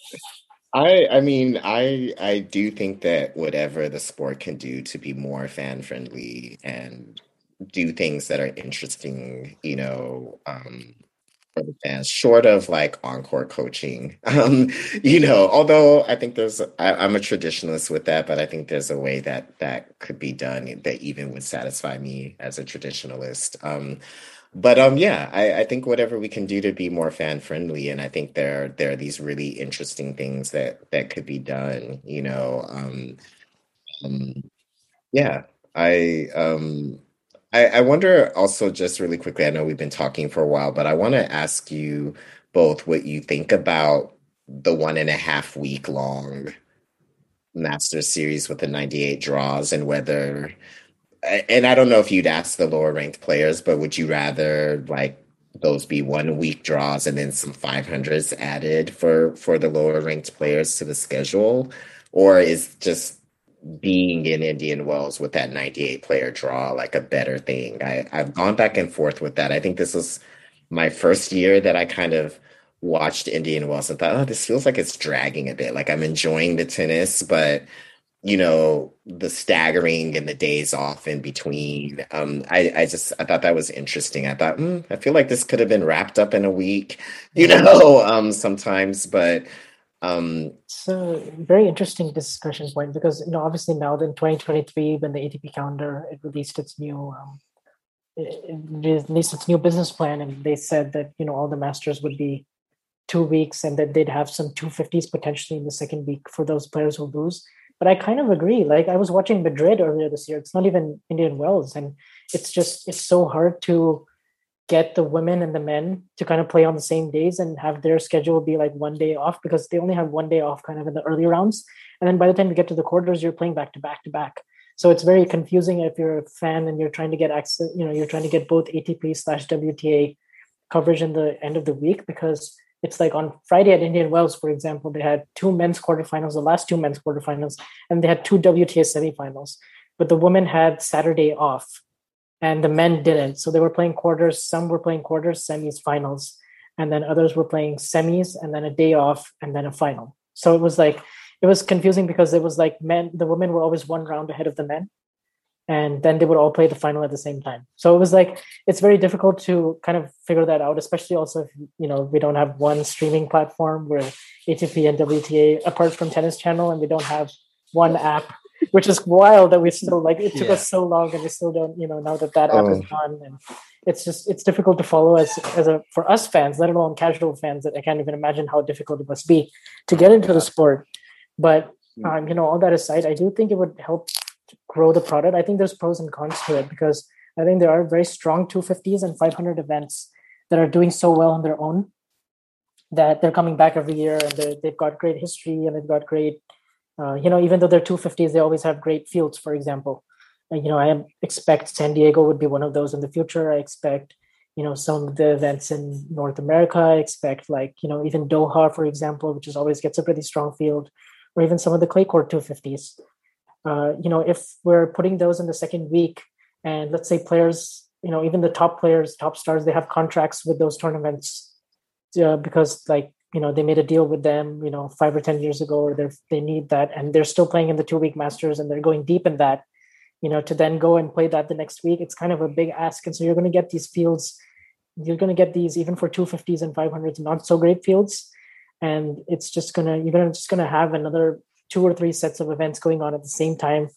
Speaker 3: I I mean I I do think that whatever the sport can do to be more fan friendly and do things that are interesting, you know, um, for the fans, short of like on-court coaching. Um, you know, although I think there's I, I'm a traditionalist with that, but I think there's a way that that could be done that even would satisfy me as a traditionalist. Um, but um yeah I, I think whatever we can do to be more fan friendly and i think there there are these really interesting things that that could be done you know um, um yeah i um I, I wonder also just really quickly i know we've been talking for a while but i want to ask you both what you think about the one and a half week long master series with the 98 draws and whether and I don't know if you'd ask the lower ranked players, but would you rather like those be one week draws and then some 500s added for for the lower ranked players to the schedule or is just being in Indian Wells with that 98 player draw like a better thing? I, I've gone back and forth with that. I think this was my first year that I kind of watched Indian Wells and thought, oh, this feels like it's dragging a bit. Like I'm enjoying the tennis, but you know, the staggering and the days off in between. Um, I, I just I thought that was interesting. I thought, mm, I feel like this could have been wrapped up in a week, you know, um, sometimes, but um
Speaker 2: a very interesting discussion point because you know obviously now in 2023 when the ATP calendar it released its new um, it released its new business plan and they said that you know all the masters would be two weeks and that they'd have some 250s potentially in the second week for those players who lose but i kind of agree. Like i was watching madrid earlier this year. It's not even indian wells and it's just it's so hard to get the women and the men to kind of play on the same days and have their schedule be like one day off because they only have one day off kind of in the early rounds. And then by the time you get to the quarters you're playing back to back to back. So it's very confusing if you're a fan and you're trying to get access you know you're trying to get both atp slash wta coverage in the end of the week because it's like on Friday at Indian Wells, for example, they had two men's quarterfinals, the last two men's quarterfinals, and they had two WTA semifinals. But the women had Saturday off and the men didn't. So they were playing quarters, some were playing quarters, semis, finals, and then others were playing semis and then a day off and then a final. So it was like it was confusing because it was like men the women were always one round ahead of the men and then they would all play the final at the same time so it was like it's very difficult to kind of figure that out especially also if you know we don't have one streaming platform where atp and wta apart from tennis channel and we don't have one app which is wild that we still like it took yeah. us so long and we still don't you know now that that app is oh. gone and it's just it's difficult to follow as as a for us fans let alone casual fans that i can't even imagine how difficult it must be to get into the sport but hmm. um, you know all that aside i do think it would help grow the product. I think there's pros and cons to it because I think there are very strong 250s and 500 events that are doing so well on their own that they're coming back every year and they've got great history and they've got great, uh, you know, even though they're 250s, they always have great fields, for example. And, you know, I expect San Diego would be one of those in the future. I expect, you know, some of the events in North America. I expect, like, you know, even Doha, for example, which is always gets a pretty strong field, or even some of the clay court 250s uh, you know, if we're putting those in the second week, and let's say players, you know, even the top players, top stars, they have contracts with those tournaments uh, because, like, you know, they made a deal with them, you know, five or ten years ago, or they they need that, and they're still playing in the two week Masters, and they're going deep in that. You know, to then go and play that the next week, it's kind of a big ask, and so you're going to get these fields. You're going to get these even for 250s and 500s, not so great fields, and it's just gonna you're gonna just gonna have another two or three sets of events going on at the same time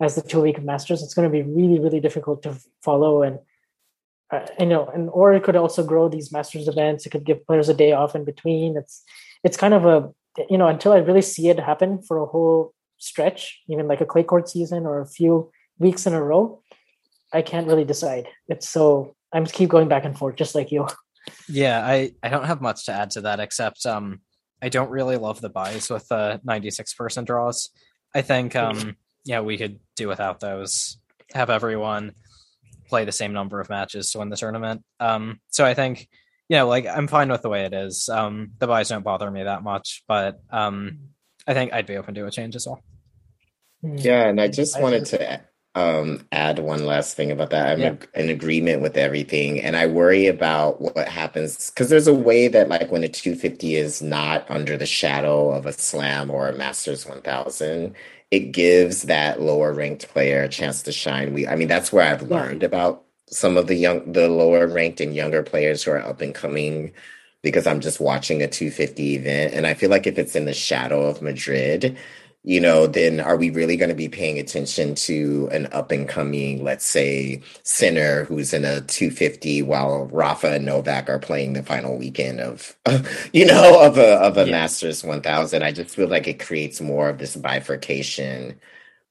Speaker 2: as the two week masters. It's going to be really really difficult to follow. And uh, you know and or it could also grow these masters events. It could give players a day off in between. It's it's kind of a you know until i really see it happen for a whole stretch even like a clay court season or a few weeks in a row i can't really decide. It's so i'm just keep going back and forth just like you.
Speaker 4: Yeah i i don't have much to add to that except um I don't really love the buys with the 96 person draws. I think um yeah, we could do without those. Have everyone play the same number of matches to win the tournament. Um so I think you know, like I'm fine with the way it is. Um the buys don't bother me that much, but um I think I'd be open to a change as well.
Speaker 3: Yeah, and I just wanted to um, add one last thing about that. I'm yeah. in agreement with everything, and I worry about what happens because there's a way that, like, when a 250 is not under the shadow of a slam or a Masters 1000, it gives that lower ranked player a chance to shine. We, I mean, that's where I've learned about some of the young, the lower ranked and younger players who are up and coming because I'm just watching a 250 event, and I feel like if it's in the shadow of Madrid you know, then are we really going to be paying attention to an up and coming, let's say, Sinner who's in a 250 while Rafa and Novak are playing the final weekend of, you know, of a of a yeah. Masters 1000? I just feel like it creates more of this bifurcation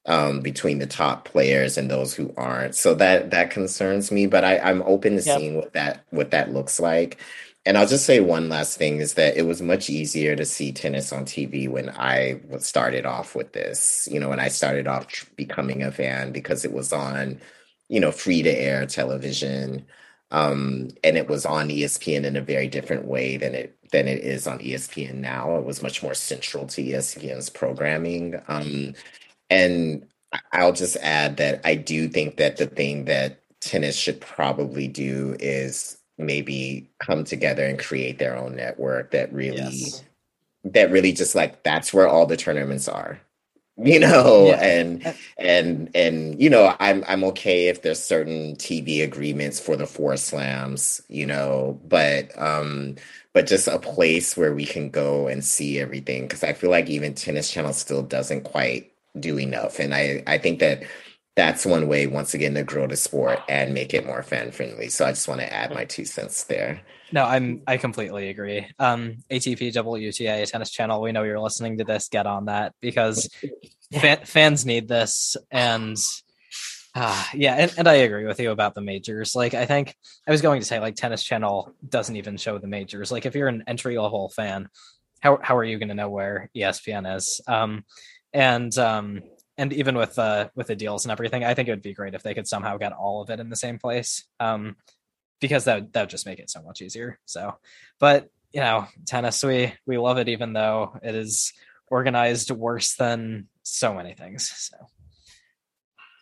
Speaker 3: um, between the top players and those who aren't. So that that concerns me, but I, I'm open to seeing what that what that looks like. And I'll just say one last thing is that it was much easier to see tennis on TV when I started off with this. You know, when I started off becoming a fan because it was on, you know, free to air television. Um, and it was on ESPN in a very different way than it than it is on ESPN now. It was much more central to ESPN's programming. Um, and I'll just add that I do think that the thing that tennis should probably do is maybe come together and create their own network that really yes. that really just like that's where all the tournaments are you know yeah. and and and you know i'm i'm okay if there's certain tv agreements for the four slams you know but um but just a place where we can go and see everything because i feel like even tennis channel still doesn't quite do enough and i i think that that's one way once again to grow the sport and make it more fan friendly so i just want to add my two cents there.
Speaker 4: No i'm i completely agree. Um atp wta tennis channel we know you're listening to this get on that because fan, fans need this and uh, yeah and, and i agree with you about the majors. Like i think i was going to say like tennis channel doesn't even show the majors. Like if you're an entry level fan how, how are you going to know where espn is? Um and um and even with uh with the deals and everything, I think it would be great if they could somehow get all of it in the same place. Um, because that that would just make it so much easier. So, but you know, tennis we we love it even though it is organized worse than so many things. So,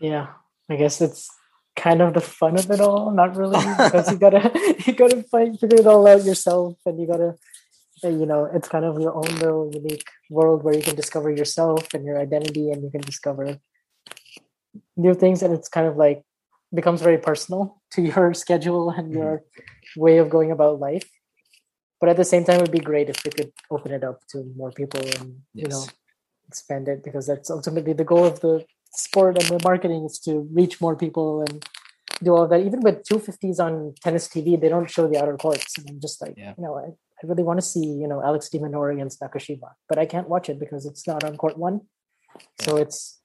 Speaker 2: yeah, I guess it's kind of the fun of it all. Not really because you gotta you gotta find figure it all out yourself, and you gotta you know it's kind of your own little unique world where you can discover yourself and your identity and you can discover new things and it's kind of like becomes very personal to your schedule and mm-hmm. your way of going about life but at the same time it would be great if we could open it up to more people and yes. you know expand it because that's ultimately the goal of the sport and the marketing is to reach more people and do all that even with 250s on tennis tv they don't show the outer courts and i'm just like yeah. you know I, really want to see, you know, Alex de Minaur against Nakashima, but I can't watch it because it's not on court one. So it's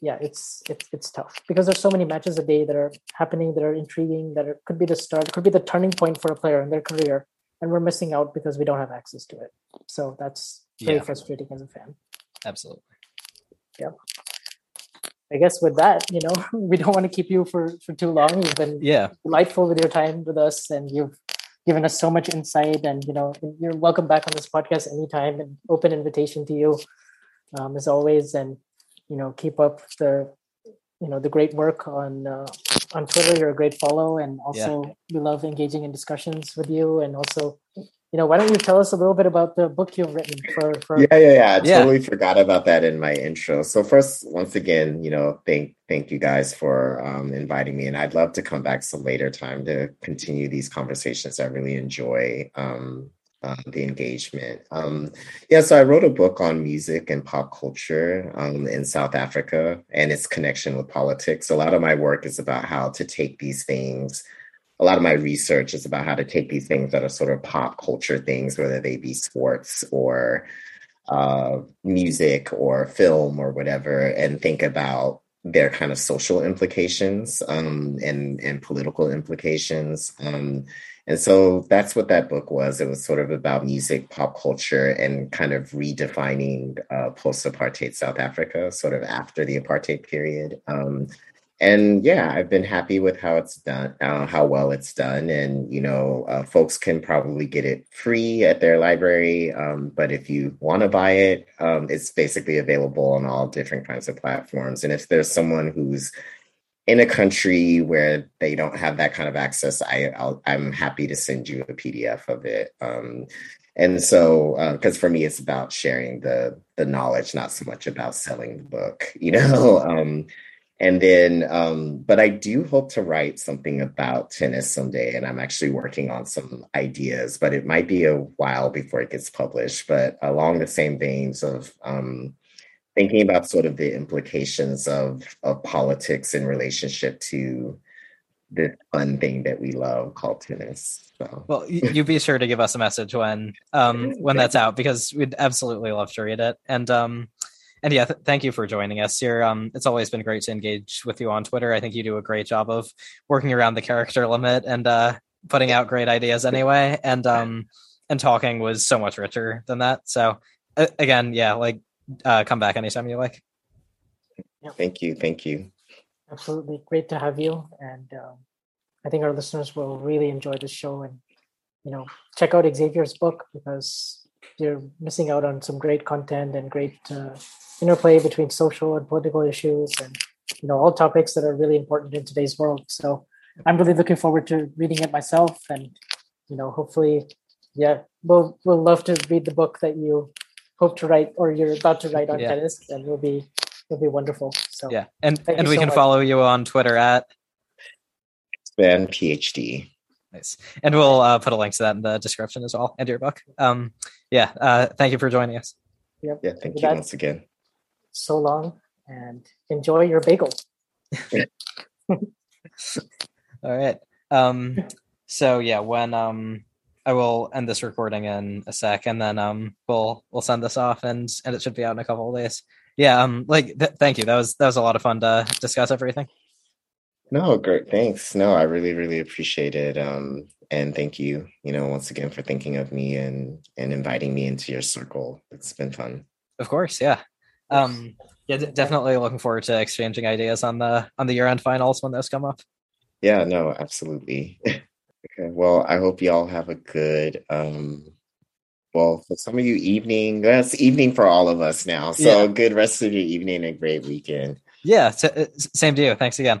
Speaker 2: yeah, it's it's it's tough because there's so many matches a day that are happening that are intriguing that are, could be the start, could be the turning point for a player in their career, and we're missing out because we don't have access to it. So that's very yeah. frustrating as a fan.
Speaker 4: Absolutely.
Speaker 2: Yeah. I guess with that, you know, we don't want to keep you for for too long. You've been
Speaker 4: yeah
Speaker 2: delightful with your time with us, and you've given us so much insight and you know you're welcome back on this podcast anytime and open invitation to you um, as always. And you know keep up the you know the great work on uh, on twitter. You're a great follow. And also yeah. we love engaging in discussions with you and also you know, why don't you tell us a little bit about the book you've written for, for
Speaker 3: Yeah, yeah, yeah. I yeah. totally forgot about that in my intro. So first, once again, you know, thank thank you guys for um, inviting me. And I'd love to come back some later time to continue these conversations. I really enjoy um, uh, the engagement. Um, yeah, so I wrote a book on music and pop culture um, in South Africa and its connection with politics. A lot of my work is about how to take these things a lot of my research is about how to take these things that are sort of pop culture things, whether they be sports or uh, music or film or whatever, and think about their kind of social implications um, and and political implications. Um, and so that's what that book was. It was sort of about music, pop culture, and kind of redefining uh, post apartheid South Africa, sort of after the apartheid period. Um, and yeah, I've been happy with how it's done, uh, how well it's done, and you know, uh, folks can probably get it free at their library. Um, but if you want to buy it, um, it's basically available on all different kinds of platforms. And if there's someone who's in a country where they don't have that kind of access, I, i am happy to send you a PDF of it. Um, and so, because uh, for me, it's about sharing the the knowledge, not so much about selling the book, you know. And then, um, but I do hope to write something about tennis someday. And I'm actually working on some ideas, but it might be a while before it gets published. But along the same veins of um, thinking about sort of the implications of, of politics in relationship to this fun thing that we love called tennis. So.
Speaker 4: Well, you be sure to give us a message when um, when that's out because we'd absolutely love to read it. And um, and yeah, th- thank you for joining us here. Um, it's always been great to engage with you on Twitter. I think you do a great job of working around the character limit and uh, putting out great ideas anyway. And um, and talking was so much richer than that. So uh, again, yeah, like uh, come back anytime you like.
Speaker 3: Thank you, thank you.
Speaker 2: Absolutely, great to have you. And um, I think our listeners will really enjoy this show and you know check out Xavier's book because you're missing out on some great content and great uh, interplay between social and political issues and you know all topics that are really important in today's world. So I'm really looking forward to reading it myself and you know hopefully yeah we'll we'll love to read the book that you hope to write or you're about to write on
Speaker 4: Yeah.
Speaker 2: tennis and it'll be it'll be wonderful. So
Speaker 4: Yeah, and and we
Speaker 2: so
Speaker 4: can
Speaker 2: much.
Speaker 4: follow you on Twitter at
Speaker 3: Ben PhD.
Speaker 4: Nice, and we'll uh, put a link to that in the description as well and your book. Um, yeah, uh, thank you for joining us.
Speaker 2: Yep.
Speaker 3: Yeah, thank
Speaker 2: With
Speaker 3: you
Speaker 2: that,
Speaker 3: once again.
Speaker 2: so long and enjoy your bagel.
Speaker 4: All right. Um, so yeah, when um, I will end this recording in a sec, and then um, we'll we'll send this off, and and it should be out in a couple of days. Yeah. Um, like th- thank you. That was that was a lot of fun to discuss everything.
Speaker 3: No, great. Thanks. No, I really, really appreciate it. Um, and thank you, you know, once again for thinking of me and and inviting me into your circle. It's been fun.
Speaker 4: Of course. Yeah. Um, yeah. D- definitely looking forward to exchanging ideas on the on the year end finals when those come up.
Speaker 3: Yeah, no, absolutely. okay. Well, I hope y'all have a good um well, for some of you evening. That's evening for all of us now. So
Speaker 4: Yeah.
Speaker 3: good rest of your evening and great weekend.
Speaker 4: Yeah. s- uh, same to you. Thanks again.